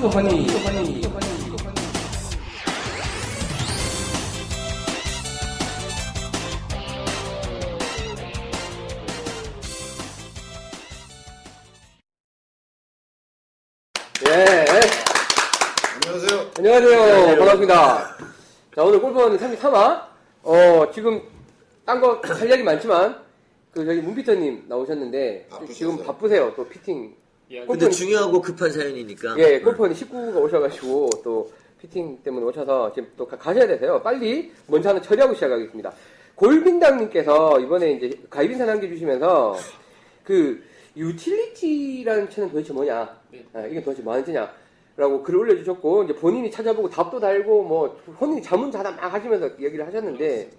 슈퍼하니 예, 안녕하세요. 안녕하세요. 반갑습니다. 자, 오늘 골프원 33화. 어, 지금, 딴 거 할 이야기 많지만, 그, 저기, 문피터님 나오셨는데, 바쁘셔서. 지금 바쁘세요. 또 피팅. 예, 근데 중요하고 급한 사연이니까. 예, 골프원 19가 오셔가지고, 또, 피팅 때문에 오셔서, 지금 또 가- 가셔야 되세요. 빨리, 먼저 하나 처리하고 시작하겠습니다. 골빈당님께서 이번에 이제 가입인사 남겨주시면서, 그, 유틸리티라는 채는 도대체 뭐냐? 네. 아, 이게 도대체 뭐 하는 채냐? 라고 글을 올려주셨고, 이제 본인이 찾아보고 답도 달고, 뭐, 본인이 자문자답 막 하시면서 얘기를 하셨는데,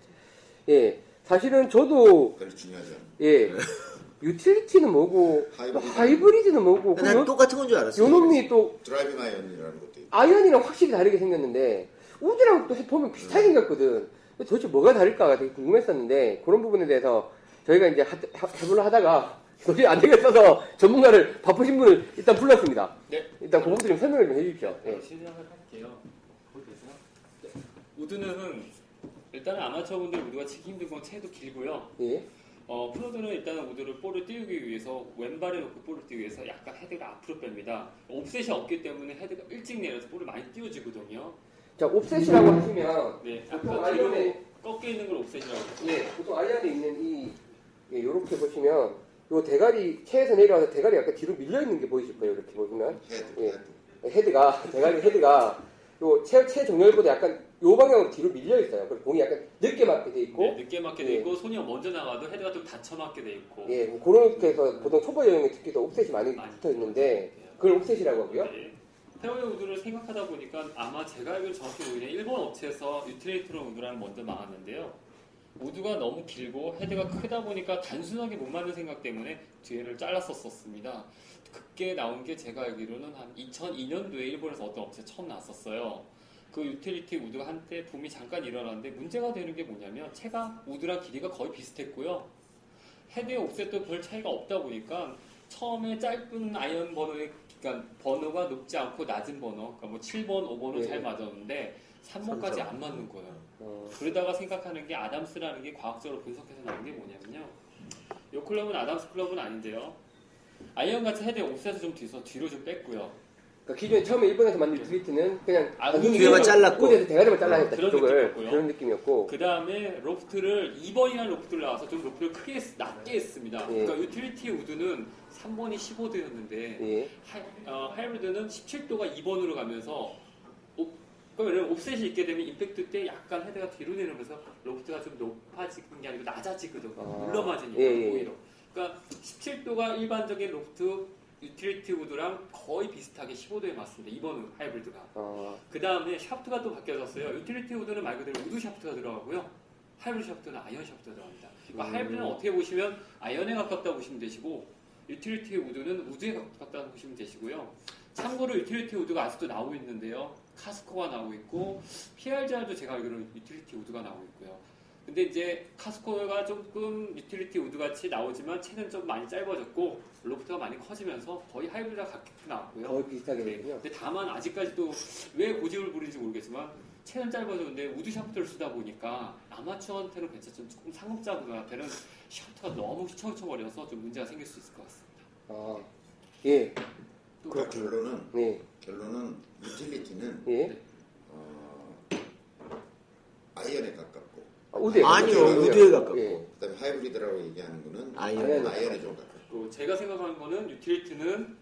예, 사실은 저도, 않아. 예, 유틸리티는 뭐고, 하이브리드. 하이브리드는 뭐고, 난 요, 똑같은 건 줄 알았어. 요 놈이 또 드라이빙 아이언이라는 것도 있고. 아이언이랑 확실히 다르게 생겼는데, 우드랑 또 보면 비슷하게 생겼거든. 도대체 뭐가 다를까가 되게 궁금했었는데, 그런 부분에 대해서 저희가 이제 하, 하, 해보려 하다가, 도저히 안 되겠어서 전문가를 바쁘신 분을 일단 불렀습니다. 네. 일단 그것도 좀 설명을 좀 해주십시오. 예. 시작을 할게요. 네. 우드는 일단은 아마추어분들 우드가 치기 힘든 건 채도 길고요. 예. 어, 프로들은 일단은 우드를 볼을 띄우기 위해서 왼발에 놓고 볼을 띄우기 위해서 약간 헤드가 앞으로 뺍니다. 옵셋이 없기 때문에 헤드가 일찍 내려서 볼을 많이 띄워지거든요. 자, 옵셋이라고 하시면, 네, 보통 약간 뒤로 아이언에, 꺾여 있는 걸 옵셋이라고 하죠. 예, 보통 아이언에 있는 이, 예, 요렇게 보시면, 요 대가리, 채에서 내려와서 대가리 약간 뒤로 밀려 있는 게 보이실 거예요, 이렇게 보시면. 헤드, 예. 헤드. 헤드가, 대가리 헤드가, 요 채, 채 정렬보다 약간 요 방향으로 뒤로 밀려 있어요. 그리고 공이 약간 늦게 맞게 돼 있고, 네, 늦게 맞게 돼 예. 있고 손이 먼저 나가도 헤드가 좀 닫혀 맞게 돼 있고. 예, 뭐 그렇게 해서 보통 초보용에 특히 더 옵셋이 많이 많이 붙어 있는데, 붙어 그걸 옵셋이라고 하고요. 네. 페어웨이 우드를 생각하다 보니까 아마 제가 알기로 정확히 모르겠는데 일본 업체에서 유틸리티 우드라는 먼저 나왔는데요. 우드가 너무 길고 헤드가 크다 보니까 단순하게 못 맞는 생각 때문에 뒤에를 잘랐었습니다. 그게 나온 게 제가 알기로는 한 2002년도에 일본에서 어떤 업체 처음 나왔었어요. 그 유틸리티 우드가 한때 붐이 잠깐 일어났는데 문제가 되는 게 뭐냐면 채가 우드랑 길이가 거의 비슷했고요. 헤드의 옵셋도 별 차이가 없다 보니까 처음에 짧은 아이언 번호의 그러니까 번호가 높지 않고 낮은 번호, 그러니까 뭐 7번, 5번은 네. 잘 맞았는데 3번까지 안 맞는 거예요. 어, 그러다가 생각하는 게 아담스라는 게 과학적으로 분석해서 나온 게 뭐냐면요. 이 클럽은 아담스 클럽은 아닌데요. 아이언 같이 헤드의 옵셋을 좀 뒤서 뒤로 좀 뺐고요. 그러니까 기존에 처음에 일본에서 만든 유틸리티는 그냥 아, 뒤에만 우드- 잘랐고. 우드에서 대가리만 잘라냈다, 그런. 느낌이었고요. 그런 느낌이었고. 그 다음에 로프트를 2번이라는 로프트를 나와서 좀 로프트를 크게 했- 낮게 했습니다. 예. 그러니까 유틸리티 우드는 3번이 15도였는데 예. 하이, 어, 하이브리드는 17도가 2번으로 가면서 옵, 그러면 옵셋이 있게 되면 임팩트 때 약간 헤드가 뒤로 내려오면서 로프트가 좀 높아지는 게 아니고 낮아지거든요. 아. 물러맞으니까 예, 예, 예. 오히려. 그러니까 17도가 일반적인 로프트 유틸리티 우드랑 거의 비슷하게 15도에 맞습니다. 2번 하이브리드가. 어, 그 다음에 샤프트가 또 바뀌어졌어요. 유틸리티 우드는 말 그대로 우드 샤프트가 들어가고요. 하이브리드 샤프트는 아이언 샤프트가 들어갑니다. 그러니까 음. 하이브리드는 어떻게 보시면 아이언에 가깝다 보시면 되시고 유틸리티 우드는 우드에 가깝다 보시면 되시고요. 참고로 유틸리티 우드가 아직도 나오고 있는데요. 카스코가 나오고 있고 PRGR도 제가 알기로는 유틸리티 우드가 나오고 있고요. 근데 이제 카스코가 조금 유틸리티 우드 같이 나오지만 채는 좀 많이 짧아졌고 로프트가 많이 커지면서 거의 하이브리드가 가깝게 나왔고요. 거의 비슷하게 네. 되군요. 근데 다만 아직까지도 왜 고집을 부리는지 모르겠지만 채는 짧아졌는데 우드 샤프트를 쓰다 보니까 아마추어한테는 괜찮지만 조금 상급자분한테는 샤프트가 너무 휘청휘청거려서 좀 문제가 생길 수 있을 것 같습니다. 아, 예. 또 그러니까 결론은 네. 결론은 유틸리티는 예. 어, 아이언에 가깝고 아, 우드에 아니요. 우드에 가깝고. 예. 그다음에 하이브리드라고 얘기하는 거는 아이언에 아이언에 좀 가깝고. 또 제가 생각하는 거는 유틸리티는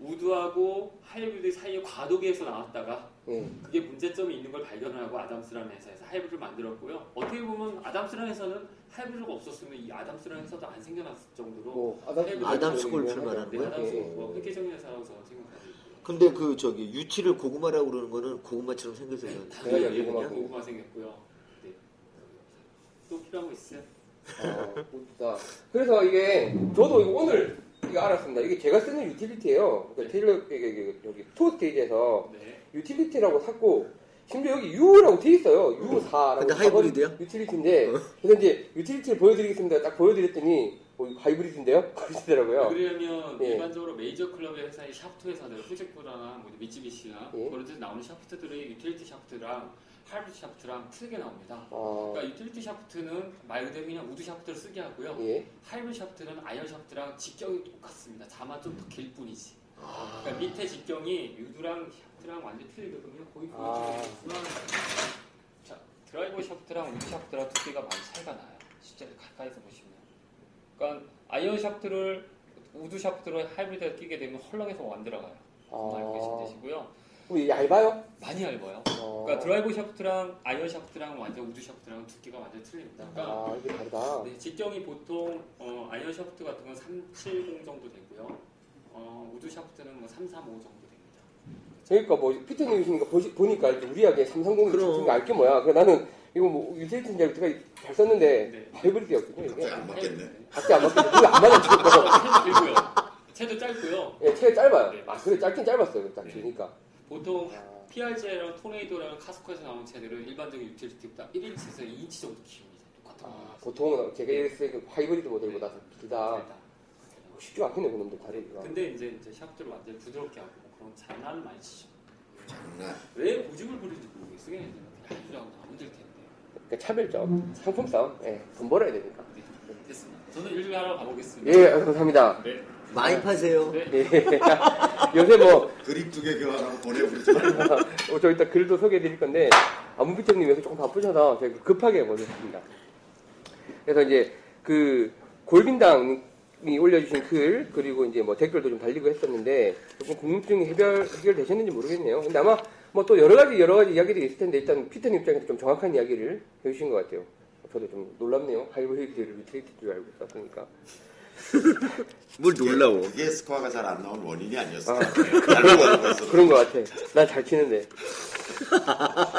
우드하고 하이브리드 사이에 과도기에서 나왔다가 예. 그게 문제점이 있는 걸 발견하고 아담스라는 회사에서 하이브리드를 만들었고요. 어떻게 보면 아담스라는 회사는 하이브리드가 없었으면 이 아담스라는 회사도 안 생겨났을 정도로 뭐, 아담스, 아담스 골프 골프를 말하는 네, 거야? 아담스 예. 뭐 획기적인 회사라고 저는 생각하고 있고요. 근데 그 저기 유틸을 고구마라고 그러는 거는 고구마처럼 그런 얘기냐? 고구마. 고구마 생겼고요. 네. 또 필요한 거 있어요? 아. 그래서 이게 저도 이거 오늘 이거 알았습니다. 이게 제가 쓰는 유틸리티예요. 그러니까 테일러 이게, 이게 여기 투어 스테이지에서 네. 유틸리티라고 샀고 심지어 여기 U라고 돼 있어요. U4라고. 근데 하이브리드야? 유틸리티인데 그래서 이제 유틸리티를 보여드리겠습니다. 딱 보여드렸더니 어, 이거 하이브리드인데요? 그러시더라고요. 그러려면 예. 일반적으로 메이저 클럽의 회사의 샤프트 회사들, 후지쿠라나 뭐 미쯔비시나 예. 그런 데서 나오는 샤프트들이 유틸리티 샤프트랑 하이브리드 샤프트랑 틀리게 나옵니다. 어, 그러니까 유틸리티 샤프트는 말 그대로 그냥 우드 샤프트를 쓰게 하고요. 예. 하이브리드 샤프트는 아이언 샤프트랑 직경이 똑같습니다. 다만 좀 더 길 뿐이지. 아, 그러니까 밑에 직경이 우드랑 샤프트랑 완전 틀리거든요. 거의 아. 보여주겠지만 자 드라이버 샤프트랑 우드 샤프트랑 두께가 많이 차이가 나요. 실제로 가까이서 보시면. 그러니까 아이언 샤프트를 우드 샤프트로 하이브리드에 끼게 되면 헐렁해서 안 들어가요. 알고 계신 아, 되시고요. 어, 얇아요? 많이 얇아요. 어, 그러니까 드라이버 샤프트랑 아이언 샤프트랑 완전 우드 샤프트랑 두께가 완전 틀립니다. 그러니까 아, 이게 다르다. 네, 직경이 보통 어, 아이언 샤프트 같은 건 370 정도 되고요. 어, 우드 샤프트는 뭐 335 정도 됩니다. 그러니까 뭐 피터님 이시니까 보시, 보니까 우리하게 330이 그럼. 지금 알게 뭐야. 그래 나는 이거 뭐줄 알고 제가 잘 썼는데 네. 하이브리드였거든요. 이게 갑자기 안 맞겠네. 각기 안 맞겠네. 그게 안 맞았죠. 체도 길고요. 체도 짧고요. 예, 체가 짧아요. 네, 아, 그래 짧긴 짧았어요. 딱 네. 보니까. 보통 아, PRJ랑 토네이도랑 카스코에서 나온 체들은 일반적인 유틸리티보다 1인치에서 2인치 정도 깁니다. 똑같은 아, 거. 보통은 제가 얘기했을 때그 하이브리드 모델보다 더 길다. 길다. 쉽지 않겠네, 그놈들 다리가. 근데 이제, 이제 샤프트를 완전히 부드럽게 하고 뭐 그런 장난을 많이 치죠. 장난. 왜 고집을 부리는지 모르겠어요. 그냥 야구라고 나오면 될 텐데. 그러니까 차별점, 상품 싸움, 예, 돈 벌어야 되니까. 네, 됐습니다. 저는 일을 하러 가보겠습니다. 예, 감사합니다. 네. 많이 파세요. 네. 예. 요새 뭐, 그립 두 개 교환하고 보내버리자. 어, 저 이따 글도 소개해 드릴 건데, 안무비청님 요새 조금 바쁘셔서 제가 급하게 모셨습니다. 그래서 이제 그 골빈당이 올려주신 글, 그리고 이제 뭐 댓글도 좀 달리고 했었는데, 조금 궁금증이 해결, 해결되셨는지 모르겠네요. 근데 아마 뭐 또 여러 가지, 여러 가지 이야기들이 있을 텐데, 일단 피터님 입장에서 좀 정확한 이야기를 해주신 것 같아요. 저도 좀 놀랍네요. 하이브리드를 유틸리티인 줄 알고 있었으니까. 뭘 놀라워. 그게 스코어가 잘 안 나온 원인이 아니었어. 아. 그런 것 같아. 난 잘 치는데.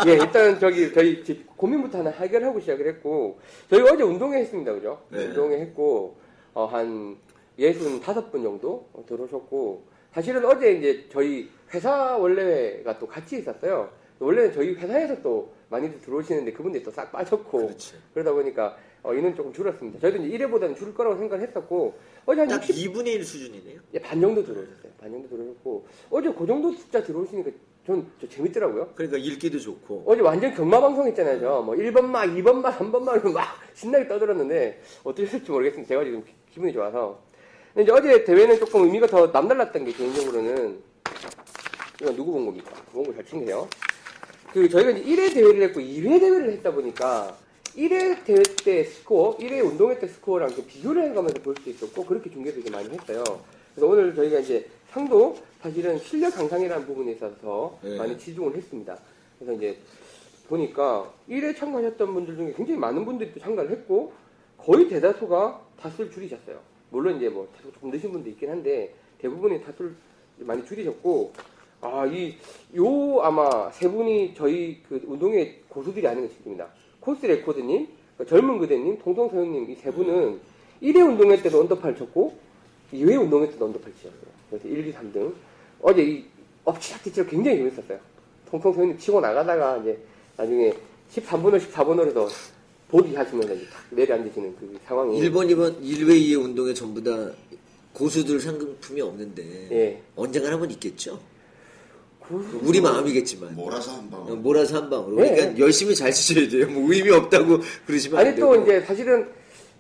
예, 일단 저기 저희 집 고민부터 하나 해결하고 시작을 했고 저희 어제 운동회 했습니다, 그죠? 네. 운동회 했고 어, 한 예순 다섯 분 정도 어, 들어오셨고 사실은 어제 이제 저희 회사 원래가 또 같이 있었어요. 원래는 저희 회사에서 또 많이들 들어오시는데 그분들이 또 싹 빠졌고 그렇지. 그러다 보니까 어, 인원 조금 줄었습니다. 저희도 이제 1회보다는 줄을 거라고 생각을 했었고 어제 한딱 60, 2분의 1 수준이네요. 예, 반 정도 들어오셨어요. 반 정도 들어오셨고 어제 그 정도 숫자 들어오시니까 전 저 재밌더라고요. 그러니까 읽기도 좋고. 어제 완전 경마 방송 했잖아요. 저. 뭐 1번마, 2번마, 3번마로 막 신나게 떠들었는데 어떻게 했을지 모르겠습니다. 제가 지금 기- 기분이 좋아서. 근데 이제 어제 대회는 조금 의미가 더 남달랐던 게 개인적으로는 이건 누구 본 겁니까? 본거 잘 챙겨요. 그 저희가 이제 1회 대회를 했고 2회 대회를 했다 보니까 1회 대회 때 스코어, 1회 운동회 때 스코어랑 좀 비교를 해가면서 볼 수 있었고 그렇게 중계도 되게 많이 했어요. 그래서 오늘 저희가 이제 상도 사실은 실력 강상이라는 부분에 있어서 네. 많이 치중을 했습니다. 그래서 이제 보니까 1회 참가하셨던 분들 중에 굉장히 많은 분들이 또 참가를 했고 거의 대다수가 타수를 줄이셨어요. 물론 이제 뭐 타수 좀 늦은 분도 있긴 한데 대부분이 타수를 많이 줄이셨고 아 이 요 아마 세 분이 저희 그 운동회 고수들이 아닌 것 싶습니다. 코스 레코드님, 그 젊은 그대님, 통통서영님 이 세 분은 1회 운동회 때도 언더팔 쳤고 2회 운동회 때도 언더팔 치셨어요. 그래서 1, 2, 3등. 어제 이 엎치락뒤치락 굉장히 재밌었어요. 통통서영님 치고 나가다가 이제 나중에 13번호, 14번호로 해서 보기 하시면서 이제 탁 내려앉으시는 그 상황이 1번, 2번, 1회, 2회 운동에 전부 다 고수들 상금품이 없는데 예. 언젠가 한번 있겠죠. 우리 마음이겠지만 몰아서 한 방. 어, 몰아서 한 방으로. 네. 그러니까 열심히 잘 치셔야 돼요. 뭐 의미 없다고 그러시면 안 아니 되고. 또 이제 사실은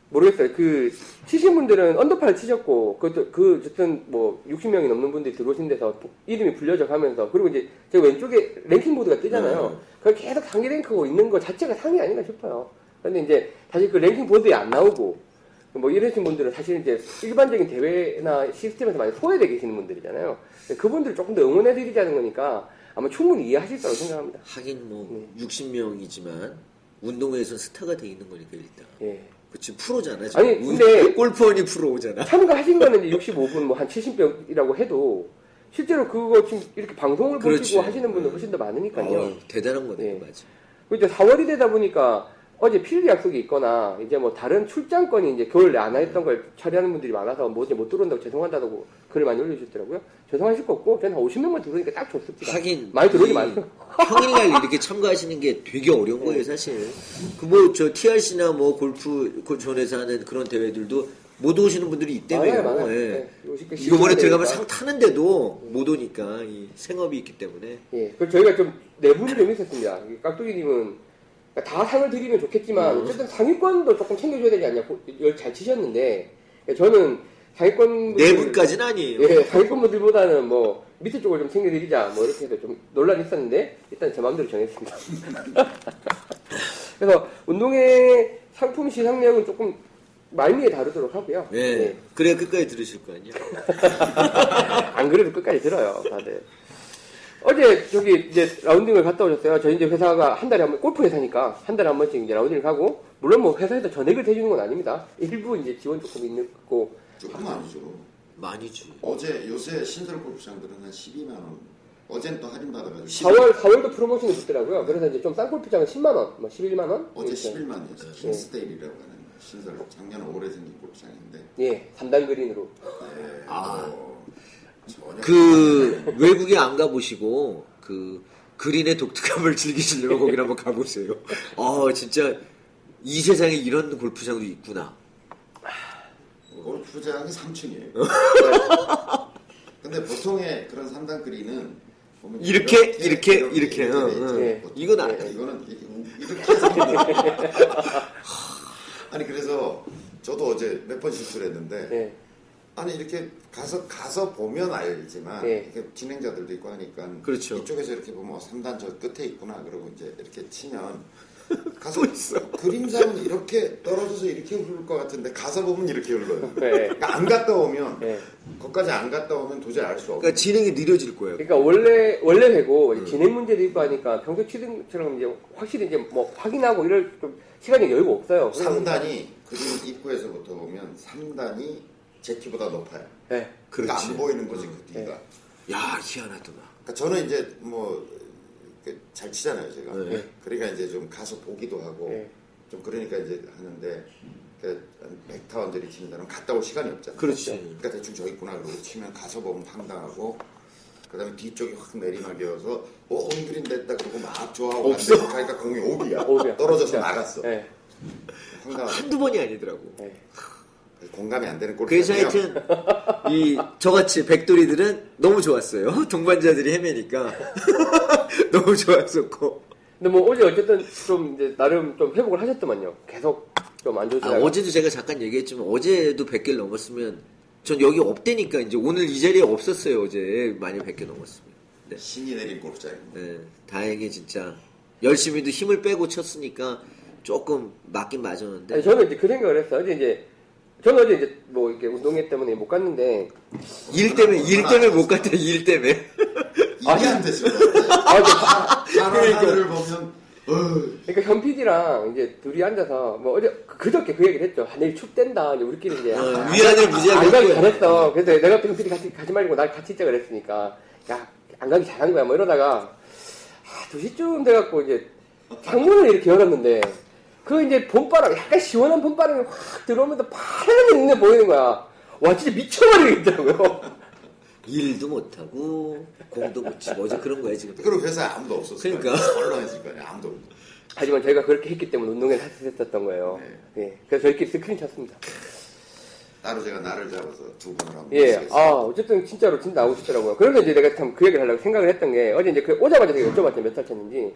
모르겠어요. 그 치신 분들은 언더팔 치셨고 그것도 그 어쨌든 뭐 60명이 넘는 분들이 들어오신 데서 이름이 불려져 가면서 그리고 이제 제 왼쪽에 랭킹 보드가 뜨잖아요. 네. 그걸 계속 상위 랭크고 있는 거 자체가 상이 아닌가 싶어요. 근데 이제 사실 그 랭킹 보드에 안 나오고 뭐 이러신 분들은 사실 이제 일반적인 대회나 시스템에서 많이 소외되어 계시는 분들이잖아요. 그분들을 조금 더 응원해 드리자는 거니까 아마 충분히 이해하실 거라고 생각합니다. 하긴 뭐 네. 60명이지만 운동회에서 스타가 돼 있는 거니까 일단. 예. 그치 프로잖아. 지금. 아니, 운- 근데- 골프원이 프로잖아. 참가하신 거는 이제 65분, 뭐 한 70명이라고 해도 실제로 그거 지금 이렇게 방송을 그렇지. 보시고 하시는 분들 훨씬 더 많으니까요. 어, 대단한 거네, 네. 맞아. 이제 4월이 되다 보니까 어제 필드 약속이 있거나 이제 뭐 다른 출장권이 이제 겨울 내안 했던 걸 처리하는 분들이 많아서 뭐 이제 못 들어온다고 죄송하다고 글을 많이 올려주셨더라고요. 죄송하실 거 없고 저는 한 50명만 들어오니까 딱 좋습니다. 하긴 많이 들어오지 이 마세요. 평일날 이렇게 참가하시는 게 되게 어려운 거예요, 사실. 그 뭐 저 TRC나 뭐 골프 그 존에서 하는 그런 대회들도 못 오시는 분들이 있다며요. 많아요, 많아요. 예. 네, 오실 게 이번에 들어가면. 상 타는데도 못 오니까 이 생업이 있기 때문에 예, 그 저희가 좀 내분이 좀 있었습니다. 이 깍두기님은 다 상을 드리면 좋겠지만 어쨌든 상위권도 조금 챙겨줘야 되지 않냐. 고- 열잘 치셨는데 예, 저는 상위권 내분까지는 아니에요. 예, 상위권 분들보다는 뭐 밑에 쪽을 좀 챙겨드리자 뭐 이렇게 해서 좀 논란이 있었는데 일단 제 마음대로 정했습니다. 그래서 운동회 상품 시상량은 조금 말미에 다루도록 하고요. 예. 예. 그래야 끝까지 들으실 거 아니에요. 안 그래도 끝까지 들어요, 다들. 어제 저기 이제 라운딩을 갔다 오셨어요. 저희 이제 회사가 한 달에 한 번, 골프 회사니까 한 달에 한 번씩 이제 라운딩을 가고, 물론 뭐 회사에서 전액을 대주는 건 아닙니다. 일부 이제 지원 조금 있는 거. 조금 아니죠. 많이지. 어제 요새 신설 골프장들은 한 12만 원. 어제는 또 할인 받아가지고 4월, 4월도 프로모션이 붙더라고요. 그래서 이제 좀 싼 골프장은 10만 원, 뭐 11만 원? 어제 이렇게. 11만이었어요. 킹스데일이라고 하는 신설 작년 올해 생긴 골프장인데 예, 3단 그린으로. 네, 아. 뭐 전혀 그 외국에 안 가보시고 그 그린의 독특함을 즐기시려면 거기 한번 가보세요. 아 진짜 이 세상에 이런 골프장도 있구나. 골프장이 3층이에요. 근데 보통의 그런 3단 그린은 보면 이렇게, 이렇게, 이렇게, 돼 응, 있죠. 응. 네. 이건 안 네. 이거는 이렇게, 이렇게 아니 그래서 저도 어제 몇 번 실수를 했는데 예, 아니 이렇게 가서 가서 보면 알지만 네. 이렇게 진행자들도 있고 하니까 그렇죠. 이쪽에서 이렇게 보면 3단 저 끝에 있구나 그러고 이제 이렇게 치면 가서 또 있어. 그림상은 이렇게 떨어져서 이렇게 흐를 것 같은데 가서 보면 이렇게 흘러요. 네. 그러니까 안 갔다 오면 예. 거기까지 안 갔다 오면 도저히 알 수 없어요. 그러니까 진행이 느려질 거예요. 그러니까 원래 원래 회고 음. 진행 문제도 있고 하니까 평소 치등처럼 이제 확실히 이제 뭐 확인하고 이럴 좀 시간이 여유가 없어요. 그러다 보니까- 3단이 그림 입구에서부터 보면 3단이 제 키보다 높아요. 네. 그러니까 그렇지. 안 보이는 거지 그 뒤가. 네. 야 희한하더만. 그러니까 저는 이제 뭐 잘 치잖아요 제가. 네. 그러니까 이제 좀 가서 보기도 하고 네. 좀 그러니까 이제 하는데 그 백타원들이 친다면 갔다 올 시간이 없잖아요. 그렇지. 그러니까 대충 저 있구나 그러고 치면 가서 보면 황당하고 그다음에 뒤쪽이 확 내리막이어서 어 온그린 됐다 그러고 막 좋아하고 없어. 갔는데 가니까 공이 오비야. 오비야. 떨어져서. 나갔어. 네. 황당하고 한두 번이 아니더라고. 네. 공감이 안 되는 골프. 그래서 하여튼 이 저같이 백돌이들은 너무 좋았어요. 동반자들이 헤매니까 너무 좋았었고. 근데 뭐 어제 어쨌든 좀 이제 나름 좀 회복을 하셨더만요. 계속 좀안 아, 좋으시다가. 어제도 제가 잠깐 얘기했지만 어제도 100개를 넘었으면 전 여기 없대니까 이제 오늘 이 자리에 없었어요 어제 만약 100개 넘었으면. 네. 신이 내린 골프장입니다. 네, 다행히 진짜 열심히도 힘을 빼고 쳤으니까 조금 맞긴 맞았는데 아니, 저는 이제 그 생각을 했어요. 어제 이제 저는 어제 이제 뭐 이렇게 운동회 때문에 못 갔는데 일 때문에 일 때문에 못 갔대 일 때문에 이게 안 같아. 아, 하나 하나를 보면 어, 그러니까 현 PD랑 이제 둘이 앉아서 뭐 어제 그- 그저께 그 얘기를 했죠. 아, 내일 춥댄다. 이제 우리끼리 이제 어, 아, 위안을 무지하게 안 가기. 잘했어. 그래서 내가 현 PD 같이 가지 말고 날 같이 있자 그랬으니까 야 안 가기 잘한 거야. 뭐 이러다가 아, 2시쯤 돼갖고 이제 창문을 이렇게 열었는데 그 이제 봄바람 약간 시원한 봄바람이 확 들어오면서 파란 눈에 보이는 거야. 와 진짜 미쳐버리겠더라고요. 일도 못하고 공도 못 치고 어제 그런 거야 지금 그리고 회사에 아무도 없었어. 그러니까. 썰렁했을 거야. 아무도 없고. 하지만 저희가 그렇게 했기 때문에 운동회를 할수 있었던 거예요. 예. 그래서 저희끼리 스크린 쳤습니다. 따로 제가 나를 잡아서 두 번을 한번 예, 모시겠습니다. 아, 어쨌든 진짜로 진짜 나오고 싶더라고요. 그래서 이제 내가 참 그 얘기를 하려고 생각을 했던 게, 어제 이제 그 오자마자 제가 여쭤봤죠, 몇살 쳤는지.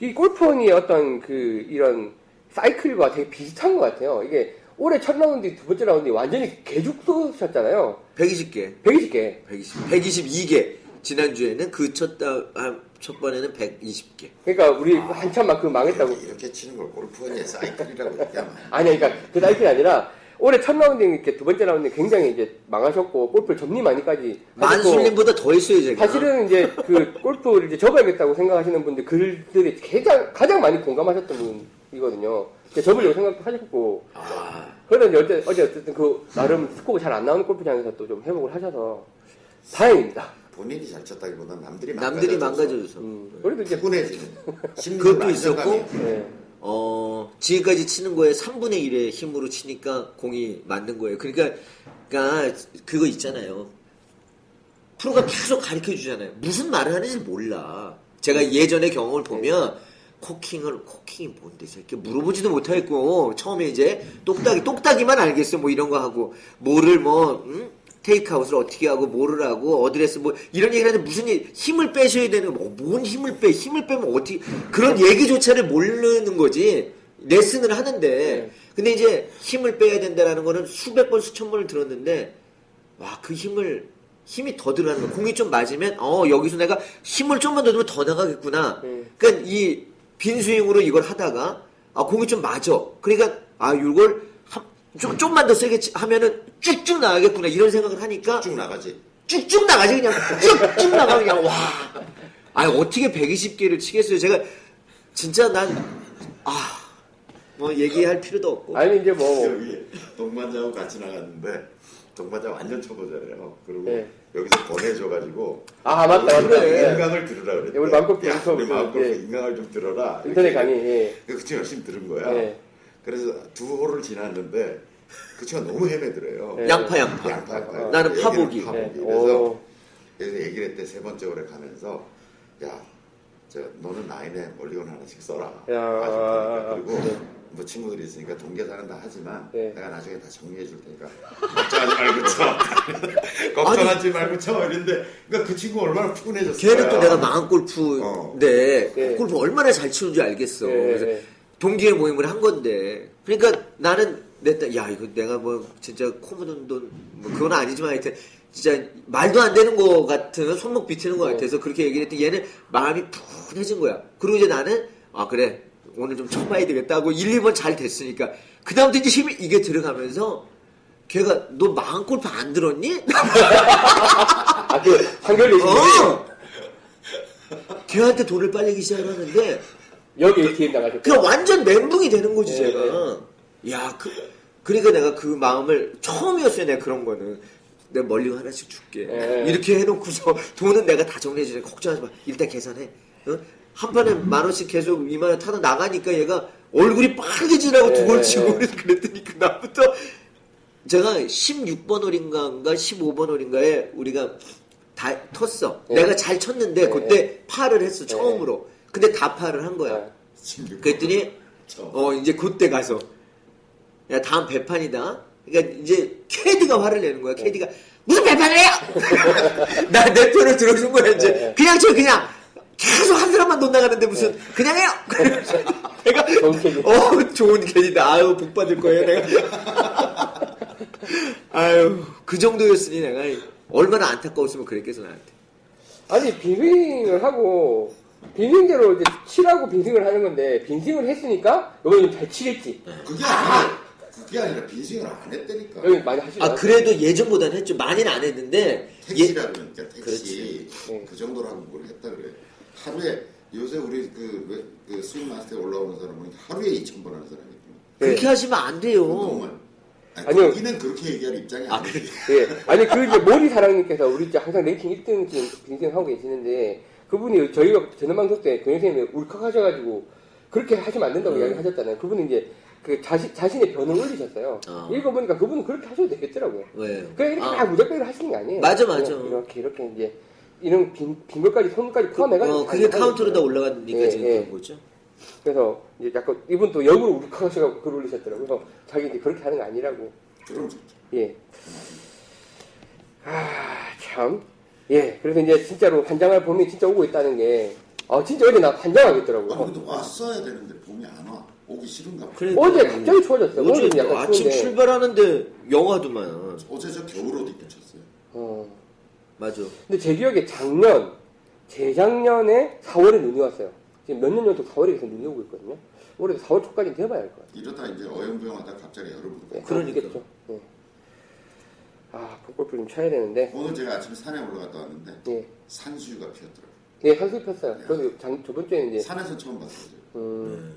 이 골프원이 어떤 그, 이런 사이클과 되게 비슷한 것 같아요. 이게 올해 첫 라운드, 두 번째 라운드 완전히 개죽 쑤셨잖아요. 120개 120개. 120, 122개 지난주에는 그 첫, 첫 번에는 120개 그러니까 우리 한참 막그 망했다고. 이렇게 치는 걸 골프원의 사이클이라고 얘기하면 아니야, 그러니까 그 사이클이 아니라, 올해 첫 라운드, 이렇게 두 번째 라운드 굉장히 이제 망하셨고, 골프를 접니 마니까지. 하셨고 만술님보다 더 했어요 제가 사실은 이제 그 골프를 이제 접어야겠다고 생각하시는 분들 글들이 가장 가장 많이 공감하셨던 분 이거든요. 접으려고 생각도 하셨고 아, 그러다 어제, 어제 어쨌든 그 나름 스코어 잘 안 나오는 골프장에서 또 좀 회복을 하셔서 다행입니다. 본인이 잘 쳤다기보다 남들이 남들이 망가져서 망가져줘서 음, 그래도 이제 피곤해지는 그것도 있었고, 네. 어, 지금까지 치는 거에 3분의 1의 힘으로 치니까 공이 맞는 거예요. 그러니까, 그러니까 그거 있잖아요. 프로가 계속 가르쳐 주잖아요. 무슨 말을 하는지 몰라. 제가 예전의 경험을 보면 코킹을 코킹이 뭔데 이렇게 물어보지도 못하겠고. 처음에 이제 똑딱이 똑딱이만 알겠어. 뭐 이런 거 하고. 뭐를 뭐 응? 테이크아웃을 어떻게 하고 뭐를 하고 어드레스 뭐 이런 얘기를 하는데 무슨 일, 힘을 빼셔야 되는 거, 뭐, 뭔 힘을 빼? 힘을 빼면 어떻게 그런 얘기조차를 모르는 거지. 레슨을 하는데. 근데 이제 힘을 빼야 된다라는 거는 수백 번 수천 번을 들었는데 와 그 힘을 힘이 더 들어가는 거야. 공이 좀 맞으면 어 여기서 내가 힘을 좀만 더 넣으면 더 나가겠구나. 음. 그러니까 이 빈스윙으로 이걸 하다가 아 공이 좀 맞아. 그러니까 아 이걸 한- 좀 좀만 더 세게 치- 하면은 쭉쭉 나가겠구나 이런 생각을 하니까 쭉 나가지. 쭉쭉 나가지 그냥 쭉쭉 나가 그냥 와. 아 어떻게 120개를 치겠어요? 제가 진짜 난 아 뭐 얘기할 필요도 없고. 아니 이제 뭐 여기 동반자하고 같이 나갔는데 동반자 완전 초보자래요. 그리고 네. 여기서 보내줘가지고 아, 맞다, 맞다. 예. 인강을 들으라 그랬대. 우리 마음껏 야, 연습, 우리 마음껏 예. 인강을 좀 들어라. 인터넷. 강의 예. 그 친구 열심히 들은 거야. 예. 그래서 두 홀을 지났는데 그 친구가 너무 헤매더래요. 예. 양파 양파. 양파, 양파. 어. 나는 파보기. 파보기. 예. 그래서 오. 그래서 얘기를 했대 세 번째 홀에 가면서 야, 저 너는 나인에 멀리건 하나씩 써라. 야. 그리고 뭐 친구들이 있으니까 동계사는 다 하지만 네. 내가 나중에 다 정리해 줄 테니까 걱정하지 말고 쳐. 걱정하지 말고 쳐. 이랬는데 그러니까 그 친구 얼마나 푸근해졌어. 걔는 또 내가 망한 어. 골프인데 예. 골프 얼마나 잘 치는 줄 알겠어. 예, 그래서 예. 동기의 모임을 한 건데 그러니까 나는 냈다 야 이거 내가 뭐 진짜 코 묻은 돈뭐 그건 아니지만 하여튼 진짜 말도 안 되는 거 같은 손목 비트는 거 네. 같아서 그렇게 얘기를 했더니 얘는 마음이 푸근해진 거야. 그리고 이제 나는 아 그래 오늘 좀 쳐봐야 되겠다 하고 1, 2번 잘 됐으니까 그 다음부터 이제 힘이 이게 들어가면서 걔가 너 망한 골프 안 들었니? 아그 한결 내신 어! 걔한테 돈을 빨리기 시작하는데 여기 ATM 나가셨고 그냥 완전 멘붕이 되는 거지 네, 제가. 야, 그 그러니까 내가 그 마음을 처음이었어요. 내가 그런 거는. 내가 멀리 하나씩 줄게. 네. 이렇게 해놓고서 돈은 내가 다 정리해 주니까 걱정하지 마. 일단 계산해. 어? 한 판에 만 원씩 계속 2만 원 타다 나가니까 얘가 얼굴이 빨개지라고 네, 두번 네, 치고 네. 그래서 그랬더니 그다음부터 제가 16번 홀인가인가 15번 홀인가에 우리가 다 텄어. 네. 내가 잘 쳤는데 네, 그때 파를 했어 처음으로. 근데 다 파를 한 거야. 네. 그랬더니 쳐. 어 이제 그때 가서 야 다음 배판이다. 그러니까 이제 캐디가 화를 내는 거야. 캐디가 무슨 배판을 해요? 나내 편을 들어준 거야 이제 네. 그냥 저 그냥 계속 한 사람만 돈 나가는데 무슨 그냥 해요. 그래서 내가 좋은 캐디. 어 좋은 캐디다. 아유 복 받을 거예요 내가. 아유 그 정도였으니 내가 얼마나 안타까웠으면 그랬겠어 나한테. 아니 빈스윙을 하고 빈스윙대로 이제 치라고 빈스윙을 하는 건데 빈스윙을 했으니까 이번엔 잘 치겠지 그게 아니라 그게 아니라 빈스윙을 안 했다니까. 여기 많이 하시죠 아 그래도 예전보다는 했죠. 많이는 안 했는데 예, 택시라 그러니까 택시 그렇지. 네. 그 정도로 하고 뭘 했다 그래. 하루에 요새 우리 그, 그, 그 스윙 마스터에 올라오는 사람은 하루에 2천 번 하는 사람이. 그렇게 네. 하시면 안 돼요. 운동을. 아니, 아니요. 거기는 그렇게 얘기할 입장이 아, 아니지. 예. 아니 그 이제 모리 사랑님께서 우리 이제 항상 랭킹 1등 지금 빈스윙 하고 계시는데 그분이 저희가 전화 방송 때 교장선생님이 울컥하셔가지고 그렇게 하시면 안 된다고 음. 이야기 하셨잖아요. 그분은 이제 그 자신 자신의 변을 올리셨어요. 어. 읽어보니까 그분은 그렇게 하셔도 되겠더라고요. 왜? 그냥 이렇게 아. 막 무작대로 하시는 게 아니에요. 맞아, 맞아. 이렇게 이렇게 이제 이런 빈, 빈 것까지 손까지 포함해가지고 어, 그게 다 카운트로 다. 올라가니까 예, 지금 예. 그런 거죠. 그래서 이제 약간 이분 또 역으로 울컥하셔가지고 글 올리셨더라고요. 그래서 자기 이제 그렇게 하는 거 아니라고. 좋죠. 예. 아, 참. 예. 그래서 이제 진짜로 환장할 봄이 진짜 오고 있다는 게, 아, 진짜 어제 나 아, 환장하겠더라고요. 근데 왔어야 되는데 봄이 안 와. 오기 싫은가 봐. 그러니까 어제 갑자기 추워졌어요. 어제 약간 아침 추운데. 출발하는데 영하더만. 어제 저 겨울옷 입고 쳤어요. 어. 맞아. 근데 제 기억에 작년, 재작년에 4월에 눈이 왔어요. 지금 몇 년 연속 4월에 계속 눈이 오고 있거든요. 올해도 4월 초까지는 돼봐야 할 것 같아요. 이러다 이제 어영부영하다 갑자기 예, 부고 그러니까. 그러겠죠. 예. 아, 풋골프 좀 쳐야 되는데. 오늘 제가 아침에 산에 올라갔다 왔는데 예. 산수유가 피었더라고요. 예, 산수 폈어요. 저도 장, 저번 주에는 이제, 산에서 처음 봤어요. 저. 음,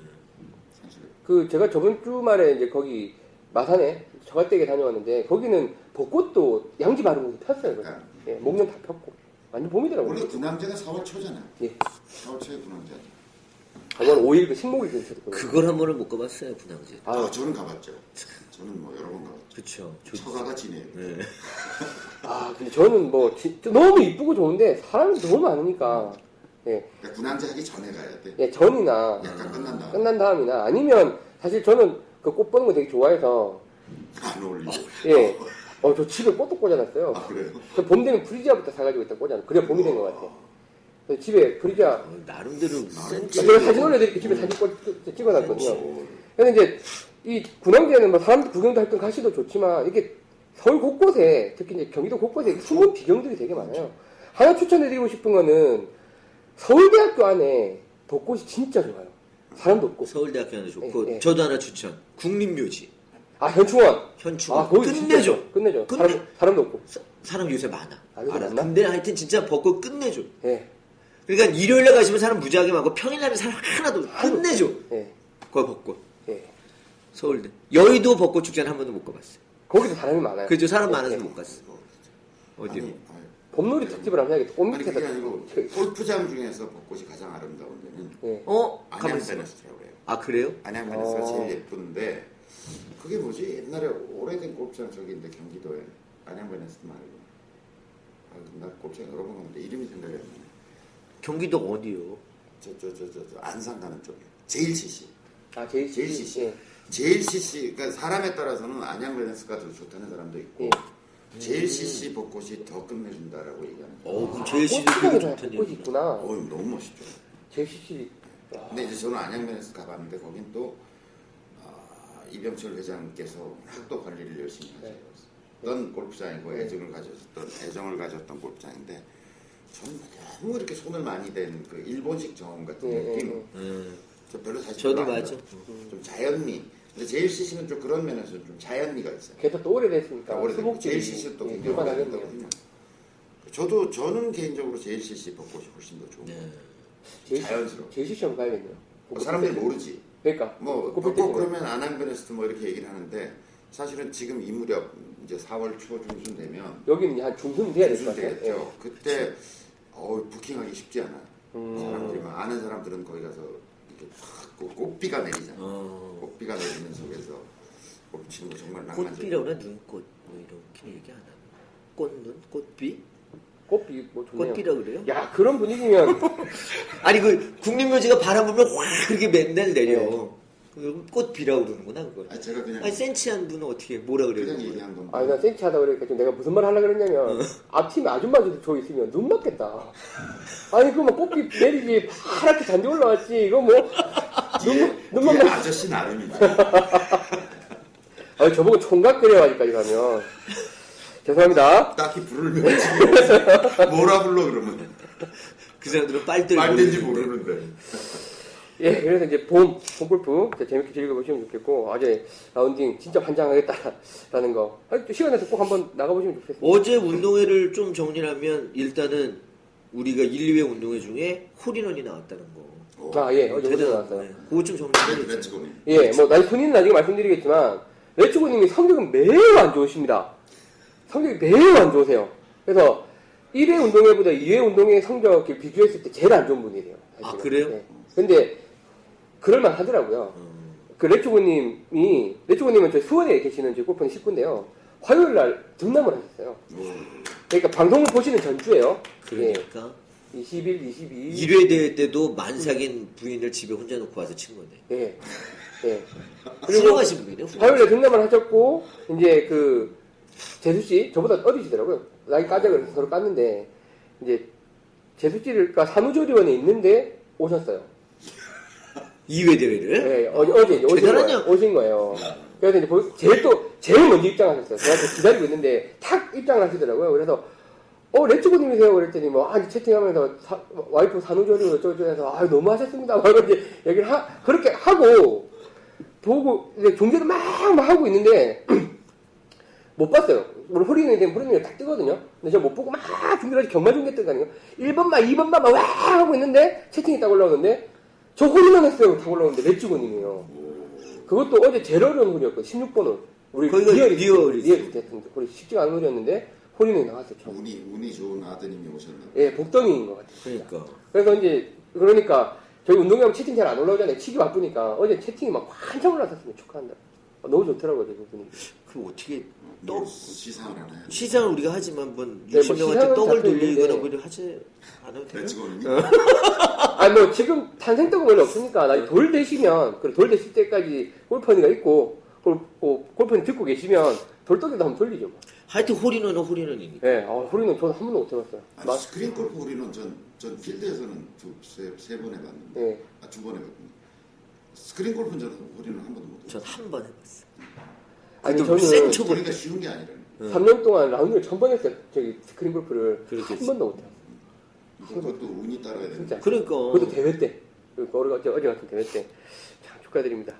산수유. 그 제가 저번 주말에 이제 거기 마산에 저갈대게 다녀왔는데 거기는 벚꽃도 양지 바르고 폈어요. 그래서. 예, 목련 다 폈고 완전 봄이더라고요. 원래 군항제가 4월 초잖아요. 예, 4월 초에 군항제. 4월 5일 그 식목일 그 있었거든요. 그걸 한 번은 못 가봤어요, 분양제. 아, 아, 저는 가봤죠. 저는 뭐 여러 번 가봤죠. 그쵸. 처가가 지네요. 네. 아, 근데 저는 뭐 진짜 너무 이쁘고 좋은데 사람이 너무 많으니까 예, 그러니까 군항제 하기 전에 가야 돼. 예, 전이나 약간 끝난 다음 끝난 다음이나 아니면 사실 저는 그 꽃 보는 거 되게 좋아해서 안 어울리고. 예, 어, 저 집에 꽃도 꽂아놨어요. 아 그래요? 저 봄 되면 프리지아부터 사가지고 일단 꽂아놔. 그래 봄이 된 것 같아. 그래서 집에 프리지아 어, 나름대로 센스. 제가 사진 올려드릴게 집에 사진 꽂- 찍- 찍어놨거든요. 근데 이제 이 군항제는 뭐 사람들 구경도 할땐 가시도 좋지만 이게 서울 곳곳에 특히 이제 경기도 곳곳에 숨은 비경들이 되게 많아요. 하나 추천해드리고 싶은 거는 서울대학교 안에 벚꽃이 진짜 좋아요. 사람도 없고. 서울대학교 하나 좋고 예, 예. 저도 하나 추천. 국립묘지 아 현충원. 현충원 아 거기 진짜 끝내줘. 끝내줘. 끝내- 사람, 사람도 없고. 사, 사람 요새 많아. 아, 알아. 근데 하여튼 진짜 벚꽃 끝내줘. 예, 그러니까 일요일날 가시면 사람 무지하게 많고 평일날은 사람 하나도 끝내줘. 예, 거기 벚꽃. 예. 서울대. 여의도 벚꽃 축제는 한 번도 못 가봤어요. 거기도 사람이 많아요. 그죠 사람 많아서 예. 못 갔어. 어디로? 아니, 봄놀이 특집을 한번 해야겠다. 꽃 아니 밑에다. 그게 아니고 골프장 중에서 벚꽃이 가장 아름다운 데는 예. 어? 안양. 베네스라고 해요. 아 그래요? 안양 베네스가 어. 제일 예쁜데 그게 뭐지? 옛날에 오래된 골프장 저기 인데 경기도에 안양 베네스 말고 아, 나 골프장 여러 번 갔는데 이름이 생각이 안 나네. 경기도 어디요? 저저저 저 저 안산 가는 쪽에 제일 CC. 아 제일 제일 CC. 예. 제일 CC 그러니까 사람에 따라서는 안양 베네스가 더 좋다는 사람도 있고 예. 제일 CC 벚꽃이 더 끝내준다라고 얘기하는 거예요. 어 그럼 제일 꽃피장에 되게 벚꽃이 얘기. 있구나. 어우 너무 멋있죠. 제일 CC. 근데 이제 저는 안양 베네스 가봤는데 거긴 또 아, 이병철 회장께서 워낙 또 관리를 열심히 네. 하셨던 골프장이고 애정을 가졌던 애정을 가졌던 골프장인데 저는 너무 이렇게 손을 많이 댄 그 일본식 정원 같은 예, 느낌. 음, 저 별로 사실 저도 맞아. 좋아해요. 좀 자연미. 근데 제일 CC는 좀 그런 면에서 좀 자연미가 있어요. 걔도 또 오래됐으니까 오래됐고 수복들이 제일 CC 또 예, 굉장히. 오래됐거든요. 저도 저는 개인적으로 제일 CC 벚꽃이 훨씬 더 좋은 것 네. 자연스러워. 제일 CC 한번 가야겠네요. 뭐 사람들이 모르지. 그러니까 뭐 벚꽃 때 그러면 안양베네스트 뭐 이렇게 얘기를 하는데 사실은 지금 이 무렵 이제 4월 초 중순 되면 여기는 한 중순 돼야 될것 중순 같아요. 되겠죠. 그때 어 부킹하기 쉽지 않아. 음. 사람들이 막 아는 사람들은 거기 가서 이렇게 팍 꽃- 꽃비가 내리잖아. 어. 꽃비가 내리는 속에서 꽃 치는 거 정말 낭만적. 꽃비라고 눈꽃 뭐 이렇게 얘기 안 하고 꽃눈 꽃비 꽃비 뭐 좋네요. 꽃비라고 그래요? 야 그런 분위기면 아니 그 국립묘지가 바람 불면 확 그렇게 맨날 내려. 네. 그 꽃비라고 그러는구나 그걸. 아 제가 그냥 아니 센치한 분은 어떻게 뭐라 그래요? 그냥? 얘기한 건데. 아니 나 센치하다 그러니까 지금 내가 무슨 말 하려고 그랬냐면 앞팀에 아줌마들도 저 있으면 눈 맞겠다. 아니 그거 뭐 꽃비 내리지 파랗게 잔디 올라왔지 이거 뭐 눈, 눈만 맞 아저씨 나름이지. 아 저보고 총각 끓여가지까지 가면 죄송합니다. 딱히 부를 명칭이 없어. 뭐라 불러 그러면 그 사람들은 빨대를 말된지 모르는데. 예, 그래서 이제 봄, 봄골프 재밌게 즐겨보시면 좋겠고, 어제 라운딩 진짜 환장하겠다라는 거. 시간 내서 꼭 한번 나가보시면 좋겠습니다. 어제 운동회를 좀 정리하면 일단은 우리가 1, 2회 운동회 중에 홀인원이 나왔다는 거. 아, 예, 어제 대단한 나왔어요. 거네. 그거 좀 정리해 레- 주세요. 레츠고님. 예, 뭐, 난 본인은 나중에 말씀드리겠지만, 레츠고님이 성적은 매우 안 좋으십니다. 성적이 매우 안 좋으세요. 그래서 1회 운동회보다 2회 운동회 성적 비교했을 때 제일 안 좋은 분이래요. 아, 사실은. 그래요? 예. 근데, 그럴만 하더라고요. 음. 그 레츠고님이, 레츠고님은 저 수원에 계시는 제 골프는 식구인데요. 화요일 날 등남을 하셨어요. 오. 그러니까 방송을 보시는 전주에요. 그러니까 예, 20일, 22일. 1회 대회 때도 만삭인 부인을 집에 혼자 놓고 와서 친 거네. 예. 예. 그리고 훌륭하신 분이네. 훌륭하신 화요일에 등남을 하셨고, 이제 그, 재수씨, 저보다 어리시더라고요. 나이 까자 그래서 서로 깠는데, 이제, 재수씨를, 그러니까 사무조리원에 있는데 오셨어요. 2회 대회를? 예, 어, 어제 이제 오신? 거예요. 오신 거예요. 그래서 이제 보- 제일 또, 제일 먼저 입장하셨어요. 저한테 기다리고 있는데, 탁 입장을 하시더라고요. 그래서, 어, 레츠고님이세요? 그랬더니, 뭐, 아, 채팅하면서, 사- 와이프 산후조리원 어쩌고저쩌고 해서, 아, 너무 하셨습니다. 막 이렇게 얘기를 하, 그렇게 하고, 보고, 이제 중계도 막, 막 하고 있는데, 못 봤어요. 우리 홀인원 되면 홀인원 딱 뜨거든요. 근데 저 못 보고 막 중계까지 경마 중계 뜨다니까 1번만, 2번만 막 와! 하고 있는데, 채팅이 딱 올라오는데, 저 홀인원 했어요. 딱 올라오는데, 레츠고님이에요. 그것도 어제 제일 어려운 홀이었고, 16번 홀. 우리 거기가 리얼이. 리얼이 됐던 홀이 쉽지가 않은 홀이었는데, 홀리는 나왔어요. 처음. 운이 운이 좋은 아드님이 오셨나. 예, 복덩이인 것 같아요. 그러니까. 그래서 이제, 그러니까, 저희 운동하면 채팅 잘 안 올라오잖아요. 치기 바쁘니까. 어제 채팅이 막 한참 올라왔었으면 축하한다. 아, 너무 좋더라고요, 저 분이. 그럼 어떻게 또 시상을 하나요? 시상을 우리가 하지만 뭐 네, 뭐 60명한테 시상은 떡을 돌리거나. 뭐 이런 하지 않아도 돼요. 배치고는 아니 뭐 지금 탄생 떡은 원래 없으니까 나돌 되시면 그돌 되실 때까지 골퍼니가 있고 골, 뭐, 골퍼니 듣고 계시면 돌떡이도 한번 돌리죠. 뭐. 하여튼 홀인원은 홀인원이니까. 예, 어, 홀인원 저는 한 번도 못 해봤어요. 아니, 막, 스크린 골프 홀인원 전, 전 필드에서는 두세번 해봤는데 예. 아, 두 번 해봤거든요. 스크린 골프는 저는 홀인원 한 번도 못 해봤어요. 전 한 번 해봤어. 아니 그것도 저는 센 초보. 그러니까 쉬운 게 아니라는 응. 3년 동안 라운드를 천번 했어요. 저기 스크린 골프를 그렇겠지. 한 번도 못 해요. 그것도 운이 따라야 되는 진짜. 그러니까. 그것도 대회 때. 그 어제, 어제, 어제 같은 대회 때. 참 축하드립니다.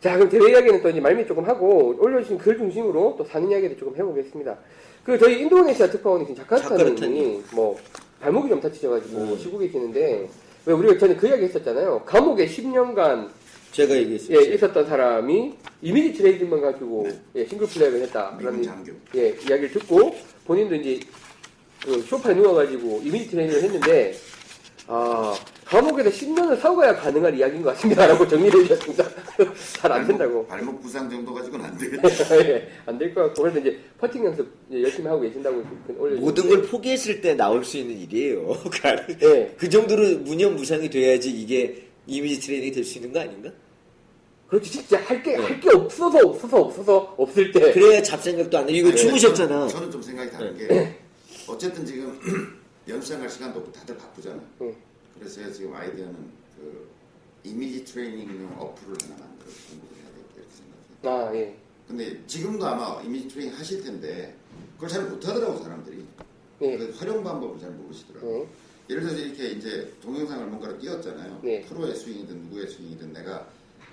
자, 그럼 대회 이야기는 또 이제 말미 조금 하고, 올려주신 글 중심으로 또 사는 이야기도 조금 해보겠습니다. 그, 저희 인도네시아 특파원이신 자카르타님이 자카르타님. 뭐, 발목이 좀 다치셔가지고 음. 쉬고 계시는데, 왜 우리가 전에 그 이야기 했었잖아요. 감옥에 10년간 제가 얘기했어요. 예, 있었던 사람이 이미지 트레이딩만 가지고 예, 싱글 플레이를 했다. 미군 그런 장교. 예, 이야기를 듣고 본인도 이제 그 소파에 누워가지고 이미지 트레이닝을 했는데 아 감옥에서 10년을 사고야 가능한 이야기인 것 같습니다라고 정리를 해주셨습니다. 잘 안 된다고. 발목 부상 정도 가지고는 안 되겠다. 예, 안될 것 같고 그래서 이제 퍼팅 연습 열심히 하고 계신다고 올려주셨는데 모든 걸 포기했을 때 나올 수 있는 일이에요. 예, 그 정도로 무념무상이 돼야지 이게 이미지 트레이닝이 될 수 있는 거 아닌가? 그렇지 진짜 할게할게 없어서 없어서 없어서 없을 때 그래야 잡생각도 안 해. 이거 아니, 주무셨잖아. 저는, 저는 좀 생각이 다른 게 어쨌든 지금 연습장 갈 시간도 없고 다들 바쁘잖아. 응. 그래서 지금 아이디어는 그 이미지 트레이닝용 어플을 하나 만들어서 공부를 해야 되겠다 이렇게 생각해요. 아 예, 근데 지금도 아마 이미지 트레이닝 하실 텐데 그걸 잘 못하더라고 사람들이. 예, 그 활용 방법을 잘 모르시더라고. 예. 예를 들어서 이렇게 이제 동영상을 뭔가를 띄웠잖아요. 네. 프로의 스윙이든 누구의 스윙이든 내가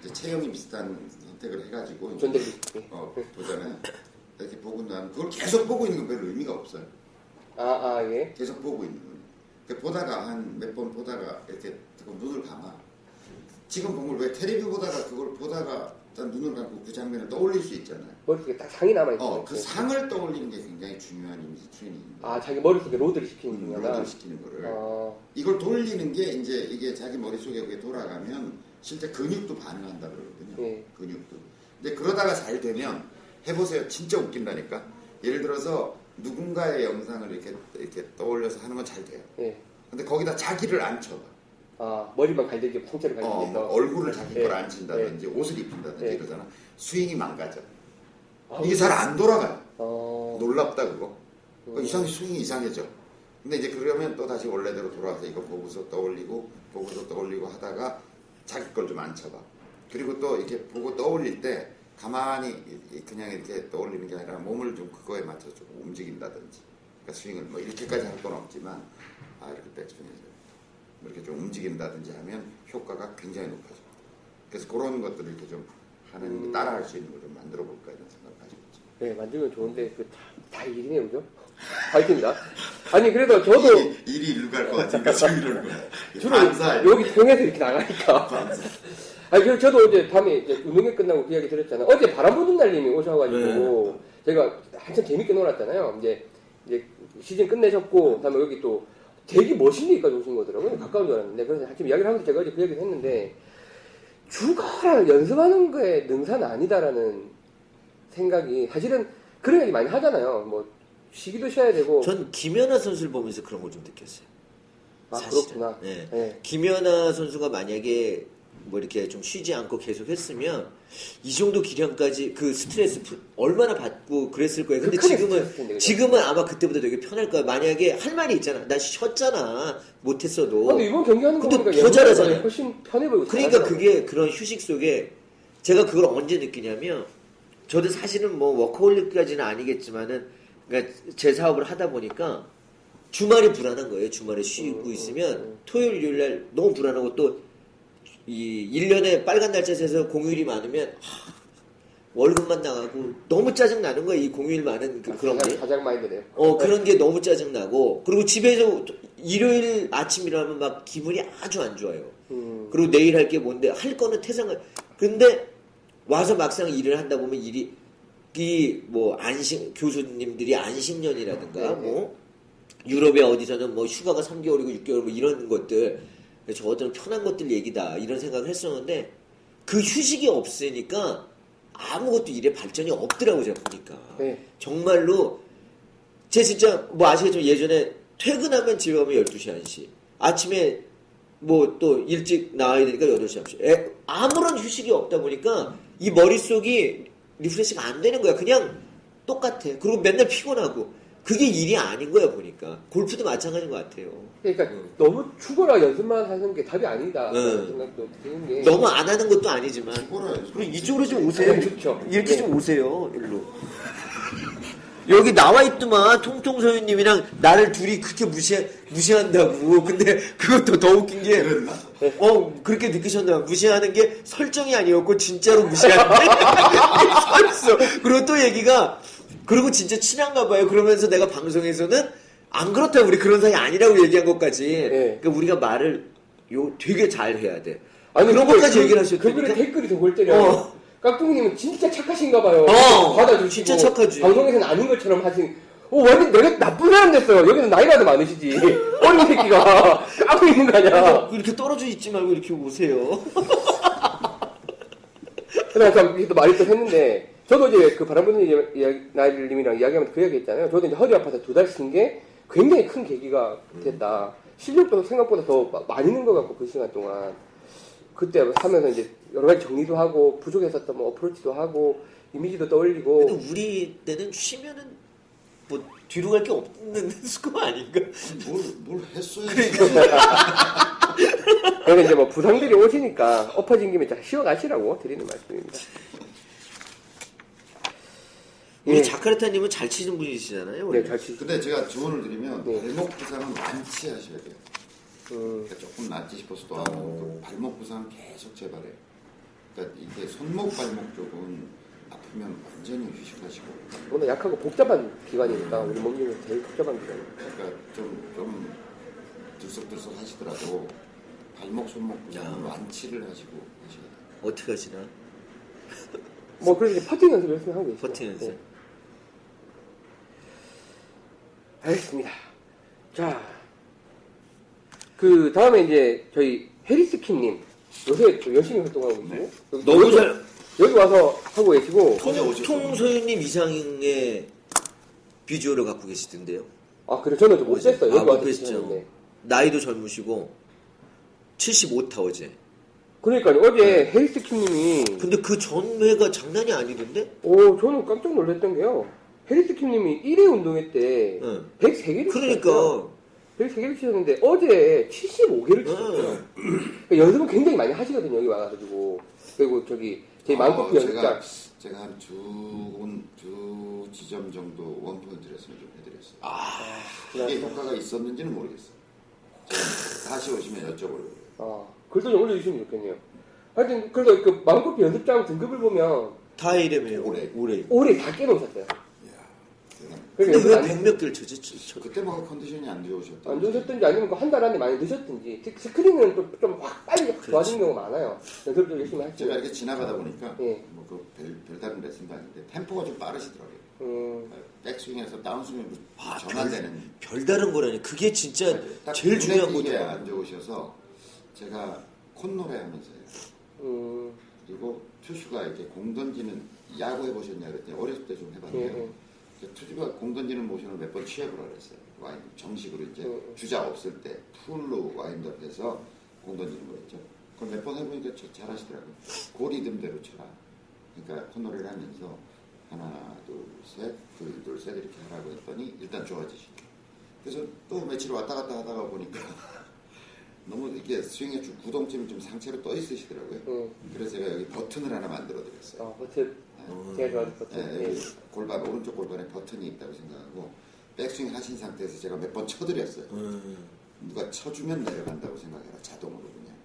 이제 체형이 비슷한 선택을 해가지고. 예. 어, 보잖아요. 이렇게 보고 나면 그걸 계속 보고 있는 건 별로 의미가 없어요. 아, 아, 예. 계속 보고 있는 거예요. 그 보다가 한 몇 번 보다가 이렇게 눈을 감아. 지금 본 걸 왜 텔레비 보다가 그걸 보다가 딱 눈을 감고 그 장면을 떠올릴 수 있잖아요. 머릿속에 딱 상이 남아있어요. 어, 그 상을 떠올리는 게 굉장히 중요한 이미지 트레이닝입니다. 아, 자기 머릿속에 load를 시키는 음, 중요하다. load를 시키는 거를. 아, 이걸 돌리는 게 이제 이게 자기 머릿속에 그게 돌아가면 실제 근육도 반응한다 그러거든요. 예. 근육도. 근데 그러다가 잘 되면 해보세요. 진짜 웃긴다니까. 예를 들어서 누군가의 영상을 이렇게 이렇게 떠올려서 하는 건 잘 돼요. 예. 근데 거기다 자기를 앉혀봐. 아, 머리만 갈대기 통째로 어, 갈대기 뭐 해서. 얼굴을 자기 예. 걸 앉힌다든지 옷을 입힌다든지 예. 이러잖아. 스윙이 망가져. 아, 이게 잘 안 돌아가요. 어, 놀랍다 그거. 그 음. 이상 스윙이 이상해져. 근데 이제 그러면 또 다시 원래대로 돌아와서 이거 보고서 떠올리고 보고서 떠올리고 하다가 자기 걸 좀 앉혀봐. 그리고 또 이렇게 보고 떠올릴 때 가만히 이- 그냥 이렇게 떠올리는 게 아니라 몸을 좀 그거에 맞춰서 조금 움직인다든지. 그러니까 스윙을 뭐 이렇게까지 할 건 없지만 아 이렇게 백스윙에서 뭐 이렇게 좀 움직인다든지 하면 효과가 굉장히 높아져. 그래서 그런 것들을 이렇게 좀 하는 음. 따라할 수 있는 걸 좀 만들어 볼까 이런 생각 가지고 있죠. 네, 만들면 좋은데, 그, 다, 다 일이네요, 그죠? 파이팅입니다. 아니, 그래도 저도 일이, 일이 일로 갈 것 같으니까 지금 이러는 거야. 주로 반사 여기 통해서 이렇게 나가니까. 반사. 아니, 그래서 저도 어제 밤에 이제 운동회 끝나고 그 이야기 드렸잖아요. 어제 바람 부는 날님이 오셔가지고, 제가 한참 재밌게 놀았잖아요. 이제, 이제 시즌 끝내셨고, 그다음에 여기 또 되게 멋있는 데까지 오신 거더라고요. 가까운 줄 알았는데. 그래서 한참 이야기를 하면서 제가 어제 그 얘기를 했는데, 죽어라 연습하는 거에 능사는 아니다라는 생각이, 사실은 그런 얘기 많이 하잖아요. 뭐, 쉬기도 쉬어야 되고. 전 김연아 선수를 보면서 그런 걸 좀 느꼈어요. 아, 사실은. 그렇구나. 네. 네. 김연아 선수가 만약에 뭐 이렇게 좀 쉬지 않고 계속 했으면 이 정도 기량까지 그 스트레스 풀- 얼마나 받고 그랬을 거예요. 근데 극한의 지금은? 지금은 아마 그때보다 되게 편할 거야. 만약에 할 말이 있잖아. 나 쉬었잖아. 못 했어도. 아, 근데 이번 경기 하는 거 근데 보니까 더 잘하잖아요. 훨씬 편해 보이고 그러니까. 그게 그런 휴식 속에 제가 그걸 언제 느끼냐면 저도 사실은 뭐 워커홀릭까지는 아니겠지만은 그러니까 제 사업을 하다 보니까 주말이 불안한 거예요. 주말에 쉬고 음, 있으면 음. 토요일 일요일 날 너무 불안하고 또 이 1년에 빨간 날짜 세서 공휴일이 많으면 하, 월급만 나가고 너무 짜증 나는 거예요. 이 공휴일 많은 그, 런 게. 가장, 가장 많이 드네요. 어, 그런 게 너무 짜증 나고, 그리고 집에서 일요일 아침 일어나면 막 기분이 아주 안 좋아요. 음, 그리고 내일 할 게 뭔데, 할 거는 태생을. 근데 와서 막상 일을 한다 보면 일이, 이뭐 안심, 교수님들이 안심년이라든가, 네, 네. 뭐, 유럽에 어디서는 뭐 휴가가 3개월이고 6개월 뭐 이런 것들, 저것들은 편한 것들 얘기다, 이런 생각을 했었는데, 그 휴식이 없으니까 아무것도 일에 발전이 없더라고 제가 보니까. 네. 정말로 제 진짜 뭐 아시겠지만 예전에 퇴근하면 집에 가면 12시 1시 아침에 뭐 또 일찍 나와야 되니까 8시 9시 에, 아무런 휴식이 없다 보니까 이 머릿속이 refresh가 안 되는 거야 그냥 똑같아 그리고 맨날 피곤하고 그게 일이 아닌 거야 보니까 골프도 마찬가지인 것 같아요 그러니까 음. 너무 죽어라 연습만 하는 게 답이 아니다. 네. 그런 생각도 드는 게. 너무 안 하는 것도 아니지만. 그리고 이쪽으로 좀 오세요 네, 좋죠. 이렇게 네. 좀 오세요 일로 여기 나와 있더만 통통 소유님이랑 나를 둘이 그렇게 무시 무시한다고. 근데 그것도 더 웃긴 게? 어 그렇게 느끼셨나? 무시하는 게 설정이 아니었고 진짜로 무시하는데 서 있어. 그리고 또 얘기가 그리고 진짜 친한가 봐요. 그러면서 내가 방송에서는 안 그렇다 우리 그런 사이 아니라고 얘기한 것까지. 네. 그러니까 우리가 말을 요 되게 잘 해야 돼. 아니, 그런 것까지 그- 얘기를 하셨다니까. 그분의 댓글이 더 골 때려. 어. 깍두기님은 진짜 착하신가 봐요. 어, 받아주시고. 진짜 착하지. 방송에서는 아닌 것처럼 하신. 오, 완전 내가 나쁜 사람 됐어요. 여기는 나이가 더 많으시지. 어린 새끼가 까고 있는 거 아니야. 이렇게 떨어져 있지 말고 이렇게 오세요. 그래서 참 이렇게 또 말이 또 했는데, 저도 이제 그 바람부는 이야기, 나이님이랑 이야기하면서 그 얘기 했잖아요. 저도 이제 허리 아파서 두달쉰게 굉장히 큰 계기가 됐다. 실력도 생각보다 더 마- 많이 는것 같고, 그 시간 동안. 그때 하면서 이제 여러 가지 정리도 하고, 부족했었던 뭐 어프로치도 하고, 이미지도 떠올리고. 근데 우리 때는 쉬면은 뭐 뒤로 갈 게 없는 스코어 아닌가? 뭘, 뭘 했어야 그래서 이제 뭐 부상들이 오시니까 엎어진 김에 잘 쉬어 가시라고 드리는 말씀입니다. 우리 예. 자카르타님은 잘 치는 분이시잖아요. 원래. 네, 잘 치죠. 근데 제가 조언을 드리면 네. 발목 부상은 완치하셔야 돼요. 음, 그러니까 조금 낫지 싶어서 또 하고 그 발목 부상은 계속 재발해요. 그러니까 이게 손목 발목 쪽은 아프면 완전히 휴식하시고 워낙 약하고 복잡한 기관이니까 우리 몸 중에 제일 복잡한 기관이에요. 그러니까 좀, 좀 들썩들썩 하시더라도 발목 손목 부상은 야. 완치를 하시고 하셔야 돼요. 어떻게 하시나? 뭐 그래서 이제 퍼팅 연습 열심히 하고 있어요. 퍼팅 연습. 네. 알겠습니다. 자, 그 다음에 이제 저희 해리스 킴님 요새 또 열심히 활동하고 계시고 네. 여기, 너무 여기, 잘 여기 와서 하고 계시고? 통소윤님 이상의 비주얼을 갖고 계시던데요. 아 그래 저는 좀못 어제. 뵀어요. 아, 여기 못 와서 뵀죠. 계시는데. 나이도 젊으시고 75타 어제. 그러니까요 어제 해리스 킴님이 근데 그 전회가 장난이 아니던데? 오 저는 깜짝 놀랐던 게요. 해리스 킴님이 1회 운동회 때 응. 103개를 그러니까 103개를 치셨는데 어제 75개를 치셨어요. 응. 그러니까 연습은 굉장히 많이 하시거든요 여기 와가지고 그리고 저기 제 어, 연습장 제가, 제가 한두 두 지점 정도 원포인트 레슨을 좀 해드렸어요. 아, 이게 효과가 있었는지는 모르겠어요. 다시 오시면 여쭤보려고. 아, 글도 좀 올려주시면 좋겠네요. 하여튼, 그래서 그 마음고프 연습장 등급을 보면 다 이래봬요. 올해. 올해. 올해 다 깨놓으셨어요. 근데 왜 안, 백몇 개를 쳐지? 쳐- 그때 뭐 컨디션이 안 좋으셨다. 안 좋으셨든지 아니면 그한달 안에 많이 늦었든지 스- 스크린은 좀 확 빨리 확 좋아지는 경우가 많아요. 연습을 좀 열심히 제가 하시고. 이렇게 지나가다 보니까 예. 뭐그 별다른 레슨도 아닌데 템포가 좀 빠르시더라고요. 음, 백스윙에서 다운스윙으로 전환되는 별 다른 거라니. 그게 진짜 딱 제일 중요한 거죠. 안 좋으셔서 제가 콧노래 하면서요. 음, 그리고 투수가 이렇게 공 던지는 야구 해보셨냐 그랬더니 어렸을 때좀 예, 해봤네요. 예. 그 투수가 공 던지는 모션을 몇 번 취해보라 그랬어요. 와인드업 정식으로 이제 음. 주자 없을 때 풀로 와인드업 해서 공 던지는 거였죠. 그걸 몇 번 해보니까 저- 잘하시더라고요. 그 리듬대로 쳐라. 그러니까 콧노래를 하면서 하나 둘 셋 둘 둘 셋 이렇게 하라고 했더니 일단 좋아지시죠. 그래서 또 며칠 왔다 갔다 하다가 보니까 너무 이게 스윙에 좀 구동점이 좀 상체로 떠 있으시더라고요. 음. 그래서 제가 여기 버튼을 하나 만들어 드렸어요. 아, 버튼. 제가 버튼. 예, 골반 오른쪽 골반에 버튼이 있다고 생각하고 백스윙 하신 상태에서 제가 몇 번 쳐드렸어요. 음. 누가 쳐주면 내려간다고 생각해라 자동으로 그냥.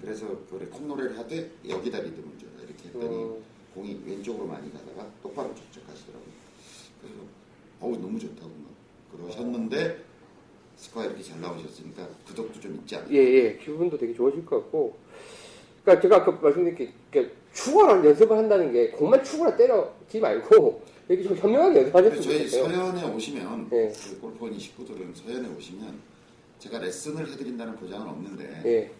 그래서 그래 콧노래를 하되 여기다 리듬을 줘라 이렇게 했더니 음. 공이 왼쪽으로 많이 가다가 똑바로 촉촉하시더라고요. 그래서 어우 너무 좋다고 막 그러셨는데 스코어 이렇게 잘 나오셨으니까 구독도 좀 있지 않나요? 예, 예. 기분도 되게 좋으실 것 같고. 그러니까 제가 아까 말씀드린 게, 그러니까 축구를 연습을 한다는 게 공만 축구라 때려지 말고 이렇게 좀 현명하게 연습하셨으면 저희 좋겠어요. 서현에 오시면 예. 그 골프원 29들은 서현에 오시면 제가 레슨을 해드린다는 보장은 없는데 예,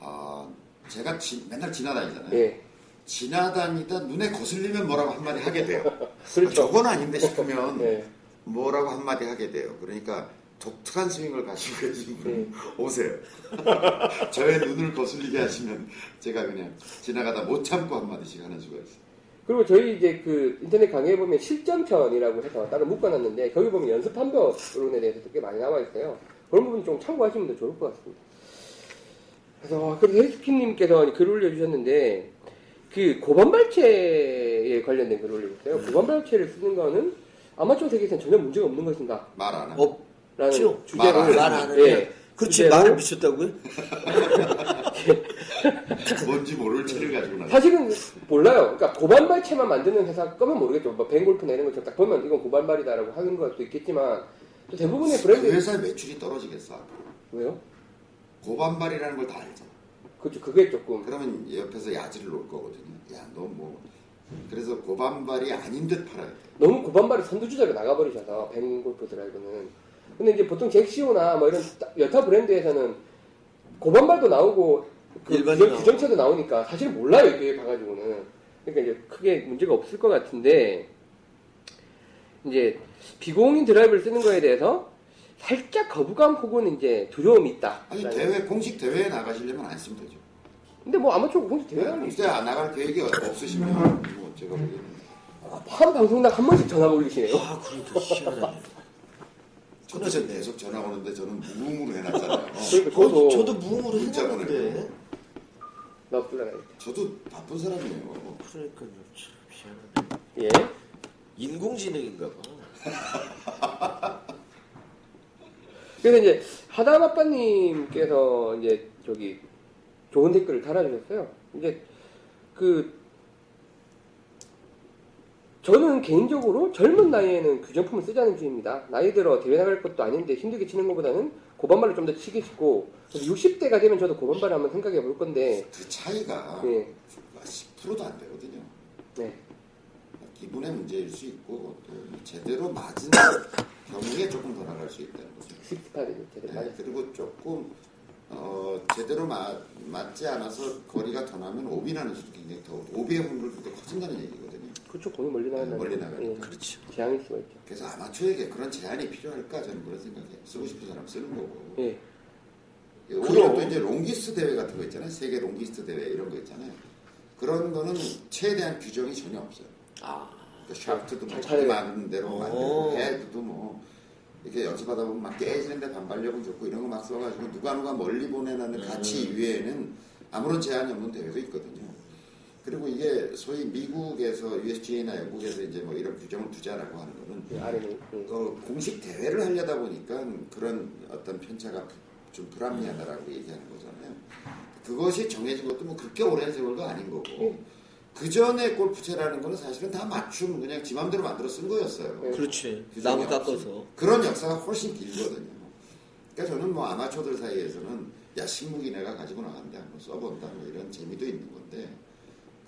아, 제가 지- 맨날 지나다니잖아요. 예. 지나다니다 눈에 거슬리면 뭐라고 한마디 하게 돼요. 그렇죠. 저건 아닌데 싶으면 네. 뭐라고 한마디 하게 돼요. 그러니까 독특한 스윙을 가지고 계신 분 네. 오세요. 저의 눈을 거슬리게 하시면 제가 그냥 지나가다 못 참고 한마디씩 하는 수가 있어요. 그리고 저희 이제 그 인터넷 강의에 보면 실전편이라고 해서 따로 묶어놨는데 거기 보면 연습한 법론에 대해서도 꽤 많이 나와 있어요. 그런 부분 좀 참고하시면 더 좋을 것 같습니다. 그래서 그리고 헤리스킨님께서 글 올려주셨는데 그 고반발체에 관련된 글 올려주셨어요. 고반발체를 쓰는 거는 아마추어 세계에서는 전혀 문제가 없는 것인가? 말 안 하고. 어, 라는 그렇죠. 주제로 말말안 예. 그렇지, 주제로 말을 미쳤다고요? 뭔지 모를 채를 가지고 나서. 사실은 몰라요. 그러니까 고반발체만 만드는 회사 거면 모르겠죠. 뭐 뱅골프나 이런 것처럼 딱 보면 이건 고반발이다라고 하는 것도 있겠지만 또 대부분의 그 브랜드 회사의 매출이 떨어지겠어. 앞으로. 왜요? 고반발이라는 걸 다 알잖아. 그렇죠. 그게 조금 그러면 옆에서 야지를 놓을 거거든요. 야, 너 뭐. 그래서 고반발이 아닌 듯 팔아야 돼. 너무 고반발을 선두주자로 나가버리셔서 뱅골프 드라이브는. 근데 이제 보통 잭시오나 뭐 이런 따- 여타 브랜드에서는 고반발도 나오고 그 일반이 규정- 나오고. 규정체도 나오니까 사실 몰라요 이게 봐가지고는. 그러니까 이제 크게 문제가 없을 것 같은데 이제 비공인 드라이브를 쓰는 거에 대해서 살짝 거부감 혹은 이제 두려움이 있다. 아니, 대회, 공식 대회에 나가시려면 안 쓰면 되죠. 근데 뭐 아마추어 공식 대회 하는 공식 대회 안 나갈 계획이 없으시면, 뭐 제가 보기에는. 한 방송당 한 번씩 전화 올리시네요. 아, 그래도 희한하네. 저도 끊어졌네. 계속 전화 오는데 저는 무음으로 해놨잖아요. 그러니까 저도 어, 저도 무음으로 해놨는데. 보내고. 나 불러야겠다. 저도 바쁜 사람이에요. 그러니까요. 참 희한하네. 예. 인공지능인가 봐. 그래서 이제 하다마빠님께서 이제 저기 좋은 댓글을 달아주셨어요. 이제 그 저는 개인적으로 젊은 나이에는 규정품을 쓰자는 주의입니다. 나이 들어 대회 나갈 것도 아닌데 힘들게 치는 것보다는 고반발을 좀더 치기 싶고 60대가 되면 저도 고반발을 한번 생각해 볼 건데 그 차이가 예. 10%도 안 되거든요. 네. 기분의 문제일 수 있고 또 제대로 맞은 경우에 조금 더 나갈 수 있다는 거죠. 식스파를 제대로 네. 그리고 조금 어, 제대로 맞, 맞지 않아서 거리가 더 나면 오비 나는 수도 굉장히 더 오비의 확률도 더 커진다는 얘기거든요. 그렇죠. 공이 멀리 나간다. 멀리 나가니까. 그렇죠. 재앙일 수가 있죠. 그래서 아마추어에게 그런 제한이 필요할까 저는 그런 생각해요. 쓰고 싶은 사람 쓰는 거고. 예. 오히려 그럼. 또 이제 longest 대회 같은 거 있잖아요. 세계 longest 대회 이런 거 있잖아요. 그런 거는 채에 대한 규정이 전혀 없어요. 아, 그 샤프트도 뭐 자기. 맘대로 오. 만들고 헤드도 뭐 이렇게 연습하다 보면 막 깨지는데 반발력은 좋고 이런 거 막 써가지고 누가 누가 멀리 보내라는 가치 이외에는 아무런 제한이 없는 대회도 있거든요. 그리고 이게 소위 미국에서 USGA나 영국에서 이제 뭐 이런 규정을 두자라고 하는 거는 예, 아래는. 예. 어, 공식 대회를 하려다 보니까 그런 어떤 편차가 부- 좀 불합리하다라고 얘기하는 거잖아요. 그것이 정해진 것도 뭐 그렇게 오랜 세월도 아닌 거고 예. 그 전에 골프채라는 거는 사실은 다 맞춤 그냥 지 맘대로 만들어 쓴 거였어요. 네. 그렇지. 나무. 깎아서. 그런 역사가 훨씬 길거든요. 그러니까 저는 뭐 아마추어들 사이에서는 야 신무기네가 가지고 나간다, 뭐 써본다, 뭐 이런 재미도 있는 건데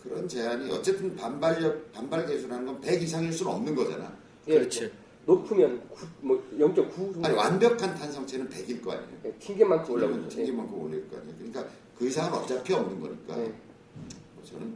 그런 제한이 어쨌든 반발력 반발 계수라는 건 100 이상일 수는 없는 거잖아. 예, 그렇지. 높으면 9, 뭐 0.9 정도. 아니 완벽한 탄성체는 100일 거 아니에요. 예, 튕긴 만큼 올라오면 올라오죠. 챙긴 만큼 올릴 거 아니에요. 그러니까 그 이상은 어차피 없는 거니까 네. 뭐 저는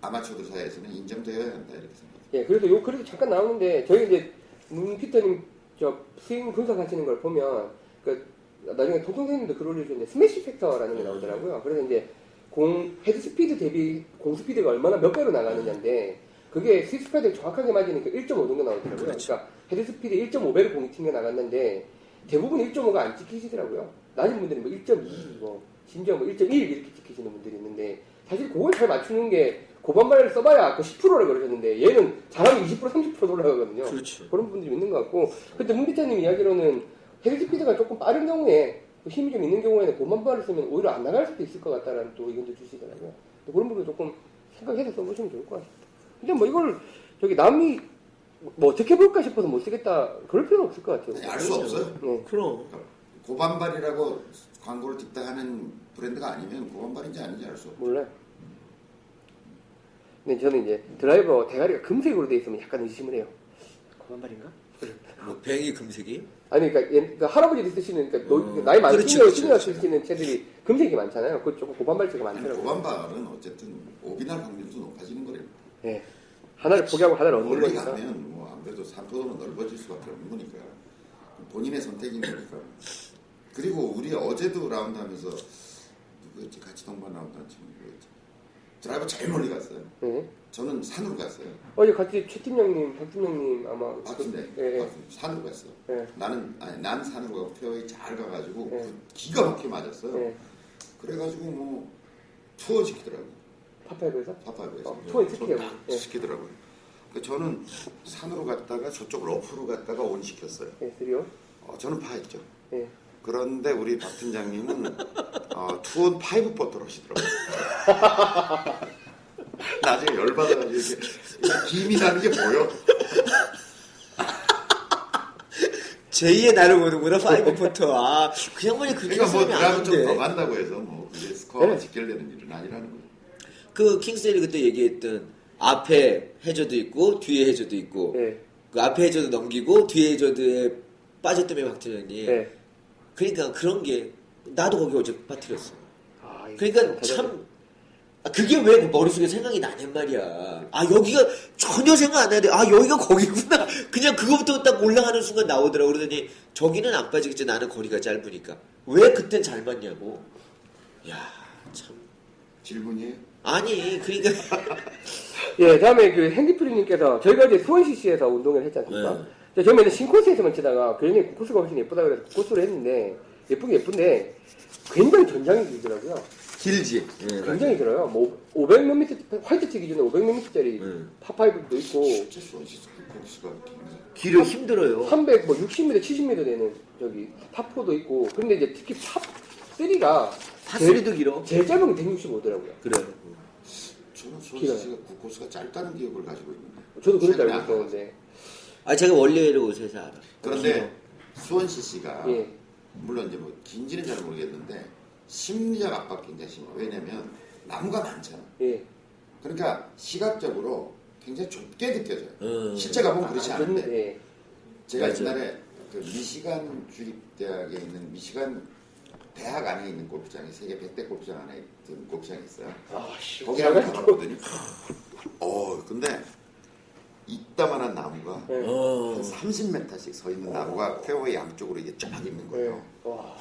아마추어들 사이에서는 인정되어야 한다 이렇게 생각해요. 예, 그래도 요 그래도 잠깐 나오는데 저희 이제 문 fitter님 저 스윙 분석하시는 걸 보면 그 나중에 도통 선생님도 글 올려주셨는데 smash factor라는 게 나오더라고요. 그래서 이제 공 헤드 스피드 대비 공 스피드가 얼마나 몇 배로 나가느냐인데 그게 sweet spot 정확하게 맞으니까 1.5 정도 나오더라고요. 그렇죠. 그러니까 헤드 스피드 1.5배로 공이 튕겨 나갔는데 대부분 1.5가 안 찍히시더라고요. 낮은 분들은 뭐 1.2, 뭐 심지어 뭐 1.1 이렇게 찍히시는 분들이 있는데 사실 그걸 잘 맞추는 게 고반발을 써봐야 그 10%라고 그러셨는데 얘는 잘하면 20% 30% 올라가거든요. 그렇지. 그런 분들이 있는 것 같고 근데 문fitter님 이야기로는 헤드 스피드가 조금 빠른 경우에 또 힘이 좀 있는 경우에는 고반발을 쓰면 오히려 안 나갈 수도 있을 것 같다라는 또 의견도 주시더라고요. 그런 부분 조금 생각해서 써보시면 좋을 것 같습니다. 근데 뭐 이걸 저기 남이 뭐 어떻게 볼까 싶어서 못 쓰겠다 그럴 필요는 없을 것 같아요. 알 수 없어요. 네. 그럼. 고반발이라고 광고를 뒷다 하는 브랜드가 아니면 고반발인지 아닌지 알 수 없어요. 몰라요. 근데 저는 이제 드라이버 대가리가 금색으로 돼 있으면 약간 의심을 해요. 고반발인가? 뭐 뱅이 금색이? 아니 그러니까, 얘, 그러니까 할아버지들이 쓰시는 그러니까 노- 어, 나이 많은 그렇지, 시니어 시니어 그렇지. 쓰시는 채들이 금색이 많잖아요. 그 조금 아니, 많더라고요. 고반발은 어쨌든 오비날 확률도 높아지는 거예요. 예. 하나를 포기하고 하나를 얻는 거니까. 가면 뭐 아무래도 산포도는 넓어질 수밖에 없는 거니까 본인의 선택인 거니까. 그리고 우리 어제도 라운드 하면서 누구였지 같이 동반 라운드 한 친구 누구였지 드라이버 제일 멀리 갔어요. 예. 저는 산으로 갔어요. 어제 같이 최 팀장님, 박 팀장님 아마 박순대 예, 예. 박순대. 산으로 갔어요. 예. 나는 아니 난 산으로 가고 페어에 잘 가가지고 예. 그 기가 막히게 맞았어요. 예. 그래가지고 뭐 two on 시키더라고요. 파파이브에서 파파이브에서 어, 투어. 딱 예. 시키더라고요. 그 저는 산으로 갔다가 저쪽 러프로 갔다가 on 시켰어요. 예, 쓰리오. 어, 저는 파했죠. 예. 그런데 우리 박 팀장님은 어, two on five putter로 하시더라고요. 나중에 열받아가지고 이렇게, 이렇게 김이 나는 게 보여. 제2의 나를 보는구나, five putter. 아, 그 양반이 그렇게 그러니까 뭐 드라이브 좀더. 간다고 해서 뭐 그게 스코어가 네. 직결되는 일은 아니라는 거예요. 그 킹스레이 그때 얘기했던 앞에 해저도 있고, 뒤에 해저도 있고, 예. 그 앞에 해저도 넘기고, 뒤에 해저드에 빠졌다며, 박태현이. 예. 그러니까 그런 게, 나도 거기 어제 빠뜨렸어. 아, 그러니까 참 아, 그게 왜 머릿속에 생각이 나냔 말이야. 아 여기가 전혀 생각 안 나는데 아 여기가 거기구나. 그냥 그거부터 딱 올라가는 순간 나오더라고. 그러더니 저기는 안 빠지겠지. 나는 거리가 짧으니까. 왜 그땐 잘 맞냐고. 야 참. 질문이에요? 아니 그러니까 예, 다음에 그 핸디프리님께서 저희가 이제 수원시시에서 운동을 했지 않습니까? 저 처음에는 신코스에서만 치다가 굉장히 코스가 훨씬 예쁘다 그래서 코스로 했는데 예쁘긴 예쁜데 굉장히 전장이 길더라고요. 길지. 예, 굉장히 길어요. 뭐 500몇 미터 화이트 티 기준에 500몇 미터짜리 음. 파파이브도 있고 실제 수원시스 코스가 굉장히 길을 힘들어요. 300, 뭐 60m, 70m 되는 저기 파4도 있고 근데 이제 특히 파 3가 파스리도 길어. 제일 짧은 게 165더라고요. 그래. 저는 수원시스가 그 코스가 짧다는 기억을 가지고 있는데 저도 그럴 줄 알고 있었는데 아 제가 원래를 옷에서 알아. 그런데 수원시시가 예. 물론 이제 뭐 긴지는 잘 모르겠는데 심리적 압박 굉장히 심해요. 왜냐면 나무가 많잖아. 예. 그러니까 시각적으로 굉장히 좁게 느껴져요. 음. 실제 가보면 그렇지 아, 않은데 예. 제가 맞아요. 옛날에 그 미시간 주립대학에 있는 미시간 대학 안에 있는 골프장이 세계 100대 골프장 안에 있던 골프장이 있어요. 아, 씨. 거기 한번 가봤거든요. 어, 근데 이따만한 나무가 예. 어. 한 30m씩 서 있는 나무가 페어웨이 양쪽으로 이게 쫙 있는 예. 거예요. 와.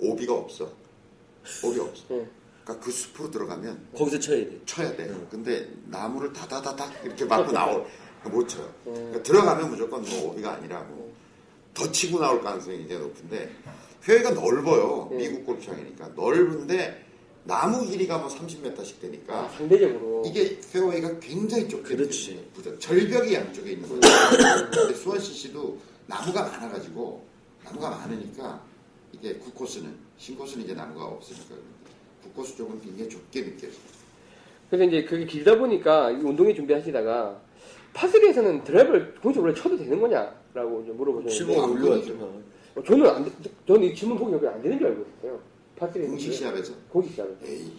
오비가 없어. 오비 없어. 예. 그러니까 그 숲으로 들어가면 거기서 쳐야 돼. 쳐야 돼. 근데 나무를 다다다닥 이렇게 맞고 나올 못 쳐요. 음. 그러니까 들어가면 무조건 뭐 오비가 아니라고 더 치고 나올 가능성이 이제 높은데 회가 넓어요. 음. 미국 골프장이니까 넓은데 나무 길이가 뭐 30m씩 아, 되니까 상대적으로 이게 페어웨이가 굉장히 좁게 그렇지. 그죠? 절벽이 양쪽에 있는 거죠. 근데 수원 CC도 나무가 많아가지고 나무가 많으니까 이게 구코스는 신코스는 이제 나무가 없으니까 구코스 쪽은 굉장히 좁게 느껴져요. 그래서 이제 그게 길다 보니까 이 운동회 준비하시다가 파스리에서는 드라이브를 공식적으로 쳐도 되는 거냐라고 이제 물어보셨는데 실버 안 올라왔지만. 어, 저는 안, 돼- 저는 이 질문 보기 여기 안 되는 줄 알고 있었어요. 파스리에서 공식 시합에서 공식 시합에서. 에이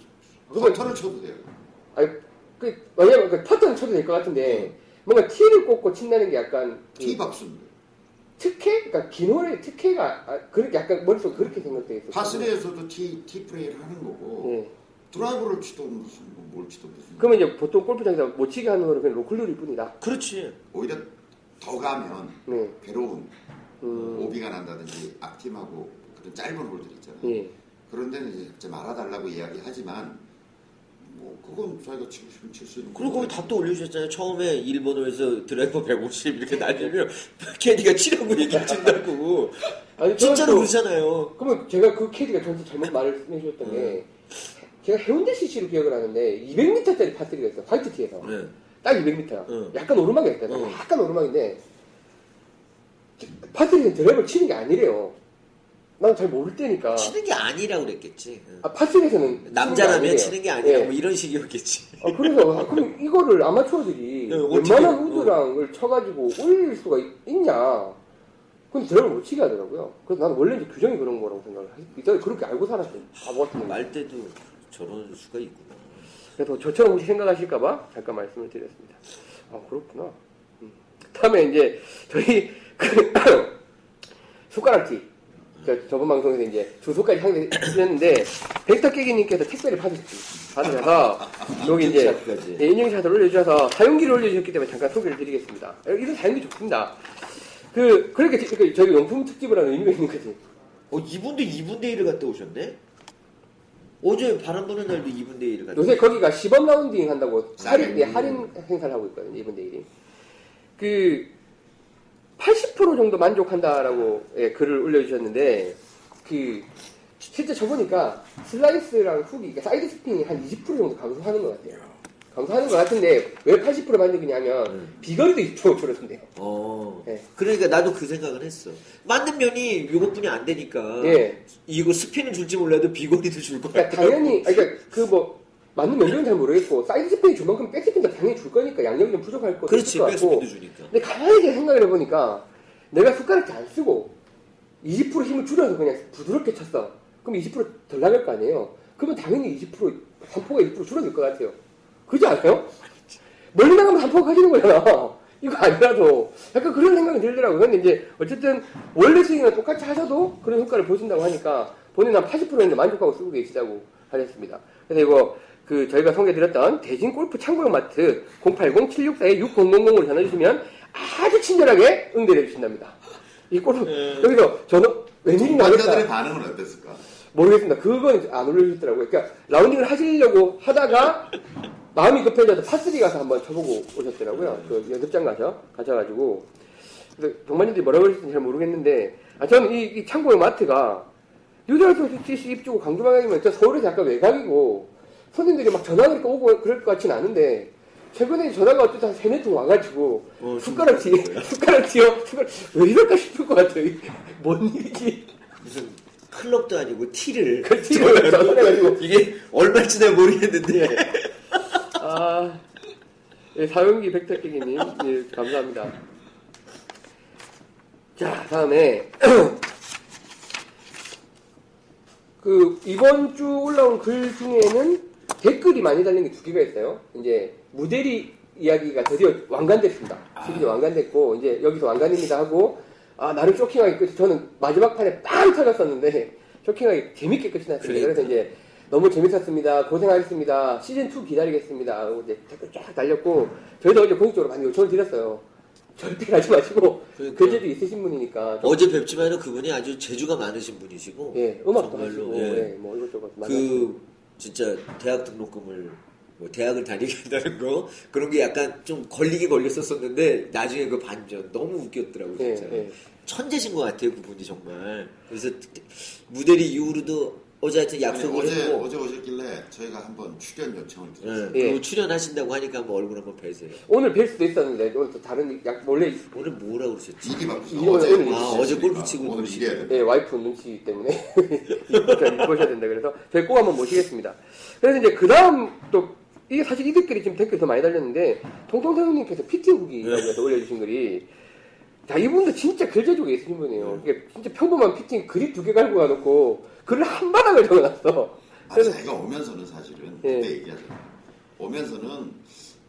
그건- 퍼터를 쳐도 돼요. 아니, 그, 왜냐면 그 퍼트는 쳐도 될 것 같은데 뭔가 티를 꽂고 친다는 게 약간 그 티박스입니다. 특혜? 그러니까 기노의 특혜가 아, 그렇게 약간 머릿속에 그렇게 생각돼 있었어요. 파스리에서도 티, 티 플레이를 하는 거고 예. 드라이버를 치던 무슨 뭐 뭘 치던 무슨 그러면 이제 보통 골프장에서 못 치게 하는 거는 그냥 로클룰일 뿐이다. 그렇지. 오히려 더 가면 네. 괴로운 음, 오비가 난다든지 악팀하고 그런 짧은 홀들 있잖아요. 예. 그런 데는 이제 말아달라고 이야기하지만 뭐 그건 자기가 치고 싶으면 칠 수 있는 그리고 거기. 답도 올려주셨잖아요. 처음에 일본어에서 드라이버 150 이렇게 날리면 캐디가 치라고 얘기해 준다고. 아니, 진짜로 그러잖아요. 그러면 제가 그 캐디가 저한테 잘못 말을 해주셨던 게 제가 해운대 CC로 기억을 하는데 200m짜리 파스리가 있어요. 화이트 티에서. 네. 딱 200m. 응. 약간 오르막이 있다. 응. 약간 오르막인데 파스리는 드라이버를 치는 게 아니래요. 난 잘 모를 때니까. 치는 게 아니라고 그랬겠지. 응. 아, 파스리에서는 남자라면 치는 게 아니라 예. 뭐 이런 식이었겠지. 아, 그래서 아, 그럼 이거를 아마추어들이 웬만한 해요? 우드랑을 쳐가지고 올릴 수가 있, 있냐? 근데 드라이버 못 치게 하더라고요. 그래서 나는 원래 이제 규정이 그런 거라고 생각을 했, 그렇게 알고 살았어요. 바보 같은 놈. 말 때도 저런 수가 있구나. 그래서 저처럼 혹시 생각하실까봐 잠깐 말씀을 드렸습니다. 아 그렇구나. 음. 다음에 이제 저희 그 숟가락티 저, 저번 방송에서 이제 주소까지 상대했는데 벡터 깨기님께서 택배를 받으셨, 받으셔서 여기 이제. 예, 인증샷을 올려주셔서 사용기를 올려주셨기 때문에 잠깐 소개를 드리겠습니다. 이런 사용기 좋습니다. 그 그렇게 지- 그 저희 용품 특집을 하는 의미가 있는 거지. 어, 이분도 2분의 1을 갔다 오셨네? 어제 바람 부는 날도 2분의 1을 갔다 요새 거기가 시범 라운딩 한다고 할인, 음. 예, 할인 행사를 하고 있거든요, 이번 내일이. 그, 80% 정도 만족한다라고 예, 글을 올려주셨는데, 그, 실제 쳐보니까 슬라이스랑 훅이, 그러니까 사이드 스핀이 한 20% 정도 감소하는 것 같아요. 감소하는 것 같은데, 왜 80% 만족이냐면, 음. 비거리도 20% 줄어든대요. 어. 네. 그러니까 나도 그 생각을 했어. 맞는 면이 이것뿐이 안 되니까. 예. 이거 스핀은 줄지 몰라도 비거리도 줄 거야. 그러니까 당연히, 아니, 그러니까 그 뭐, 맞는 면적은 잘 모르겠고, 사이드 스핀이 줄 만큼 백 스핀도 당연히 줄 거니까 양력이 좀 부족할 것도 그렇지, 같고, 백스핀 주니까. 근데 가만히 생각을 해보니까 내가 숟가락질 안 쓰고 20% 힘을 줄여서 그냥 부드럽게 쳤어. 그럼 20%덜 나갈 거 아니에요? 그러면 당연히 20% 산포가 20% 줄어들 것 같아요. 그렇지 않아요? 멀리 나가면 산포가 커지는 거잖아. 이거 아니라도 약간 그런 생각이 들더라고요. 근데 이제 어쨌든 원래 스윙이랑 똑같이 하셔도 그런 효과를 보신다고 하니까 본인은 한 80% 정도 만족하고 쓰고 계시다고 하셨습니다. 그래서 이거 그 저희가 소개드렸던 대진 골프 창고용 마트 080-764-6000으로 전화주시면 아주 친절하게 응대해 주신답니다. 이 골프 여기서 전화 웬일인가 관자들의 하겠다 반응은 어땠을까? 모르겠습니다. 그건 안 올려주시더라고요. 그러니까 라운딩을 하시려고 하다가 마음이 급해져서 파3 가서 한번 쳐보고 오셨더라고요. 그 연습장 가서 가셔가지고 그래서 동반님들이 뭐라고 그러실지 잘 모르겠는데 아 저는 이, 이 창고의 마트가 CC 입주고 강주 방향이면 저 서울에서 약간 외곽이고 손님들이 막 전화가 이렇게 오고 그럴 것 같지는 않은데 최근에 전화가 어쨌든 한 세네 통 와가지고 어, 숟가락 쥐 숟가락 쥐어 숟가락 왜 이럴까 싶을 것 같아요. 뭔 일이지? 무슨 클럽도 아니고 티를. 그 티를 전화해가지고 이게 얼마인지 내가 모르겠는데. 아, 예, 사용기 백탁기기님, 예, 감사합니다. 자, 다음에, 그, 이번 주 올라온 글 중에는 댓글이 많이 달린 게 두 개가 있어요. 이제, 무대리 이야기가 드디어 완간됐습니다. 시리즈 완간됐고, 이제 여기서 완간입니다 하고, 아, 나름 쇼킹하게 끝이, 저는 마지막 판에 빵 터졌었는데, 쇼킹하게 재밌게 끝이 났습니다. 그래서 이제, 너무 재밌었습니다. 고생하셨습니다. 시즌 2 기다리겠습니다. 하고 이제 댓글 쫙 달렸고, 저희도 어제 공식적으로 많이 요청을 드렸어요. 절대 가지 마시고, 그러니까. 글재도 있으신 분이니까. 좀, 어제 뵙지만은 그분이 아주 재주가 많으신 분이시고. 예, 음악도 정말로, 하시고, 예. 예, 뭐 이것저것. 그 진짜 대학 등록금을 뭐 대학을 다니게 한다는 거? 그런 게 약간 좀 걸리게 걸렸었었는데 나중에 그 반전 너무 웃겼더라고요 예, 진짜. 예. 천재신 것 같아요 그분이 정말. 그래서 무대리 이후로도 어제 하여튼 약속을 어제 했고 어제 오셨길래 저희가 한번 출연 요청을 예, 드렸어요. 예. 그리고 출연하신다고 하니까 한번 얼굴 한번 뵈세요 오늘 뵐 수도 있었는데, 오늘 또 다른, 약, 원래, 오늘 뭐라고 그러셨지? 바쁘죠. 이거 어제 오늘 골프 아, 어제 골프 치고 오늘. 일해야 돼. 예, 와이프 눈치 때문에 입으셔야 된다 그래서 저희 꼭 한번 모시겠습니다. 그래서 이제 그 다음 또 이게 사실 이들끼리 지금 댓글 더 많이 달렸는데 통통선생님께서 PT 후기라고 해서 올려주신 글이 자 이분도 진짜 글재주가 있으신 분이에요. 이게 진짜 평범한 피팅 그립 두 개 갈고 가놓고 글을 한 바닥을 적어놨어. 아, 그래서 자기가 오면서는 사실은 예. 그때 얘기하잖아. 오면서는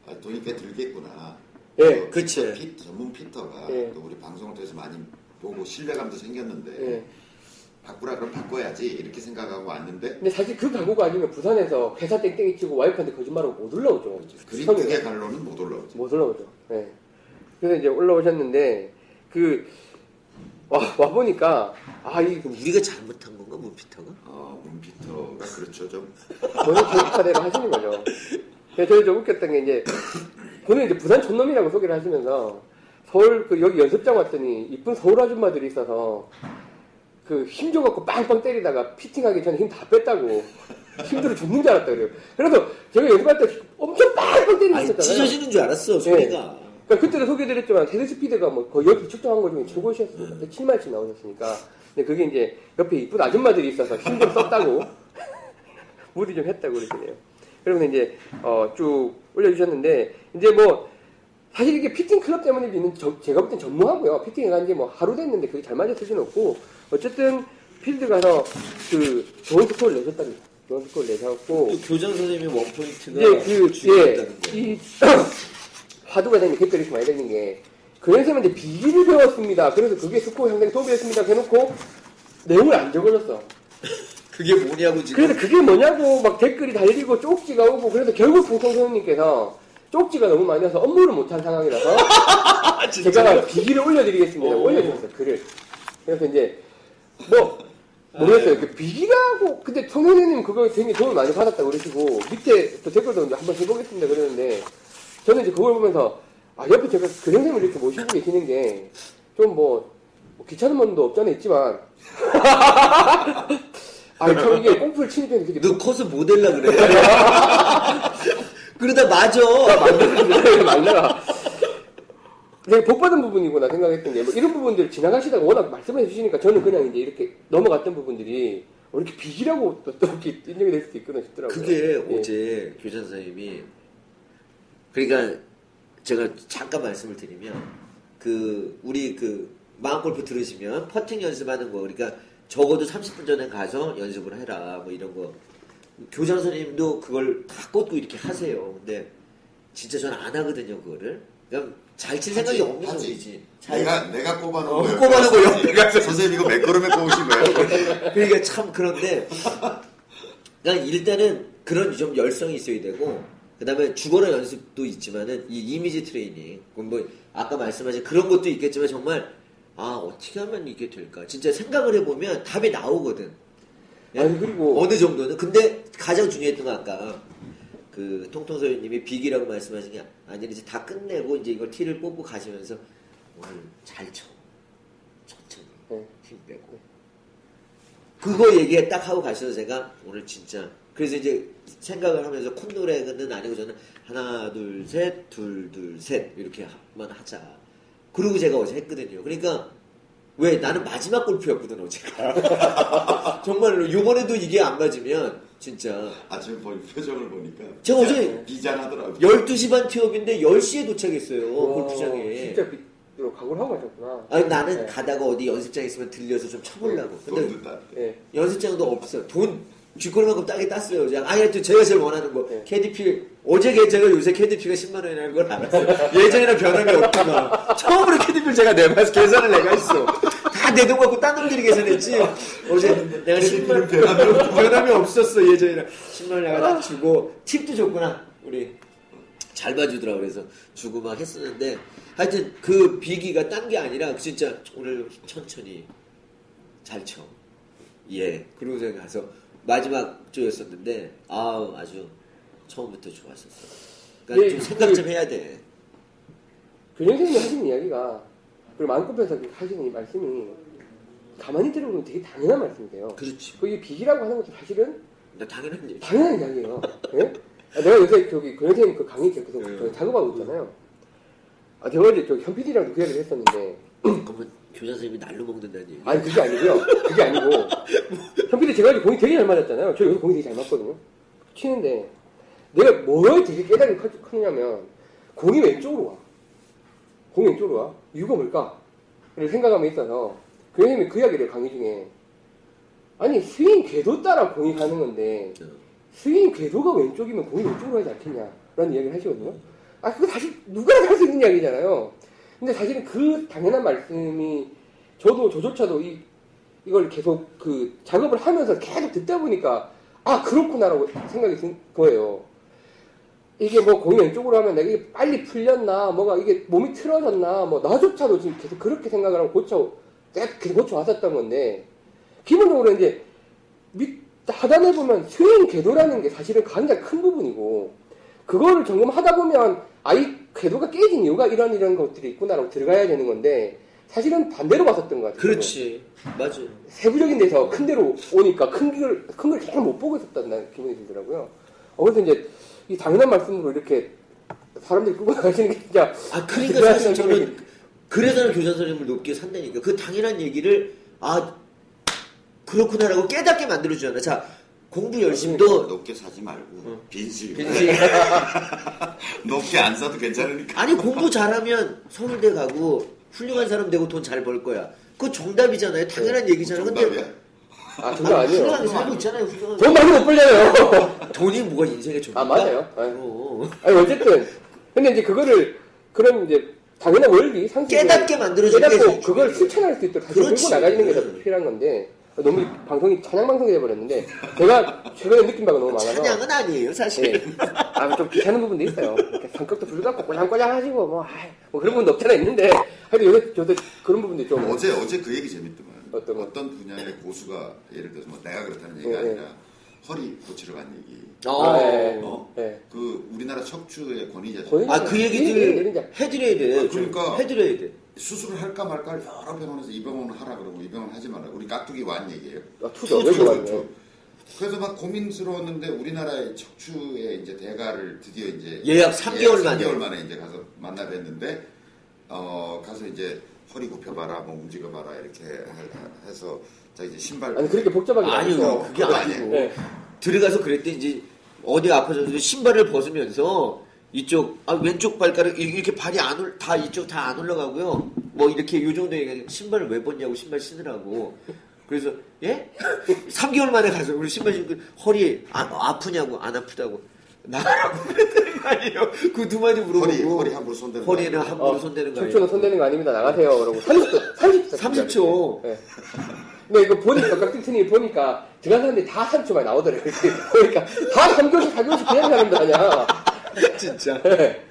아, 돈이 꽤 들겠구나. 예. 그 그치. 피- 전문 피터가 예. 또 우리 방송을 통해서 많이 보고 신뢰감도 생겼는데 예. 바꾸라 그럼 바꿔야지 이렇게 생각하고 왔는데 근데 사실 그 각오가 아니면 부산에서 회사 땡땡이 치고 와이프한테 거짓말하고 못 올라오죠. 그림. 두개 갈로는 못 올라오지. 못 올라오죠. 네. 그래서 이제 올라오셨는데 그 와, 와 보니까 아 이 우리가 잘못한 건가 문피터가? 어, 문 피터가 그렇죠 좀. 본인 계획파대로 하시는 거죠. 그래서 저희 좀 웃겼던 게 이제 본인 이제 부산 촌놈이라고 소개를 하시면서 서울 그 여기 연습장 왔더니 이쁜 서울 아줌마들이 있어서 그 힘 줘갖고 빵빵 때리다가 피팅하기 전에 힘 다 뺐다고 힘들어 죽는 줄 알았다 그래요. 그래서 제가 연습할 때 엄청 빵빵 때리고 있었잖아요. 찢어지는 줄 알았어 소리가 그러니까 그때도 소개드렸지만 헤드 스피드가 뭐 거의 옆에 측정한 것 중에 최고셨습니다. 7마일씩 나오셨으니까. 근데 그게 이제 옆에 이쁜 아줌마들이 있어서 힘 좀 썼다고 무리 좀 했다고 그러시네요. 그러면 이제 어, 쭉 올려주셨는데 이제 뭐 사실 이게 피팅 클럽 때문에 있는 저- 제가 볼 땐 전무하고요. fitting해 간지 뭐 하루 됐는데 그게 잘 맞을 수는 없고 어쨌든 필드 가서 그 좋은 스코어를 내셨답니다. 좋은 스코어를 내셨고 또 교장 선생님의 원포인트가 이제 그, 예, 중 요하다는 거 이, 화두가 되는 댓글이 이렇게 많이 달린 게, 그래서 이제 비기를 배웠습니다. 그래서 그게 스코어 형성에 도움이 됐습니다. 해놓고 내용을 안 적어줬어. 그게 뭐냐고 지금. 그래서 그게 뭐냐고 막 댓글이 달리고 쪽지가 오고 그래서 결국 통통 선생님께서 쪽지가 너무 많이 와서 업무를 못한 상황이라서 아, 제가 비기를 올려드리겠습니다. 오. 올려주셨어요 글을. 그래서 이제 뭐 모르겠어요. 그 비기라고 근데 송 선생님 그거 굉장히 도움을 많이 받았다고 그러시고 밑에 또 댓글도 한번 해보겠습니다 그러는데 저는 이제 그걸 보면서 아 옆에 제가 그 선생님을 이렇게 모시고 계시는 게 좀뭐 귀찮은 면도 없잖아 있지만 아참 이게 꽁풀 치니까 되게 너 커서 모델라 그래. 그러다 맞아. 말라가 되게 복 받은 부분이구나 생각했던 게 뭐 이런 부분들 지나가시다가 워낙 말씀해 주시니까 저는 그냥 이제 이렇게 넘어갔던 부분들이 어, 이렇게 비기라고 또, 또 이렇게 인정이 될 수도 있구나 싶더라고요. 그게 예. 어제 교장 선생님이 그러니까 제가 잠깐 말씀을 드리면 그 우리 그 마음골프 들으시면 퍼팅 연습하는 거 그러니까 적어도 30분 전에 가서 연습을 해라 뭐 이런 거 교장 선생님도 그걸 다 꽂고 이렇게 하세요. 근데 진짜 저는 안 하거든요 그거를. 그냥 잘칠 생각이 없는 하지. 소리지. 잘 내가 내가 꼽아놓은 어, 거예요. 꼽아놓은 거 옆에 가서. 선생님 이거 매끄러움에 꼽으신 거예요. 그러니까 참 그런데 그냥 일단은 그런 좀 열성이 있어야 되고 그다음에 죽어라 연습도 있지만은 이 이미지 트레이닝 뭐 아까 말씀하신 그런 것도 있겠지만 정말 아 어떻게 하면 이게 될까 진짜 생각을 해보면 답이 나오거든 예? 아니, 그리고- 어느 정도는 근데 가장 중요했던 건 아까 그 통통소연님이 빅이라고 말씀하신 게 아니라 이제 다 끝내고 이제 이걸 티를 뽑고 가시면서 오늘 잘 쳐. 천천히 네. 힘 빼고 그거 얘기 딱 하고 가셔서 제가 오늘 진짜 그래서 이제 생각을 하면서 콧노래는 아니고 저는 하나 둘 셋 둘 둘 셋 이렇게만 하자 그리고 제가 어제 했거든요 그러니까 왜 나는 마지막 골프였거든 어제가 정말로 요번에도 이게 안 맞으면 진짜 아침에 보 표정을 보니까 제가 어제 비장하더라고. 12시 반 티업인데 10시에 도착했어요 와, 골프장에 진짜 빗으로 각오를 하고 가셨구나. 아니 나는 네. 가다가 어디 연습장 있으면 들려서 좀 쳐보려고 근데 돈도 따. 예. 연습장도 없어. 돈 쥐꼬리만큼 따게 땄어요. 어제. 아니, 하여튼 제가 제일 원하는 거. 네. KDP. 어제 제가 요새 KDP가 10만 원이라는 걸 알았어요. 예전이랑 변함이 없구나. 처음으로 KDP를 제가 내봐서 계산을 내가 했어. 다 내 돈 갖고 딴 놈들이 계산했지. 어제 내가 10만 변함이, 변함이 없었어. 예전이랑. 10만 원 내가 딱 주고. 팁도 줬구나. 우리. 잘 봐주더라 그래서 주고 막 했었는데 하여튼 그 비기가 딴 게 아니라 진짜 오늘 천천히 잘 쳐. 예. 그러고 제가 가서 마지막 조였었는데 아 아주 처음부터 좋았었어. 그러니까 예, 좀 생각 좀 해야 돼. 교장 선생님이 하시는 이야기가 그리고 마음껏에서 하시는 이 말씀이 가만히 들어보면 되게 당연한 말씀이세요. 그렇지. 그게 비기라고 하는 것도 사실은 나 당연한 얘기. 당연한 이야기예요. 예? 아, 내가 요새 저기 그 선생님 그 강의 계속 음. 저 작업하고 있잖아요. 아, 제가 어제 저 현PD랑도 그 이야기를 했었는데, 그러면 교장 선생님이 날로 먹는다는 얘기. 아니, 그게 아니고요. 그게 아니고, 현PD 제가 어제 공이 되게 잘 맞았잖아요. 저 여기서 공이 되게 잘 맞거든요. 치는데, 내가 뭘 되게 깨달음이 크- 크냐면, 공이 왼쪽으로 와. 공이 왼쪽으로 와. 이유가 뭘까? 를 생각하면 있어서, 그 선생님이 그 이야기를 강의 중에, 아니, 스윙 궤도 따라 공이 가는 건데, 어. 스윙 궤도가 왼쪽이면 공이 왼쪽으로 가지 않겠냐 라는 이야기를 하시거든요 아 그거 사실 누구나 할 수 있는 이야기잖아요 근데 사실은 그 당연한 말씀이 저도 저조차도 이 이걸 계속 그 작업을 하면서 계속 듣다 보니까 아 그렇구나라고 생각이 든 거예요. 이게 뭐 공이 왼쪽으로 하면 내가 이게 빨리 풀렸나 뭐가 이게 몸이 틀어졌나 뭐 나조차도 지금 계속 그렇게 생각을 하고 고쳐 계속 고쳐 왔었던 건데 기본적으로 이제 밑 하단에 보면 스윙 궤도라는 게 사실은 굉장히 큰 부분이고 그거를 점검하다 보면 아이 궤도가 깨진 이유가 이런 이런 것들이 있구나라고 들어가야 되는 건데 사실은 반대로 봤었던 것 같아요. 그렇지. 맞아. 세부적인 데서 큰 데로 오니까 큰 걸, 큰걸 계속 못 보고 있었다는 기분이 들더라고요. 어, 그래서 이제 이 당연한 말씀으로 이렇게 사람들이 끌고 가시는 게 진짜 아 그러니까 사실 저는 그래서 교장 선생님을 높게 산다니까. 그 당연한 얘기를 아 그렇구나라고 깨닫게 만들어주잖아. 자 공부 열심도 높게 사지 말고 빈실. 빈실. 높게 안 사도 괜찮으니까. 아니 공부 잘하면 서울대 가고 훌륭한 사람 되고 돈 잘 벌 거야. 그거 정답이잖아요. 당연한 얘기잖아. 정답이야. 근데 아 정말 아니에요. 훌륭하게 살고 있잖아요. 훌륭한 돈 많이 못 벌려요. 돈이 뭐가 인생의 전부다? 아 맞아요. 아유. 어. 아니 어쨌든 근데 이제 그거를 그런 이제 당연한 원리, 상식을 깨닫게 깨닫고 그걸 실천할 수 있도록 다시 그렇지. 끌고 나가는 게더 필요한 건데 너무 이 방송이 찬양 방송이 돼버렸는데 제가 최근에 느낀 바가 너무 많아서 찬양은 아니에요 사실. 예. 아, 좀 귀찮은 부분도 있어요. 이렇게 성격도 불같고 꼴랑꼴랑 하시고, 뭐, 아이, 뭐 그런 부분도 없잖아 있는데, 하여튼 요새 저도 그런 부분도 좀. 어제 어제 그 얘기 재밌더만. 어떤 거? 어떤 분야의 고수가 예를 들어서 뭐 내가 그렇다는 얘기가 예, 예. 아니라 허리 고치러 간 얘기. 어. 아, 예. 어? 예. 그 우리나라 척추의 권위자죠. 권위- 아그 예, 예, 얘기들 예. 해드려야 돼. 아, 그러니까. 해드려야 돼. 수술을 할까 말까 여러 병원에서 이 병원은 하라 그러고 이 병원 하지 말라. 우리 깍두기 one 얘기예요. 아, two죠. two, 여기 two. 그래서 막 고민스러웠는데 우리나라의 척추의 이제 대가를 드디어 이제 예약 3개월 만에. 3개월 만에 이제 가서 만나 뵀는데 어 가서 이제 허리 굽혀봐라, 뭐 움직여봐라 이렇게 해- 해서 자 이제 신발 아니, 그렇게 복잡하게. 아니요. 그게 아니고. 예. 들어가서 그랬대 이제 어디 아파서 신발을 벗으면서 이쪽 아, 왼쪽 발가락 이- 이렇게 발이 안 올 다 이쪽 다 안 올라가고요. 뭐 이렇게 요 정도 얘기하니까 신발을 왜 벗냐고 신발 신으라고. 그래서 예? 3개월 만에 가서 우리 신발 신고 허리 아, 아프냐고 안 아프다고 나라고 그랬다는 거 아니에요. 그 두 마디 물어보고 허리 허리 함부로 손대는 거 허리는 아니에요? 함부로 손대는 거 아니에요. 손대는 거 아닙니다. 나가세요. 그러고 30초, 30초. 30초. 예. 근데 이거 보니까, 깍두기튼이 보니까, 사람들이 다 30초 만에 나오더래요. 이렇게 보니까, 다 3교시, 4교시 그냥 사람들 아니야. 진짜. 예.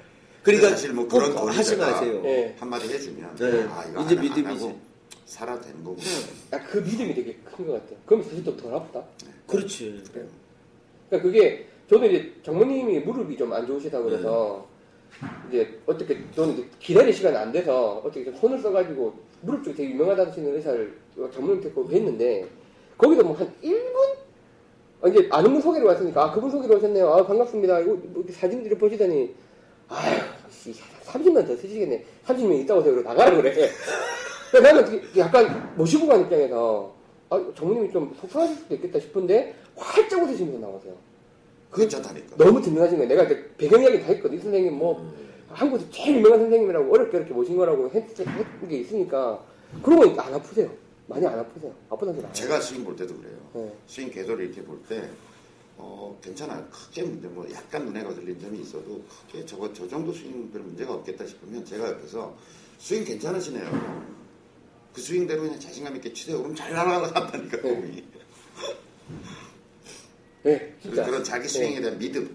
그러니까 사실 뭐 그런 꼭 하지 마세요. 예. 한마디 해주면 네. 아 이거 이제 안- 믿음이지. 살아도 되는 거고 아, 그 믿음이 되게 큰 것 같아요. 그럼 사실 또 덜 아프다. 그렇지. 그러니까 그게 저도 이제 장모님이 무릎이 좀 안 좋으시다 그래서 이제 어떻게 저는 이제 기다릴 시간이 안 돼서 어떻게 좀 손을 써가지고 무릎 쪽에 되게 유명하다는 의사를 장모님한테 꼭 뵀는데 거기도 뭐 한 1분? 아, 이제 아는 분 소개로 왔으니까 아 그분 소개로 오셨네요. 아 반갑습니다. 이거 뭐 이렇게 사진들을 보시더니 아휴 씨, 30년 더 쓰시겠네. 30년 있다 오세요. 그러고 나가라 그래. 그래서 나는 약간 모시고 간 입장에서 아, 장모님이 좀 속상하실 수도 있겠다 싶은데 활짝 웃으시면서 나오세요. 괜찮다니까 너무 든든하신 거예요. 내가 이제 배경 이야기 다 했거든. 이 선생님 뭐 한국에서 제일 유명한 선생님이라고 어렵게 어렵게 모신 거라고 했, 했던 게 있으니까 그러고 보니까 안 아프세요. 많이 안 아프세요. 아프다는 해요. 제가 스윙 볼 때도 그래요 네. 스윙 궤도를 이렇게 볼 때 어, 괜찮아요. 크게 문제, 뭐 약간 눈에 거슬린 점이 있어도 크게 저거 저 정도 스윙 별 문제가 없겠다 싶으면 제가 옆에서 스윙 괜찮으시네요. 그 스윙대로 그냥 자신감 있게 치세요. 그럼 잘 날아간다니까 네. 공이. 네, 진짜. 그런 자기 네. 스윙에 대한 믿음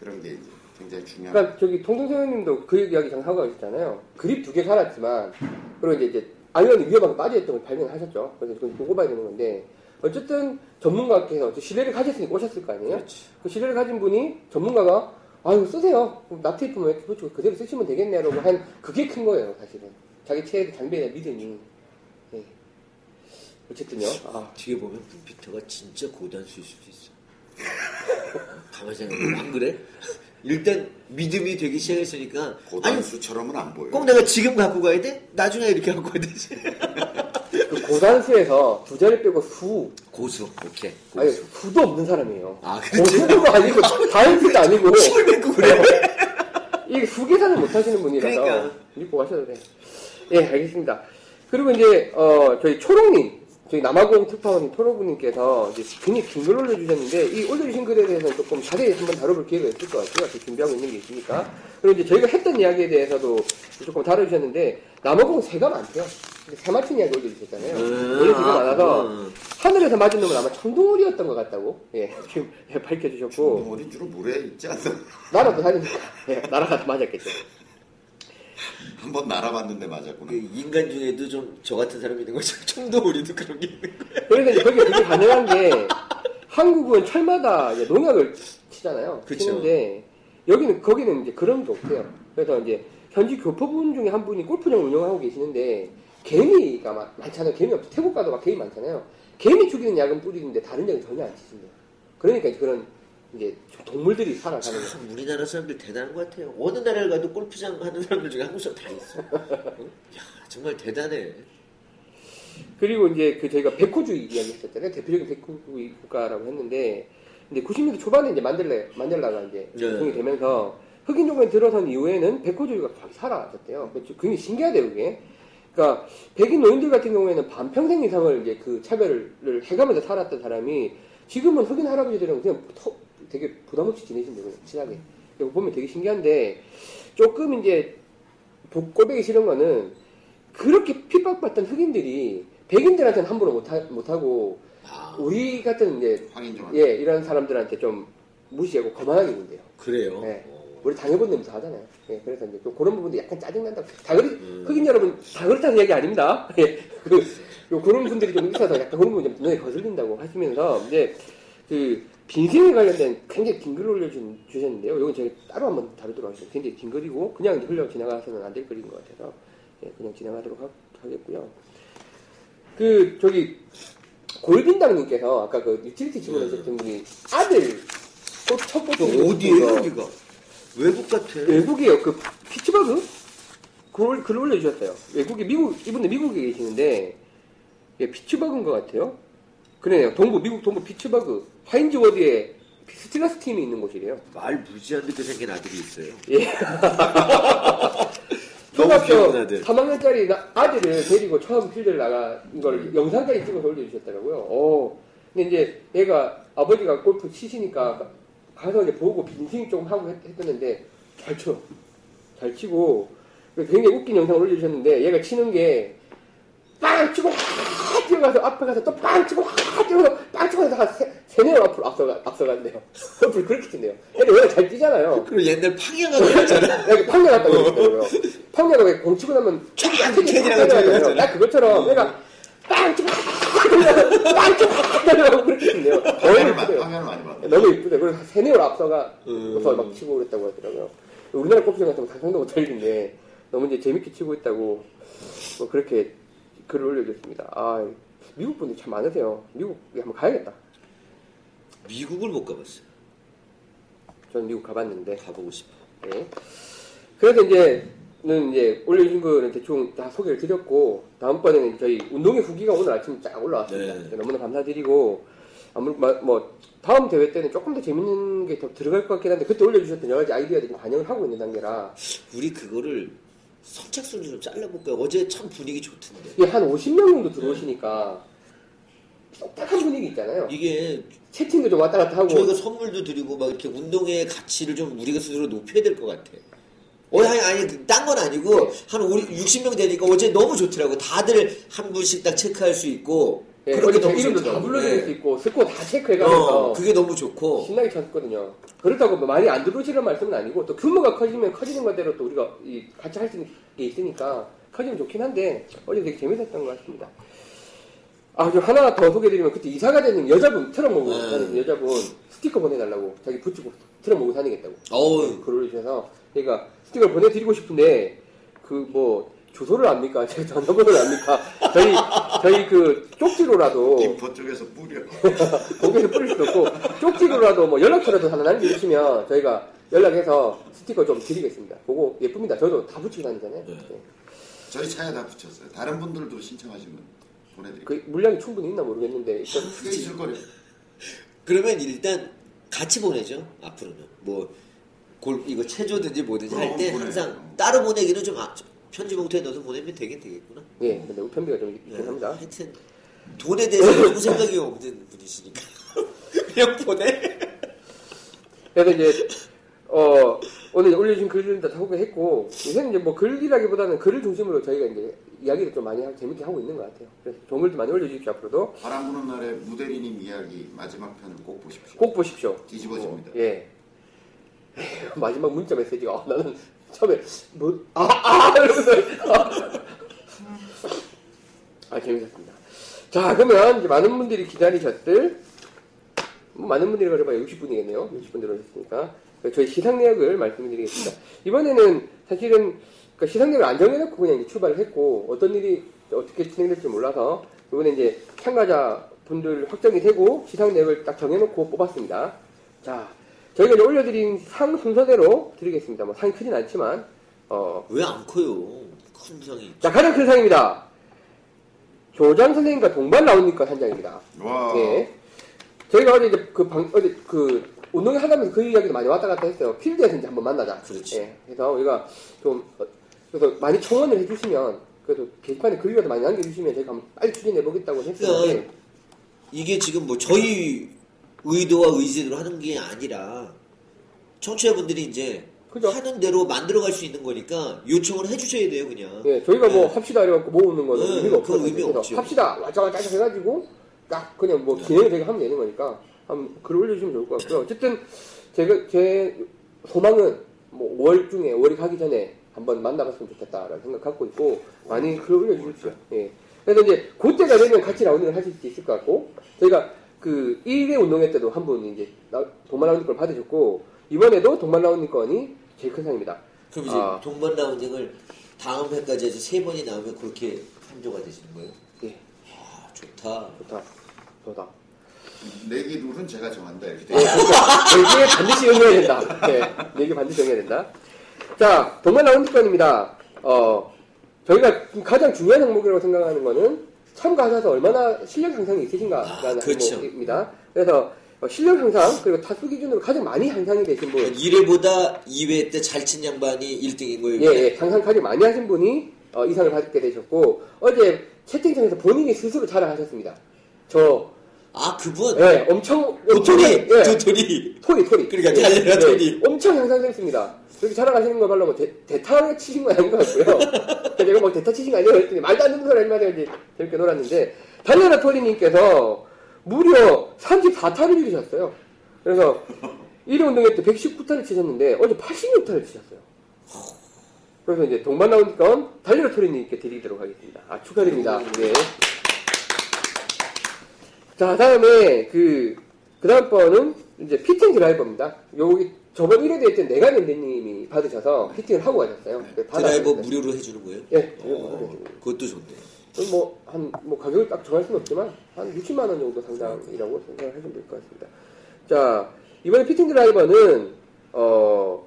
그런 게 이제 굉장히 중요한. 그러니까 저기 통통 선생님도 그 이야기 잠깐 하고 계셨잖아요. 그립 두 개 살았지만 그리고 이제 이제 아이언이 위험하게 빠져있던 걸 발견하셨죠. 그래서 그건 보고 봐야 되는 건데 어쨌든 전문가께서 신뢰를 가졌으니까 오셨을 거 아니에요. 그 신뢰를 가진 분이 전문가가 아유 쓰세요. 나트리프만 이렇게 붙이고 그대로 쓰시면 되겠네라고 한 그게 큰 거예요, 사실은. 자기 체에 장비에 대한 믿음이. 예. 어쨌든요. 아, 뒤에 보면 빅터가 진짜 고단수일 수도 있어. 가만히 생각해보면 안 그래? 일단 믿음이 되기 시작했으니까 고단수처럼은 안 보여. 꼭 내가 지금 갖고 가야 돼? 나중에 이렇게 갖고 가야 되지. 그 고단수에서 두 자리 빼고 수, 고수 오케이 아니 고수 수도 없는 사람이에요. 아, 그렇지. 고수도 아니고 다이어트도 아니고 술 뱉고 그래 이 수계산을 못 하시는 분이라서 그러니까. 믿고 가셔도 돼. 예, 알겠습니다. 그리고 이제 어 저희 초롱님, 저희 남아공 특파원인 토로부님께서 이제 굉장히 긴 글 올려주셨는데 이 올려주신 글에 대해서는 조금 자세히 한번 다뤄볼 기회가 있을 것 같아요. 또 준비하고 있는 게 있으니까. 그리고 이제 저희가 했던 이야기에 대해서도 조금 다뤄주셨는데 남아공 새가 많대요. 새 맞춘 이야기 올려주셨잖아요. 원래 새가 많아서 음. 하늘에서 맞은 놈은 아마 청동오리였던 것 같다고 예, 지금 예, 밝혀주셨고 어디 주로 물에 있지 않나? 나라도 다니니까 예, 날아가서 맞았겠죠. 한번 날아봤는데 맞았구나. 그 인간 중에도 좀 저 같은 사람이 있는 거죠 청도우리도 그런 게 있는 거야 그래서 이제 그게 되게 가능한 게 한국은 철마다 농약을 치잖아요. 그쵸. 치는데 여기는 거기는 이제 그런 게 없대요. 그래서 이제 현지 교포분 중에 한 분이 골프장을 운영하고 계시는데 개미가 많, 많잖아요. 개미 없 태국 가도 막 개미 많잖아요. 개미 죽이는 약은 뿌리는데 다른 약은 전혀 안 치신대요. 그러니까 이제 그런 이제 동물들이 살아가는. 참 우리나라 사람들 대단한 것 같아요 어느 나라를 가도 골프장 하는 사람들 중에 한국 사람 다 있어 응? 야 정말 대단해 그리고 이제 그 저희가 백호주의 이야기 했었잖아요. 대표적인 백호주의 국가라고 했는데, 근데 90년대 초반에 이제 만델라, 만델라가 이제 네. 대통령이 되면서 흑인 정권이 들어선 이후에는 백호주의가 사라졌대요. 그게 굉장히 신기하대요, 그게. 그러니까 백인 노인들 같은 경우에는 반평생 이상을 이제 그 차별을 해가면서 살았던 사람이 지금은 흑인 할아버지들은 그냥 터- 되게 부담 없이 지내신대요, 그냥 친하게. 이거 보면 되게 신기한데 조금 이제 복- 꼴보기 싫은 거는 그렇게 핍박받던 흑인들이 백인들한테는 함부로 못하, 못하고 아, 우리 같은 이제 예 이런 사람들한테 좀 무시하고 거만하게 군대요. 그래요. 네. 어. 우리 당해본 데부터 하잖아요. 예, 그래서 이제 또 그런 부분도 약간 짜증난다고. 다 그리, 음. 흑인 여러분, 다 그렇다는 이야기 아닙니다. 예, 그, 요 그런 분들이 좀 있어서 약간 그런 부분이 좀 눈에 거슬린다고 하시면서, 이제, 그, 빈생에 관련된 굉장히 긴 글을 올려주셨는데요. 이건 제가 따로 한번 다루도록 하겠습니다. 굉장히 긴 글이고, 그냥 흘려 지나가서는 안 될 글인 것 같아서, 예, 그냥 지나가도록 하, 하겠고요. 그, 저기, 골빈당님께서 아까 그 유틸리티 질문하셨던 분이 아들, 첫, 첫 번째. 그 어디에요 여기가? 외국 같아. 외국이에요. 그 피츠버그 글, 글 올려주셨어요. 외국에 미국 이분들 미국에 계시는데 예, 피츠버그인 것 같아요. 그러네요. 동부 미국 동부 피츠버그 하인즈 워드에 스틸러스 팀이 있는 곳이래요. 말 무지한 듯게 생긴 아들이 있어요. 예. 너무 초등학교 귀여운 아들. 3학년짜리 나- 아들을 데리고 처음 필드를 나간 걸 음. 영상까지 찍어서 올려주셨더라고요. 오. 근데 이제 얘가 아버지가 골프 치시니까 가서 이제 보고 빈팅 좀 하고 했, 했었는데 잘 쳐. 잘 치고 굉장히 웃긴 영상을 올려주셨는데 얘가 치는 게 빵 치고 확 뛰어가서 앞에 가서 또 빵 치고 확 뛰어가서 빵 치고 나서 한 세, 세네 번 앞으로 앞서가, 앞서간대요. 골프를 그렇게 친대요. 애들 원래 잘 뛰잖아요. 그리고 옛날 팡이가 그랬잖아. 여기 팡녀 갔다 그러더라고요. 팡녀가 왜공 치고 나면 쫙쫙 캐디랑 쫙 같이 때려요. 딱 그것처럼 내가 빵 치고 빵 치고 때려고 그렇게 이쁘대요. 화면을 많이 봤네. 너무 이쁘대. 그래서 세네 번 앞서가 음. 막 치고 그랬다고 하더라고요. 우리나라 골프장 같은 거 상상도 못 하겠는데 너무 이제 재밌게 치고 있다고 뭐 그렇게 글을 올려줬습니다. 아 미국 분들 참 많으세요. 미국에 한번 가야겠다. 미국을 못 가봤어요. 저는 미국 가봤는데. 가보고 싶어. 네. 그래서 이제는 이제 올려주신 거는 대충 다 소개를 드렸고 다음번에는 저희 운동의 후기가 오늘 아침 쫙 올라왔습니다. 네. 너무나 감사드리고 아무 마- 뭐 다음 대회 때는 조금 더 재밌는 게 더 들어갈 것 같긴 한데 그때 올려주셨던 여러 가지 아이디어들이 반영을 하고 있는 단계라 우리 그거를 선착순으로 좀 잘라볼까요? 어제 참 분위기 좋던데. 이게 한 50명 정도 들어오시니까 딱딱한 분위기 있잖아요. 이게 채팅도 좀 왔다 갔다 하고 저희가 선물도 드리고 막 이렇게 운동의 가치를 좀 우리가 스스로 높여야 될 것 같아. 어, 아니, 아니, 딴 건 아니고, 한 우리 60명 되니까 어제 너무 좋더라고. 다들 한 분씩 딱 체크할 수 있고. 예, 그런 게 어디 제 너무 이름도 다. 불러드릴 예. 수 있고 스코어 다 체크해가면서 어, 그게 너무 좋고. 신나게 쳤거든요. 그렇다고 뭐 많이 안 들어오시는 말씀은 아니고 또 규모가 커지면 커지는 것대로 또 우리가 이 같이 할 수 있는 게 있으니까 커지면 좋긴 한데 어제 되게 재밌었던 것 같습니다. 아, 저 하나 더 소개드리면 그때 이사가 되는 여자분 모고 네. 다니는 여자분 스티커 보내달라고 자기 붙이고 모고 다니겠다고 어우, 글을 올리셔서 그러니까 스티커를 보내드리고 싶은데 그 뭐 주소를 압니까? 제 전화번호를 압니까? 저희 저희 그 쪽지로라도 김포 쪽에서 뿌려. 공개해서 뿌릴 수도 없고 쪽지로라도 뭐 연락처라도 하나 남겨주시면 저희가 연락해서 스티커 좀 드리겠습니다. 보고 예쁩니다. 저도 다 붙이고 다니잖아요. 네. 네. 저희 차에 다 붙였어요. 다른 분들도 신청하시면 보내드릴게요. 그 물량이 충분히 있나 모르겠는데 일단 크게 있을 거래요. 그러면 일단 같이 보내죠. 앞으로는. 뭐, 골, 이거 체조든지 뭐든지 할 때 항상. 따로 보내기는 좀 아, 편지 봉투에 넣어서 보내면 되긴 되겠구나. 예, 근데 우편비가 좀 있긴 네. 합니다. 하여튼, 돈에 대해서 아무 생각이 없는 분이시니까. 그냥 보내. 그래서 이제 어 오늘 올려주신 글들은 다 소개했고 요새는 이제 뭐 글이라기보다는 글을 중심으로 저희가 이제 이야기를 좀 많이 하- 재밌게 하고 있는 것 같아요. 그래서 좋은 글도 많이 올려주십시오 앞으로도 바람 부는 날에 무대리님 이야기 마지막 편을 꼭 보십시오. 꼭 보십시오. 뒤집어집니다. 어, 예. 마지막 문자 메시지가 어, 나는 처음에 뭐아아 이러면서 아 재밌었습니다. 자 그러면 이제 많은 분들이 기다리셨을 뭐 많은 분들이 그래봐야 60분이겠네요. 60분 들어오셨으니까 저희 시상 내역을 말씀드리겠습니다. 이번에는 사실은 그 시상 내역을 안 정해놓고 그냥 이제 출발을 했고 어떤 일이 어떻게 진행될지 몰라서 이번에 이제 참가자 분들 확정이 되고 시상 내역을 딱 정해놓고 뽑았습니다. 자 저희가 이제 올려드린 상 순서대로 드리겠습니다. 뭐 상이 크진 않지만 어, 왜 안 커요? 큰 상이. 자 가장 큰 상입니다. 조장 선생님과 동반 라운드니까 한 장입니다. 와. 예. 저희가 어제 이제 그 방, 어제 그 운동을 하다면서 그 이야기도 많이 왔다 갔다 했어요. 필드에서 이제 한번 만나자. 그렇지. 예. 그래서 우리가 좀, 어, 그래서 많이 청원을 해주시면, 그래도 게시판에 글이라도 많이 남겨주시면 저희가 한번 빨리 추진해보겠다고 했었는데, 그러니까 이게 지금 뭐 저희 의도와 의지대로 하는 게 아니라 청취자분들이 이제 그죠? 하는 대로 만들어갈 수 있는 거니까 요청을 해주셔야 돼요 그냥. 예, 저희가 뭐 네. 합시다 이래갖고 모으는 거는 네, 의미가 그 없어요. 의미 없죠. 합시다 와짜와짜 해가지고 딱 그냥 뭐 진행을 되게 하면 되는 거니까 한번 글 올려주시면 좋을 것 같고요. 어쨌든 제가 제 소망은 뭐 5월 중에 5월이 가기 전에 한번 만나봤으면 좋겠다라는 생각 갖고 있고 많이 글 올려주십시오. 예. 그래서 이제 그때가 되면 같이 라운딩을 하실 수 있을 것 같고 저희가 그 1회 운동회 때도 한 분이 이제 라- 동반 라운딩 권 받으셨고 이번에도 동반 라운딩 권이 제일 큰 상입니다. 그럼 이제 아. 동반 라운딩을 다음 회까지 해서 세 번이 나오면 그렇게 참조가 되시는 거예요? 예, 아 좋다. 좋다. 좋다. 내기 룰은 제가 정한다 이렇게 돼. 여기에 반드시 응해야 된다. 네, 여기 반드시 응해야 된다. 자, 동반 라운드권입니다. 어, 저희가 가장 중요한 항목이라고 생각하는 거는 참가하셔서 얼마나 실력 향상이 있으신가라는 아, 그렇죠. 항목입니다. 그래서 어, 실력 향상 그리고 타수 기준으로 가장 많이 향상이 되신 분, 1회보다 2회 때 잘 친 양반이 1등인 거예요. 예, 예, 향상 가장 많이 하신 분이 어, 이상을 받게 되셨고 어제 채팅창에서 본인이 스스로 자랑하셨습니다. 저, 아 그분 예, 엄청 도토리 예, 도토리 토리, 토리. 그러니까 달려라, 토리. 엄청 향상됐습니다. 그렇게 자랑하시는 거 말로 뭐 대, 대타를 치신 건 아닌 것 같고요. 제가 뭐 대타 치신 거 아니에요? 했더니 말도 안 되는 소리 마세요. 이제 재밌게 놀았는데, 달려라 토리님께서 무려 34타를 이루셨어요. 그래서 1위 운동회 때 119타를 치셨는데, 어제 86타를 치셨어요. 그래서 이제 동반 라운드건 달려라 토리님께 드리도록 하겠습니다. 아, 축하드립니다. 네. 자, 다음에 그, 그 다음 번은 이제 피팅 드라이버입니다. 여기 저번 1회 대회 때 내가 낸데님이 받으셔서 피팅을 하고 가셨어요. 그 드라이버 받았는데. 무료로 해주는 거예요? 예, 어, 그것도 좋네. 뭐, 한, 뭐, 가격을 딱 정할 수는 없지만, 한 60만원 정도 상당이라고 생각을 하시면 될 것 같습니다. 자, 이번에 피팅 드라이버는, 어,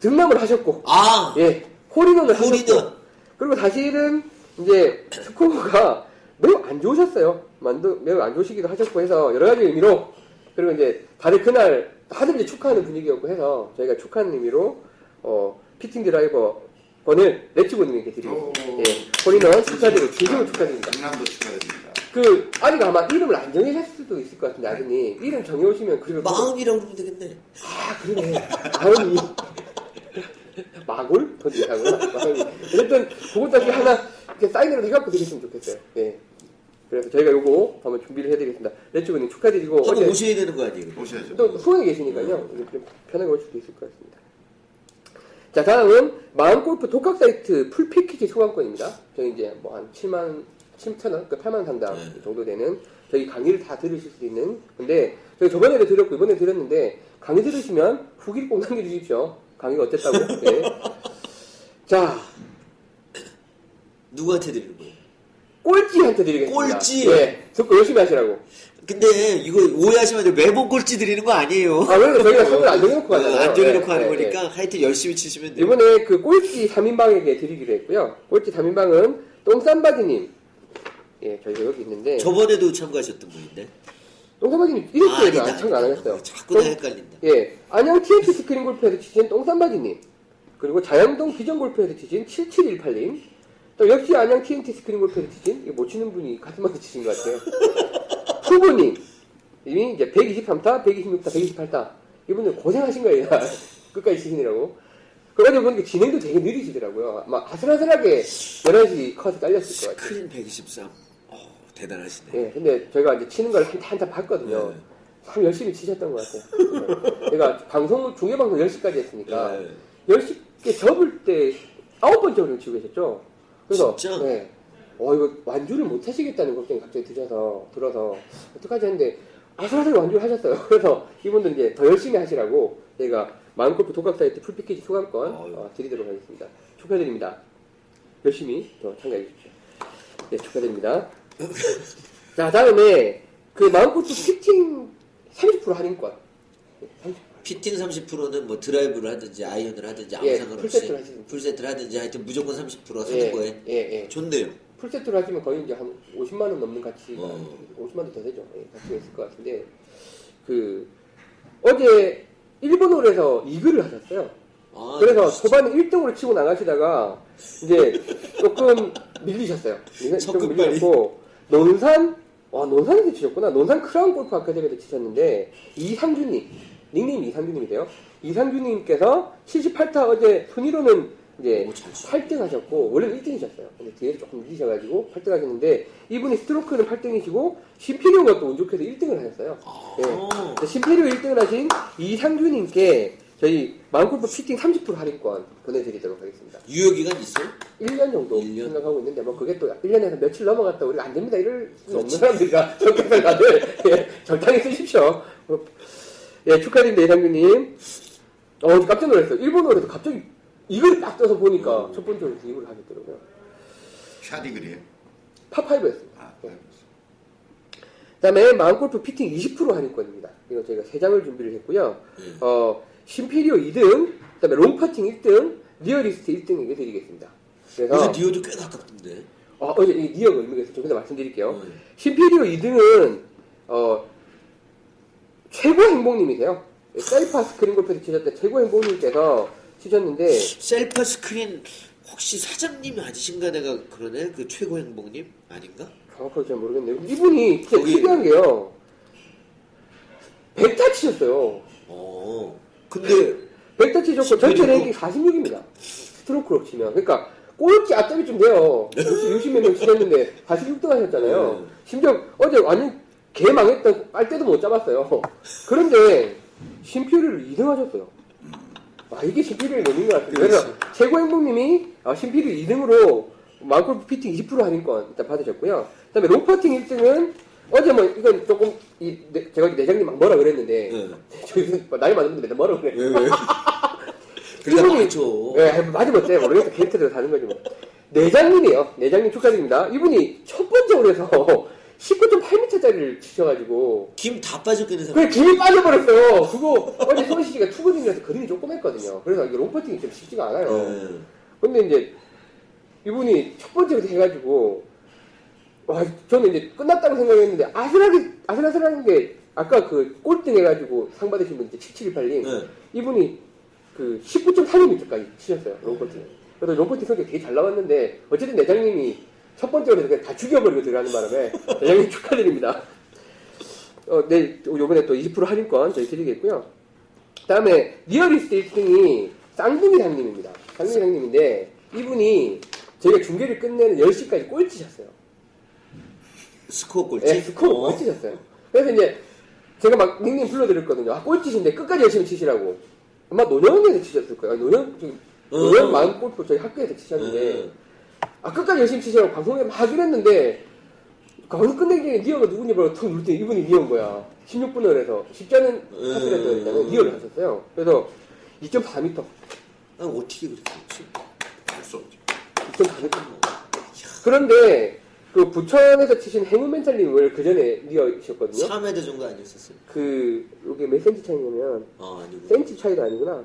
등남을 하셨고, 아 예, 홀인원을 홀인원. 하셨고, 그리고 사실은, 이제, 스코어가 매우 안 좋으셨어요. 만두, 매우 안 좋으시기도 하셨고 해서, 여러 가지 의미로, 그리고 이제, 다들 그날, 다들 이제 축하하는 분위기였고 해서, 저희가 축하하는 의미로, 어, 피팅 드라이버 번을 레츠고님에게 드리고, 오. 예, 홀인원 축하드리고, 진심으로 축하드립니다. 강남도 축하드립니다. 그, 아직 아마 이름을 안 정해셨을 수도 있을 것 같은데, 아드님. 이름 정해오시면, 그리고. 마음이라고 그러면 되겠네. 아, 그러네. 마음이. 마골? 더 이상구나. 마음이. 어쨌든, 그것 다시 하나, 이렇게 사인으로 해갖고 드리시면 좋겠어요. 예. 그래서 저희가 요거 한번 준비를 해드리겠습니다. 레츠고님 축하드리고, 한번 어제 오셔야 되는 거 아니에요? 오셔야죠. 또 수원에 계시니까요. 이제 좀 편하게 올 수도 있을 것 같습니다. 자, 다음은 마음골프 독학 사이트 풀 패키지 수강권입니다. 저희 이제 뭐 한 7만, 7천 원, 그 8만 상당 네. 정도 되는 저희 강의를 다 들으실 수 있는. 근데 저희 저번에도 드렸고 이번에 드렸는데 강의 들으시면 후기를 꼭 남겨주십시오. 강의가 어땠다고. 네. 자, 누구한테 드리는 거예요? 꼴찌한테 드리겠습니다. 꼴찌? 네. 듣고 열심히 하시라고. 근데 이거 오해하시면 안 돼요. 매번 꼴찌 드리는 거 아니에요. 아, 왜냐면 저희가 선을 안 정해놓고 하잖아요. 안 정해놓고 네, 하는 네, 네. 거니까 하여튼 열심히 치시면 돼요. 이번에 그 꼴찌 3인방에게 드리기로 했고요. 꼴찌 3인방은 똥쌈바지님. 예, 저희가 여기 있는데. 저번에도 참가하셨던 분인데. 똥쌈바지님 이럴 아. 안 참가 안 하셨어요. 자꾸 나 똥- 헷갈린다. 예, 안양 TNT 스크린 골프에서 치신 똥쌈바지님. 그리고 자양동 비전 골프에서 치신 7718님. 또 역시 안양 TNT 스크린 골프에서 치신, 이거 못 치는 분이 가슴한테 치신 것 같아요. 후보님. 이미 이제 123타, 126타, 128타. 이분들 고생하신 거예요. 끝까지 치시느라고. 그러다 보니까 진행도 되게 느리시더라고요. 막 아슬아슬하게 11시 컷에 깔렸을 것 같아요. 스크린 123. 어, 대단하시네. 예, 근데 저희가 이제 치는 걸 한타 한타 봤거든요. 네. 참 열심히 치셨던 것 같아요. 네. 제가 방송, 중계방송 10시까지 했으니까, 네. 10시께 접을 때 아홉 번째 홀을 치고 계셨죠? 그래서, 진짜? 네. 어, 이거 완주를 못 하시겠다는 걱정이 갑자기 드셔서, 들어서, 어떡하지 했는데, 아슬아슬 완주를 하셨어요. 그래서 이분들 이제 더 열심히 하시라고, 저희가 마음골프 독학 사이트 풀패키지 수강권. 어, 드리도록 하겠습니다. 축하드립니다. 열심히 더 참가해 주십시오. 네, 축하드립니다. 자, 다음에 그 마음골프 피팅 30% 할인권. 네, 30%. 피팅 30%는 뭐 드라이브를 하든지 아이언을 하든지 아무 예, 상관없이 풀세트를 하시든지. 풀세트를 하든지 하여튼 무조건 30% 하는 예, 거예요. 예, 예. 좋네요. 풀세트로 하시면 거의 이제 한 50만 원 넘는 가치가 어. 50만 원 더 되죠. 예, 가치가 있을 것 같은데 그 어제 1번 홀에서 이글을 하셨어요. 아, 그래서 진짜. 초반에 1등으로 치고 나가시다가 이제 조금 밀리셨어요. 첫 조금. 밀렸고 논산 와 논산에서 치셨구나. 논산 크라운 골프 아카데미에서 치셨는데 이상준님 닉네임 이상규님이세요. 이상규님께서 78타 어제 순위로는 이제 오, 잘 쳐. 8등 하셨고 원래는 1등이셨어요. 근데 뒤에서 조금 늦으셔가지고 8등 하셨는데 이분이 스트로크는 8등이시고 신페리오가 또 운 좋게도 1등을 하셨어요. 네. 아. 자, 심피리오 1등을 하신 이상규님께 저희 마음골프 피팅 30% 할인권 보내드리도록 하겠습니다. 유효기간 있어요? 1년 정도 1년? 생각하고 있는데 뭐 그게 또 1년에서 며칠 넘어갔다 우리가 안 됩니다 이럴 수 없는 그렇지. 사람들이라 성격을 다들 예, 적당히 쓰십시오. 뭐, 예, 축하드립니다 이상규님. 어 깜짝 놀랐어요. 일본어에서 갑자기 이걸 딱 떠서 보니까 음. 첫 번째로 이걸 하셨더라고요. 샤디글이에요. 파5였습니다. 아, 예. 그다음에 마음골프 피팅 20% 할인권입니다. 이거 저희가 세 장을 준비를 했고요. 음. 어, 신페리오 2등, 그 다음에 롱퍼팅 1등, 니어리스트 1등에게 드리겠습니다. 그래서 요새 니어도 꽤 가깝던데. 어, 어제 이 니어가 의미가 좀 이따 말씀드릴게요. 음. 신페리오 2등은 어, 최고 행복님이세요. 셀파 스크린 골프에서 치셨던 최고 행복님께서 치셨는데 셀파 스크린 혹시 사장님이 아니신가 내가 그러네 그 최고 행복님 아닌가? 정확하게 잘 모르겠네요. 이분이 진짜 거기- 특이한 게요. 100타 치셨어요. 어. 근데 100타 치셨고 전체. 랭킹 46입니다. 스트로크로 치면. 그러니까 꼴찌 앞잡이 좀 돼요. 60, 몇 명 치셨는데 46등 하셨잖아요. 네. 심지어 어제 완전 개 망했던 빨대도 못 잡았어요. 그런데 심피리를 2등 하셨어요. 아, 이게 신페리오 놈인 것 같아요. 그래서 최고 행복님이 아, 신페리오 2등으로 마음골프 피팅 20% 할인권 일단 받으셨고요. 그 다음에 롱퍼팅 1등은 어제 뭐 이건 조금 이 내- 제가 내장님 막 뭐라 그랬는데 네. 저희 나이 많은 분들 맨날 뭐라 그래. 왜 왜? 그러니까 이분이- 맞죠. 네, 맞으면 어때? 모르겠어. 캐릭터대로 다는 거지 뭐. 내장님이에요. 내장님 축하드립니다. 이분이 첫 번째 홀에서 19.8m짜리를 치셔가지고 김 다 빠졌겠는 사람. 그래 김이 빠져버렸어요. 그거 어제 소시 씨가 투그린이라서 그린이 조금 했거든요. 그래서 이게 롱퍼팅이 좀 쉽지가 않아요. 네. 근데 이제 이분이 첫 번째로 해가지고 와 저는 이제 끝났다고 생각했는데 아슬하게 아슬아슬한 게 아까 그 꼴등 해가지고 상 받으신 분 이제 7718님 네. 이분이 그 19.32m까지 치셨어요 롱퍼팅. 그래서 롱퍼팅 성격 되게 잘 나왔는데 어쨌든 내장님이 첫 번째로 그냥 다 죽여버리고 들어가는 바람에 내장님 축하드립니다. 어, 네, 요번에 또 20% 할인권 저희 드리겠고요. 다음에 니어리스트 1등이 쌍둥이 상님입니다. 쌍둥이 상님인데 이분이 저희가 중계를 끝내는 10시까지 꼴찌셨어요. 스코어 꼴찌. 예, 스코어 꼴찌셨어요. 그래서 이제 제가 막 닉네임 불러드렸거든요. 아, 꼴찌신데 끝까지 열심히 치시라고. 아마 논현에서 치셨을 거예요. 아, 논현, 저기, 논현 음. 마음 골프 저희 학교에서 치셨는데 음. 아, 끝까지 열심히 치시라고 방송에 막 하긴 했는데 방송 끝내기 전에 니어가 누군지 모르고 툭 누를 때 이분이 니어인 거야. 16번 홀에서 쉽지 않은 음. 카트랬더니 니어를 하셨어요. 그래서 2.4m. 아, 어떻게 그렇게 했지? 알수 없지. 2.4m. 그런데 그 부천에서 치신 행운 멘탈님을 그 전에 니어이셨거든요. 3m 정도 아니었었어요? 그 이게 몇 센치 차이냐면 아 아니고. 센치 차이도 아니구나.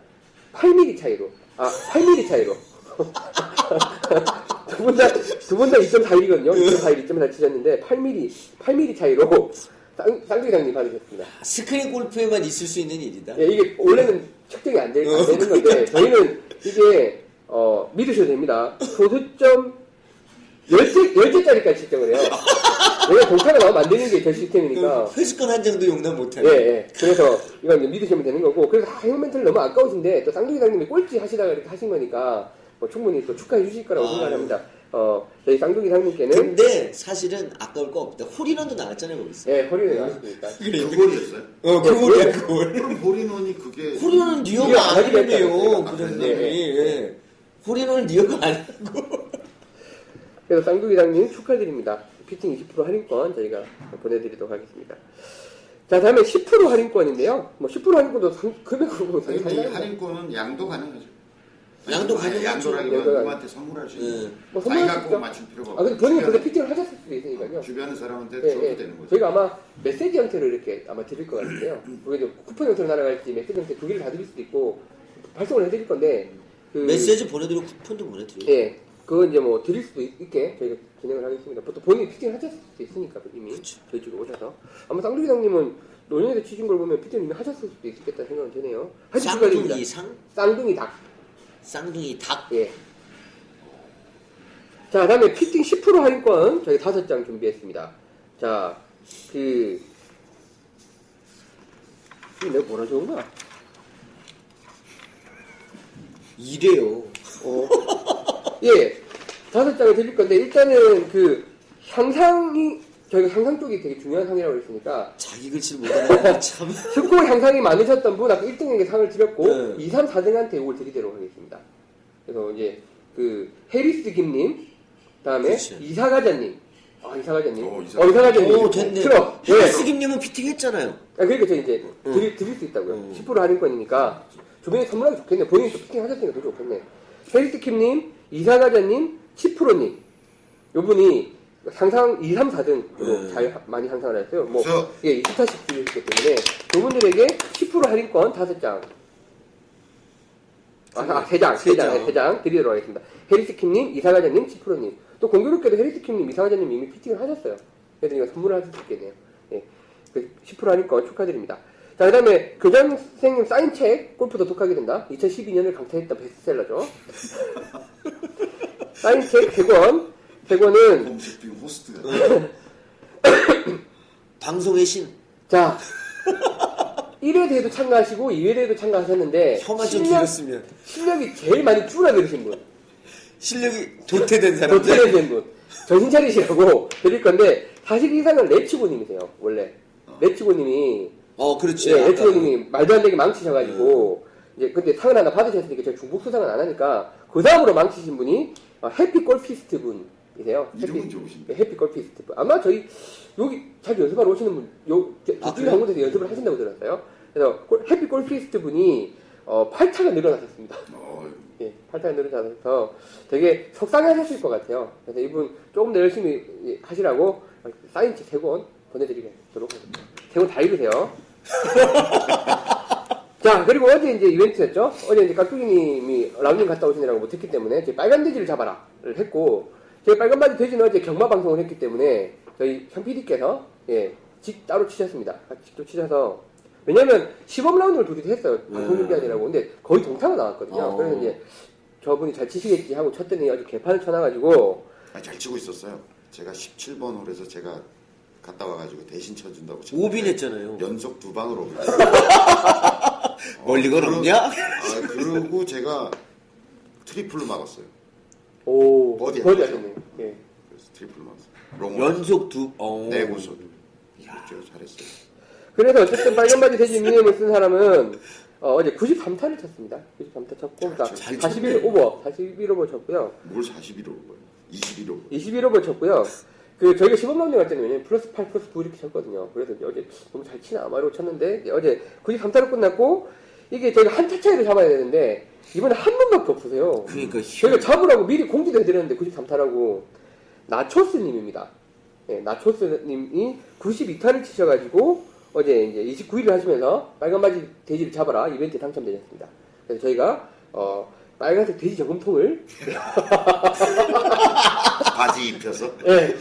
8mm 차이로. 아, 8mm 차이로. 두 분 다, 두 분 다 2.4mm거든요. 2.4mm, 2.4 치셨는데, 8mm, 8mm 차이로 쌍, 쌍둥이장님 받으셨습니다. 스크린 골프에만 있을 수 있는 일이다. 예, 이게 원래는 측정이 안, 되, 안 되는 건데, 저희는 이게, 어, 믿으셔도 됩니다. 소수점 10개, 10개짜리까지 측정을 해요. 동차가 나오면 안 되는 게저 시스템이니까. 회수권 한 장도 용납 못하네. 예, 예. 그래서 이건 믿으시면 되는 거고, 그래서 아, 행운 멘트를 너무 아까우신데, 또 쌍둥이 장님이 꼴찌 하시다가 이렇게 하신 거니까, 뭐 충분히 또 축하해 주실 거라고 아유. 생각합니다. 어, 저희 쌍둥이장님께는, 근데 사실은 아까울 거 없다. 홀인원도 나왔잖아요 거기서. 예, 홀인원 나왔으니까. 그래. 그 홀이었어요? 어, 그 홀이야 그 홀. 그럼 홀인원이 그게 홀인원은 near가 near가 아니랬잖아요. 아니래요. 아, 그 그래요? 장님이. 예. 홀인원은 near가 아니고. 그래서 쌍둥이장님 축하드립니다. 피팅 20% 할인권 저희가 보내드리도록 하겠습니다. 자, 다음에 10% 할인권인데요. 뭐 10% 할인권도 상, 금액으로 보면 상당히 할인권은 양도 가능하죠. 양도 가능하죠. 양도라기보다 양도가- 누구한테 선물할 수 있는. 예. 뭐 자기가 선물할 수꼭 있죠. 맞출 필요가 아, 없고. 근데 본인이 주변에- 피팅을 하셨을 수도 있으니까요. 주변의 사람한테 예, 줘도 예. 되는 거죠. 저희가 아마 메시지 형태로 이렇게 아마 드릴 것 같은데요. 그게 이제 쿠폰 형태로 날아갈지 메시지 형태 두 개를 다 드릴 수도 있고 발송을 해드릴 건데 그 메시지 보내드리고 쿠폰도 보내드려요. 예, 그건 이제 뭐 드릴 수도 있- 있게 저희가 진행을 하겠습니다. 보통 본인이 피팅을 하셨을 수도 있으니까 이미 그쵸. 저희 쪽에 오셔서 아마 쌍둥이장님은 노년에서 치신 걸 보면 피팅 이미 하셨을 수도 있겠다 생각은 드네요. 하여튼 축하드립니다. 쌍둥이 상, 쌍둥이 닭. 쌍둥이 닭. 예. 자, 다음에 피팅 10% 할인권 저희 다섯 장 준비했습니다. 자, 그 이거 내가 뭐라 적은 거야? 이래요. 어. 예, 다섯 장을 드릴 건데 일단은 그 향상이 저희가 향상 쪽이 되게 중요한 상이라고 했으니까 자기 글씨를 못하는 참. 스코어 향상이 많으셨던 분 아까 1등에게 상을 드렸고 네. 2, 3, 4등한테 이걸 드리도록 하겠습니다. 그래서 이제 그 해리스 김님, 그다음에 그렇죠. 이사가자님, 아 이사가자님, 오, 어 이사가자. 이사가자님, 오, 됐네. 틀어. 예. 헬스김님은 피팅했잖아요. 아, 그러니까 저 이제 응. 드릴, 드릴 수 있다고요. 응. 10% 할인권이니까 주변에 선물하기 좋겠네. 본인이 또 피팅 하셨으니까 더 좋겠네. 헤리스킴님, 이사가자님, 10%님. 요 분이 상상 2, 3, 4등으로 네. 잘 하- 많이 상상을 하셨어요. 뭐, 그래서 예, 2타씩 드리셨기 때문에 그분들에게 10% 할인권 5장. 아, 아, 3장, 세 3장, 장. 3장 드리도록 하겠습니다. 헤리스킴님, 이사가자님, 10%님. 또 공교롭게도 헤리스킴님, 이사가자님 이미 피팅을 하셨어요. 그래서 이거 선물을 하실 수 있겠네요. 예. 그10% 할인권 축하드립니다. 자, 그 다음에 교장 선생님 사인책 골프 도 독하게 된다. 2012년을 강타했던 베스트셀러죠. 사인책 100원. 100원은, 공식 비용 호스트가 방송의 신. 자, 1회 대회도 참가하시고 2회 대회도 참가하셨는데, 혀만 좀 실력, 길었으면. 실력이 제일 많이 줄어드신 분. 실력이 도태된 사람들. 도태된 분. 정신 차리시라고 드릴 건데, 사실 이상은 레치고님이세요, 원래. 레치고님이, 어, 그렇지. 예, 아까 레치고님이 말도 안 되게 망치셔가지고, 이제 근데 상을 하나 받으셨으니까 제가 중복 수상은 안 하니까, 그 다음으로 망치신 분이 어, 해피 골피스트 분 이세요. 이름은 해피, 좋으신데. 네, 해피 골피스트 분. 아마 저희, 여기 자주 연습하러 오시는 분, 요, 아, 저쪽에? 한 곳에서 연습을 하신다고 들었어요. 그래서 골- 해피 골피스트 분이, 어, 8차가 늘어나셨습니다. 어, 예, 8차가 늘어나셔서 되게 속상하셨을 것 같아요. 그래서 이분 조금 더 열심히 예, 하시라고 사인책 3권 보내드리도록 하겠습니다. 3권 다 읽으세요. 자, 그리고 어제 이제 이벤트였죠? 어제 이제 깍두기님이 라운딩 갔다 오시느라고 못했기 때문에 제 빨간 돼지를 잡아라를 했고, 제 빨간 바지 돼지는 어제 경마 방송을 했기 때문에 저희 현 PD께서 예, 직 따로 치셨습니다. 아, 직접 치셔서 왜냐면 시범 라운드를 둘이 했어요. 방송 네. 준비하느라고. 근데 거의 동타가 나왔거든요. 어. 그래서 이제 저분이 잘 치시겠지 하고 쳤더니 어제 개판을 쳐놔가지고 아, 잘 치고 있었어요. 제가 17번 홀에서 제가 갔다 와가지고 대신 쳐준다고 오빈 했잖아요. 연속 두 방으로 오빈. 멀리 없냐? 아, 그리고 제가 트리플로 막았어요. 오 버디 버디? 하셨네요. 예. 그래서 막았어요. 롱 연속 두, 어. 네 구속. 제가 잘했어요. 그래서 어쨌든 빨간 바지 돼지 닉네임을 쓴 사람은 어, 제 93타를 쳤습니다. 93타 쳤고, 그러니까 잘 41 오버, 41 오버 쳤고요. 뭘 41호 온 거예요? 21호. 21 오버 쳤고요. 그 저희가 시범 라운드 갈 때는 왜냐면 플러스 8, 플러스 9 이렇게 쳤거든요. 그래서 이제 어제 너무 잘 치나 아마로 쳤는데 어제 93타로 끝났고 이게 저희가 한 타 차이로 잡아야 되는데 이번에 한 번밖에 없으세요. 그러니까 저희가 잡으라고 미리 공지도 해드렸는데 93타라고 나초스님입니다. 예, 나초스님이 92타를 치셔가지고 어제 이제 29일을 하시면서 빨간 바지 돼지를 잡아라 이벤트에 당첨되셨습니다. 그래서 저희가 어, 빨간색 돼지 저금통을 바지 입혀서 예.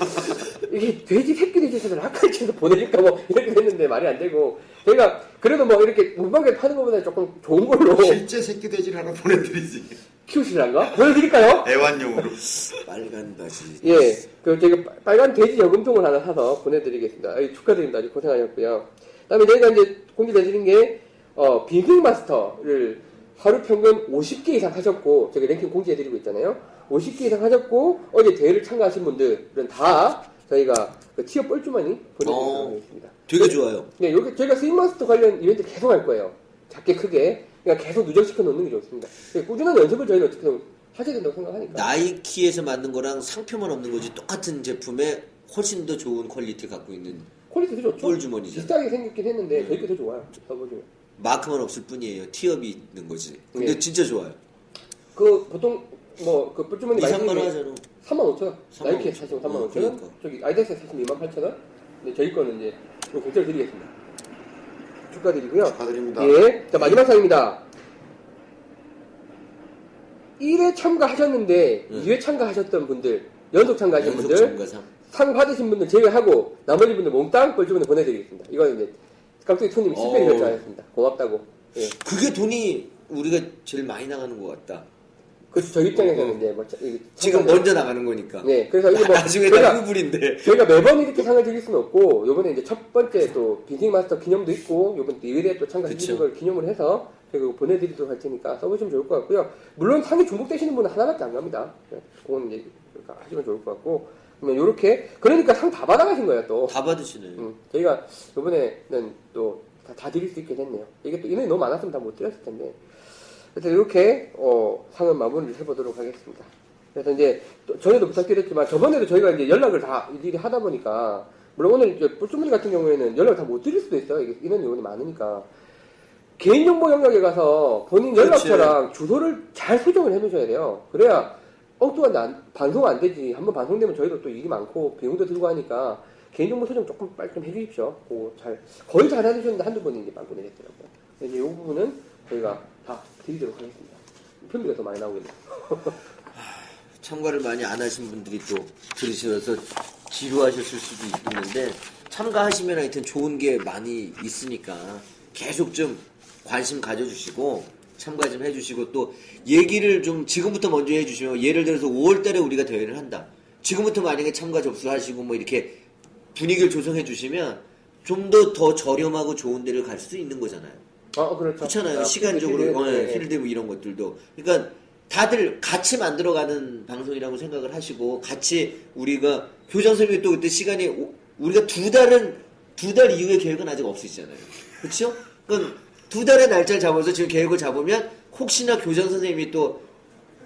이게 돼지 새끼 돼지에서 락카치에서 보내줄까 뭐 이렇게 됐는데 말이 안 되고 저희가 그래도 뭐 이렇게 문방구에 파는 것보다 조금 좋은 걸로 실제 새끼 돼지를 하나 보내드리지. 키우시란가? 보여드릴까요? 애완용으로. 빨간 바지. 예, 그 제가 빨- 빨간 돼지 저금통을 하나 사서 보내드리겠습니다. 아이, 축하드립니다. 아주 고생하셨고요. 그다음에 저희가 이제 공지해드린 게 어, 빙빙 마스터를 하루 평균 50개 이상 하셨고 저희 랭킹 공지해드리고 있잖아요. 50개 이상 하셨고 어제 대회를 참가하신 분들은 다 저희가 그 티어 뻘주머니 보내드리도록 어. 하겠습니다. 되게 좋아요. 네, 여기 저희가 스윙 마스터 관련 이벤트 계속 할 거예요. 작게 크게 그냥 계속 누적시켜 놓는 게 좋습니다. 네, 꾸준한 연습을 저희는 어떻게 하셔야 된다고 생각하니까. 나이키에서 만든 거랑 상표만 없는 거지 똑같은 제품에 훨씬 더 좋은 quality 갖고 있는 quality 더 좋죠? 볼 주머니죠. 비슷하게 생겼긴 했는데 음. 저희 게 더 좋아요. 써보시면. 마크만 없을 뿐이에요. 티업이 있는 거지. 근데 네. 진짜 좋아요. 그 보통 뭐그 볼주머니 2, 3만 원 많이 하잖아. 3만 5천 원. 3만 나이키에 5천 사시면 원. 3만 어, 5천 원. 그러니까. 저기 아이다스에 사시면 2만 8천 원. 근데 저희 거는 이제 공짜로 드리겠습니다. 축하드리고요. 축하드립니다. 예. 자 마지막 상입니다. 1회 참가하셨는데 음. 2회 참가하셨던 분들 연속 참가하신 연속 분들 참가상. 상 받으신 분들 제외하고 나머지 분들 몽땅 뻘주머니 보내드리겠습니다. 이건 이제 깍두기 실패 어. 결정하셨습니다. 고맙다고. 예. 그게 돈이 우리가 제일 많이 나가는 것 같다. 그 저희 입장에서는 이제 뭐 자- 이- 지금 먼저 나가는 거니까. 네, 그래서 이게 뭐 나중에 저희가- 다 후불인데. 저희가 매번 이렇게 상을 드릴 수는 없고 요번에 이제 첫 번째 또 비딩 마스터 기념도 있고 요번 또 예외에 또 참가해 주신 그쵸. 걸 기념을 해서 저희가 그거 보내드리도록 할 테니까 써보시면 좋을 것 같고요. 물론 상이 중복되시는 분은 하나밖에 안 갑니다. 네, 그건 이제 그러니까 하시면 좋을 것 같고 그러면 요렇게 그러니까 상 다 받아가신 거예요 또. 다 받으시네. 음, 저희가 이번에는 또 다 다 드릴 수 있게 됐네요. 이게 또 인원이 너무 많았으면 다 못 드렸을 텐데. 그래서 이렇게 어, 상은 마무리를 해보도록 하겠습니다. 그래서 이제 또 전에도 부탁드렸지만 저번에도 저희가 이제 연락을 다 일일이 하다 보니까 물론 오늘 이제 뿔주머니 같은 경우에는 연락을 다 못 드릴 수도 있어요. 이게 인원이 요번에 많으니까 개인정보 영역에 가서 본인. 연락처랑 주소를 잘 수정을 해놓으셔야 돼요. 그래야 엉뚱한데 안- 방송 안 되지. 한번 방송되면 저희도 또 일이 많고 비용도 들고 하니까 개인정보 수정 조금 빨리 좀 해주십시오. 그거 잘 거의 잘 해주셨는데 한두 번이 이제 빵꾸 내렸더라고요. 그래서 이 부분은 저희가 다 드리도록 하겠습니다. 편비가 더 많이 나오겠네요. 참가를 많이 안 하신 분들이 또 들으셔서 지루하셨을 수도 있는데 참가하시면 하여튼 좋은 게 많이 있으니까 계속 좀 관심 가져주시고 참가 좀 해주시고 또 얘기를 좀 지금부터 먼저 해주시면 예를 들어서 5월달에 우리가 대회를 한다. 지금부터 만약에 참가 접수하시고 뭐 이렇게 분위기를 조성해 주시면 좀 더더 저렴하고 좋은 데를 갈 수도 있는 거잖아요. 아, 그렇죠. 그렇잖아요. 아, 시간적으로 필드, 어, 네, 네. 필드 뭐 이런 것들도. 그러니까 다들 같이 만들어가는 방송이라고 생각을 하시고 같이 우리가 교장 선생님이 또 그때 시간이 오- 우리가 두 달은 두 달 이후의 계획은 아직 없으시잖아요. 그렇죠? 그러니까 두 달의 날짜를 잡아서 지금 계획을 잡으면 혹시나 교장 선생님이 또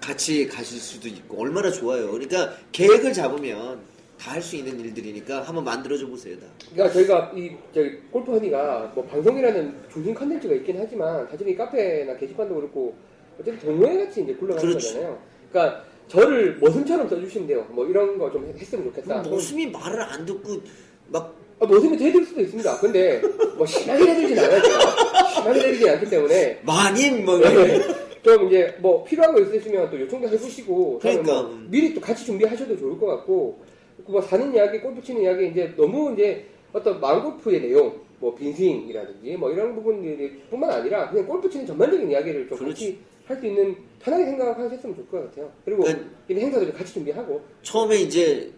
같이 가실 수도 있고 얼마나 좋아요. 그러니까 계획을 잡으면 다 할 수 있는 일들이니까 한번 만들어줘 보세요. 다. 그러니까 저희가 이 저희 골프 허니가 뭐 방송이라는 중심 컨텐츠가 있긴 하지만 사실 이 카페나 게시판도 그렇고 어쨌든 동호회 같이 이제 굴러가는 그렇지. 거잖아요. 그러니까 저를 머슴처럼 써주시면 돼요. 뭐 이런 거 좀 했으면 좋겠다. 모습이 말을 안 듣고 막 아, 머슴이 해드릴 수도 있습니다. 근데 뭐 심하게 해드리진 않아요. 제가. 심하게 해드리지 않기 때문에 많이 뭐 네. 좀 이제 뭐 필요한 거 있으시면 또 요청도 해보시고 저는 그러니까. 뭐 미리 또 같이 준비하셔도 좋을 것 같고 그뭐 사는 이야기, 골프 치는 이야기 이제 너무 이제 어떤 마음골프의 내용, 뭐 빈스윙이라든지 뭐 이런 부분들뿐만 아니라 그냥 골프 치는 전반적인 이야기를 좀 그렇지. 같이 할 수 있는 편하게 생각하셨으면 좋을 것 같아요. 그리고 그러니까 이런 행사들을 같이 준비하고 처음에 이제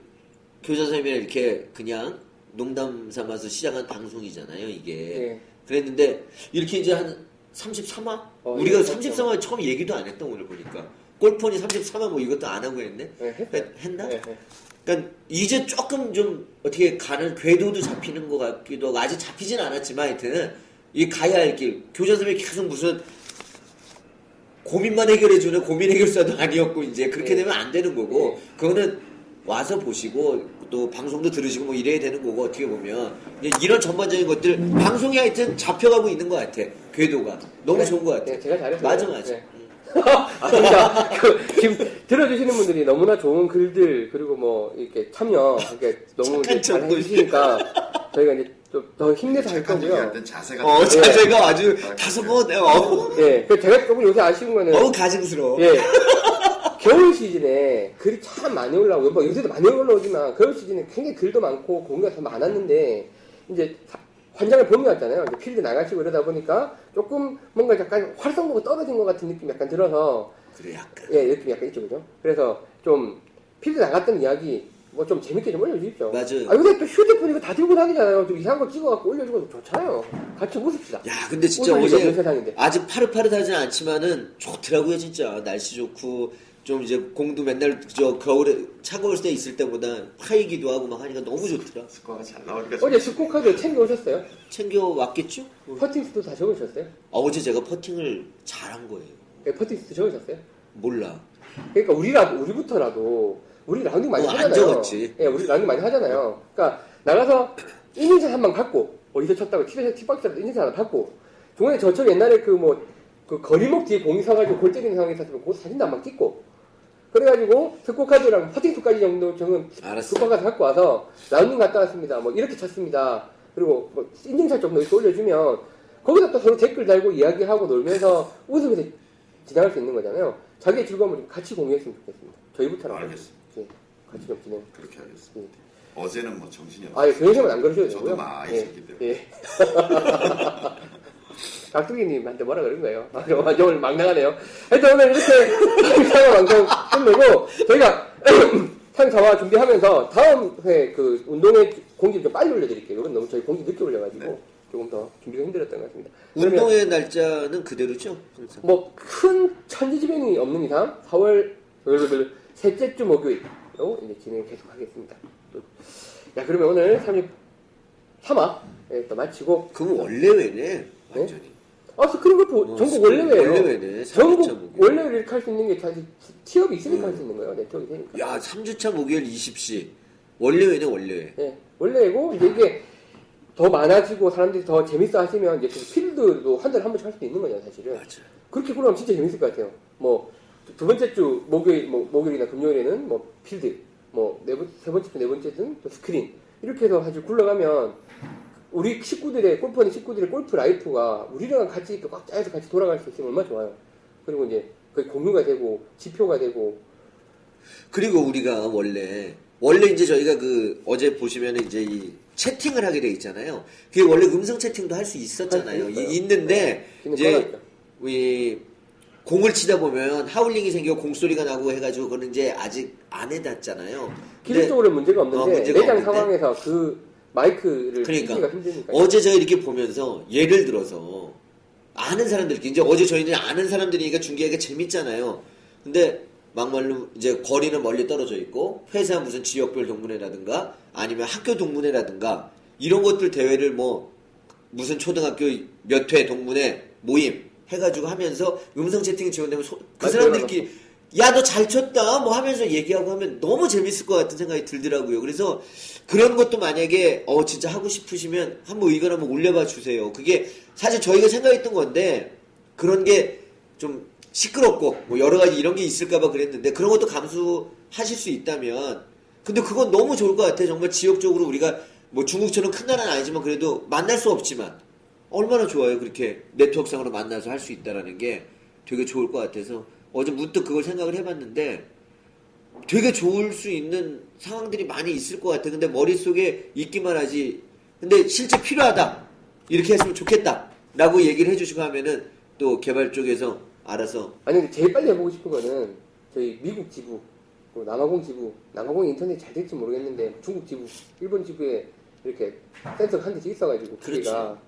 교장 선생님이랑 이렇게 그냥 농담 삼아서 시작한 방송이잖아요, 이게. 예. 그랬는데 이렇게 이제 한 33화? 어, 우리가 예, 33화 처음 얘기도 안 했던 오늘 보니까. 골폰이 33화 뭐 이것도 안 하고 했네? 예. 했- 했나? 예, 예. 그러니까 이제 조금 좀 어떻게 가는 궤도도 잡히는 것 같기도 하고 아직 잡히진 않았지만 하여튼 이 가야 할 길 교장 선생님이 계속 무슨 고민만 해결해주는 고민 해결사도 아니었고 이제 그렇게 네. 되면 안 되는 거고 그거는 와서 보시고 또 방송도 들으시고 뭐 이래야 되는 거고 어떻게 보면 이런 전반적인 것들 방송이 하여튼 잡혀가고 있는 것 같아 궤도가 너무 네, 좋은 것 같아 네, 제가 잘했어요. 맞아 맞아 네. 아, 진짜 그, 지금 들어주시는 분들이 너무나 좋은 글들 그리고 뭐 이렇게 참여 이렇게 너무 잘 해주시니까 저희가 이제 좀더 힘내서 할 거고요. 땐 자세가 어 좀- 자세가 아주 아, 다섯? 번 어, 예, 그 제가 조금 요새 아쉬운 거는 어우 가증스러워 예. 겨울 시즌에 글이 참 많이 올라오고, 뭐 요새도 많이 올라오지만, 겨울 시즌에 굉장히 글도 많고, 공기가 더 많았는데, 이제 사- 환장을 봄이 왔잖아요. 이제 필드 나가시고 이러다 보니까, 조금 뭔가 약간 활성도가 떨어진 것 같은 느낌이 약간 들어서, 그래 약간 예, 느낌이 약간 있죠, 그죠? 그래서 좀, 필드 나갔던 이야기, 뭐 좀 재밌게 좀 올려주십시오. 맞아요. 아, 요새 또 휴대폰 이거 다 들고 다니잖아요. 좀 이상한 거 찍어갖고 올려주고 좋잖아요. 같이 웃읍시다. 야, 근데 진짜 어제 세상인데. 아직 파릇파릇하진 않지만은 좋더라고요, 진짜. 날씨 좋고 좀 이제 공도 맨날 저 겨울에 차가울 때 있을 때보다 파이기도 하고 막 하니까 너무 좋더라. 스코어가 잘 나오니까 어제 score card 챙겨 오셨어요? 챙겨 왔겠죠? 퍼팅 수도 다 적으셨어요? 아, 어제 제가 퍼팅을 잘한 거예요. 예, 퍼팅 수도 적으셨어요? 몰라. 그러니까 우리라 우리부터라도 우리 라운딩 많이 어, 안 하잖아요. 적었지. 예, 우리 라운딩 많이 하잖아요. 그러니까 나가서 인증샷 한 방 받고 어디서 쳤다고 tee box tee box라도 인증샷 하나 받고 중간에 저처럼 옛날에 그뭐 그 거리목 뒤에 공이 서가지고 골 때리는 상황이 있었으면 그 사진도 한 방 찍고 그래가지고 score card랑 퍼팅 수까지 정도 알았어. score card 갖고 와서 라운딩 갔다 왔습니다. 뭐 이렇게 쳤습니다. 그리고 뭐 인증샷 정도 이렇게 올려주면 거기다 또 서로 댓글 달고 이야기하고 놀면서 웃으면서 지나갈 수 있는 거잖아요. 자기의 즐거움을 좀 같이 공유했으면 좋겠습니다. 저희부터라도. 알겠습니다. 예, 같이 좀 진행. 그렇게 하겠습니다. 어제는 뭐 정신이 아, 예, 교장님은 안 그러셔도 저도 되고요. 막 예, 있었기 때문에. 예. 깍두기님한테 뭐라 그런 거예요. 아, 완전 오늘 막 나가네요. 하여튼 오늘 이렇게 상사 방송 끝내고 저희가 상사와 준비하면서 다음 회 그 운동회 공지 좀 빨리 올려드릴게요. 이건 너무 저희 공지 늦게 올려가지고 조금 더 준비가 힘들었던 것 같습니다. 운동회 날짜는 그대로죠? 뭐 큰 천지지변이 없는 이상 4월 셋째 주 목요일로 이제 진행 계속하겠습니다. 또- 야 그러면 오늘 33화 예, 또 마치고 그럼 원래회네 완전히. 아 그리고 또 어, 전국 월례회예요. 월례회네. 전국 3주차 목요일. 월례회를 이렇게 할 수 있는 게 사실 티업이 있으니까 음. 할수 있는 거예요. 네트워크 되니까. 야 3주차 목요일 20시. 월례회네 월례회. 예, 월례고 이제 이게 더 많아지고 사람들이 더 재밌어 하시면 이제 그 필드도 한 달에 한 번씩 할 수도 있는 거잖아요, 사실은. 맞아. 그렇게 그러면 진짜 재밌을 것 같아요. 뭐 두 번째 주 목요일, 뭐 목요일이나 금요일에는 뭐 필드, 뭐 네 번, 세 번째 주 네 번째 주는 또 스크린 이렇게 해서 아주 굴러가면 우리 식구들의 골프하는 식구들의 golf life가 우리랑 같이 이렇게 꽉 짜여서 같이 돌아갈 수 있으면 얼마나 좋아요. 그리고 이제 그게 공유가 되고 지표가 되고 그리고 우리가 원래 원래 이제 저희가 그 어제 보시면 이제 이 채팅을 하게 돼 있잖아요. 그게 원래 음성 채팅도 할 수 있었잖아요. 이- 있는데 지금 이제. 이 공을 치다 보면 하울링이 생겨 공소리가 나고 해가지고 그거는 이제 아직 안 해놨잖아요. 기술적으로 문제가 없는데 어, 문제가 내장 없는데? 상황에서 그 마이크를 그러니까. 힘드니까 어제 제가 이렇게 보면서 예를 들어서 아는 사람들 이제 어제 저희는 아는 사람들이니까 중계하기가 재밌잖아요. 근데 막말로 이제 거리는 멀리 떨어져 있고 회사 무슨 지역별 동문회라든가 아니면 학교 동문회라든가 이런 것들 대회를 뭐 무슨 초등학교 몇 회 동문회 모임 해가지고 하면서 음성 채팅이 지원되면 소- 그 사람들끼리 야 너 잘 쳤다 뭐 하면서 얘기하고 하면 너무 재밌을 것 같은 생각이 들더라고요. 그래서 그런 것도 만약에 어 진짜 하고 싶으시면 한번 의견 한번 올려봐 주세요. 그게 사실 저희가 생각했던 건데 그런 게 좀 시끄럽고 뭐 여러 가지 이런 게 있을까봐 그랬는데 그런 것도 감수하실 수 있다면 근데 그건 너무 좋을 것 같아. 정말 지역적으로 우리가 뭐 중국처럼 큰 나라는 아니지만 그래도 만날 수 없지만 얼마나 좋아요. 그렇게 네트워크상으로 만나서 할 수 있다라는 게 되게 좋을 것 같아서 어제 문득 그걸 생각을 해봤는데 되게 좋을 수 있는 상황들이 많이 있을 것 같아. 근데 머릿속에 있기만 하지. 근데 실제 필요하다. 이렇게 했으면 좋겠다. 라고 얘기를 해주시고 하면은 또 개발 쪽에서 알아서 아니 근데 제일 빨리 해보고 싶은 거는 저희 미국 지부, 또 남아공 지부, 남아공 인터넷 잘 될지 모르겠는데 중국 지부, 일본 지부에 이렇게 센서가 한 대씩 있어가지고 기계가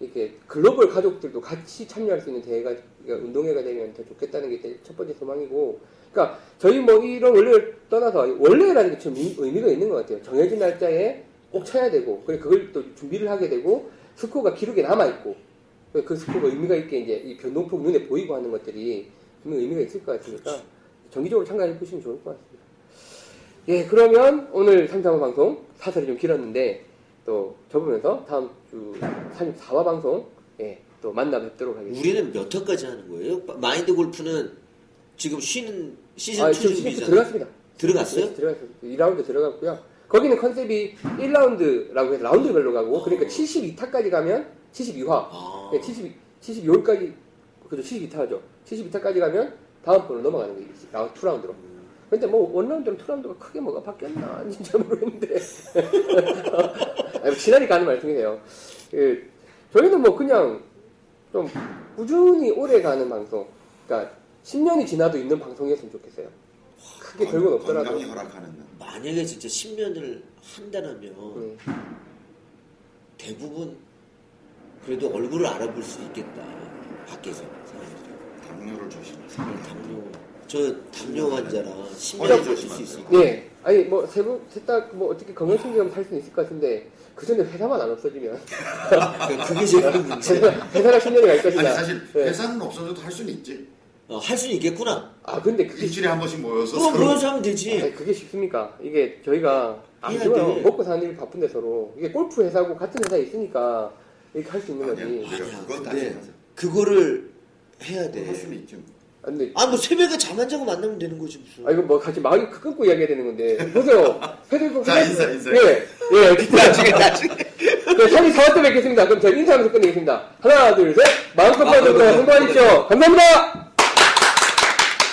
이렇게 글로벌 가족들도 같이 참여할 수 있는 대회가 그러니까 운동회가 되면 더 좋겠다는 게 첫 번째 소망이고, 그러니까 저희 뭐 이런 원래를 떠나서 원래라는 게 좀 의미가 있는 것 같아요. 정해진 날짜에 꼭 쳐야 되고, 그래 그걸 또 준비를 하게 되고 스코어가 기록에 남아 있고, 그 스코어가 의미가 있게 이제 이 변동폭 눈에 보이고 하는 것들이 분명 의미가 있을 것 같으니까 정기적으로 참가해 보시면 좋을 것 같습니다. 예, 그러면 오늘 상담 방송 사설이 좀 길었는데 또 접으면서 다음 주 34화 방송 예, 또 만나 뵙도록 하겠습니다. 우리는 몇 회까지 하는 거예요? 마인드 골프는 지금 쉬는 시즌 아, 2 지금 시즌 준비잖아요. 들어갔습니다. 들어갔어요? 네, 들어갔어요. 2라운드 들어갔고요. 거기는 컨셉이 1라운드라고 해서 라운드별로 가고 그러니까 72타까지 가면 72화 아. 네, 72, 72월까지, 그죠, 72타죠. 72타까지 가면 다음 번으로 넘어가는 거예요. 라운드, 2라운드로. 근데 뭐, 원라운드랑 2라운드가 크게 뭐가 바뀌었나? 진짜 모르겠는데. 아니, 지난이 가는 말씀이네요. 그, 저희는 뭐 그냥 좀 꾸준히 오래 가는 방송. 그러니까 10년이 지나도 있는 방송이었으면 좋겠어요. 크게 별건 없더라도. 건강이 허락하는 날. 만약에 진짜 10년을 한다면 음. 대부분 그래도 얼굴을 알아볼 수 있겠다. 밖에서 사람들이. 당뇨를 조심하세요. 당뇨. 저 당뇨 환자라 허리 10년 버틸 수. 있으니까. 네. 아니, 뭐, 세 분, 셋다뭐 어떻게 건강신경 살 수는 있을 것 같은데, 그 전에 회사만 안 없어지면. 그러니까 그게 제일 큰 문제. 회사, 회사가 10년이 갈 것이다. 아니 사실 네. 회사는 없어져도 할 수는 있지. 어, 할 수는 있겠구나. 아, 근데 그게, 일주일에 한 번씩 모여서 그럼 서로 모여서 하면 되지. 아니, 그게 쉽습니까? 이게 저희가, 안 해야 좋아요. 돼. 먹고 사는 일 바쁜데 서로. 이게 골프 회사고 같은 회사에 있으니까 이렇게 할 수 있는 거지. 아니야. 아니야. 그건 근데. 그거를 해야 할 돼. 수는 있지. 아, 근데, 아, 뭐 새벽에 잠 안 자고 만나면 되는 거지 무슨. 아, 이거 뭐 같이 막 끊고 이야기해야 되는 건데. 보세요. 회사, 자, 인사, 인사. 예, 예. 나중에 나중에. 네, 34화 때 뵙겠습니다. 그럼 저희 인사하면서 끝내겠습니다. 하나, 둘, 셋. 마음껏 받으고 행복하십시오. 감사합니다!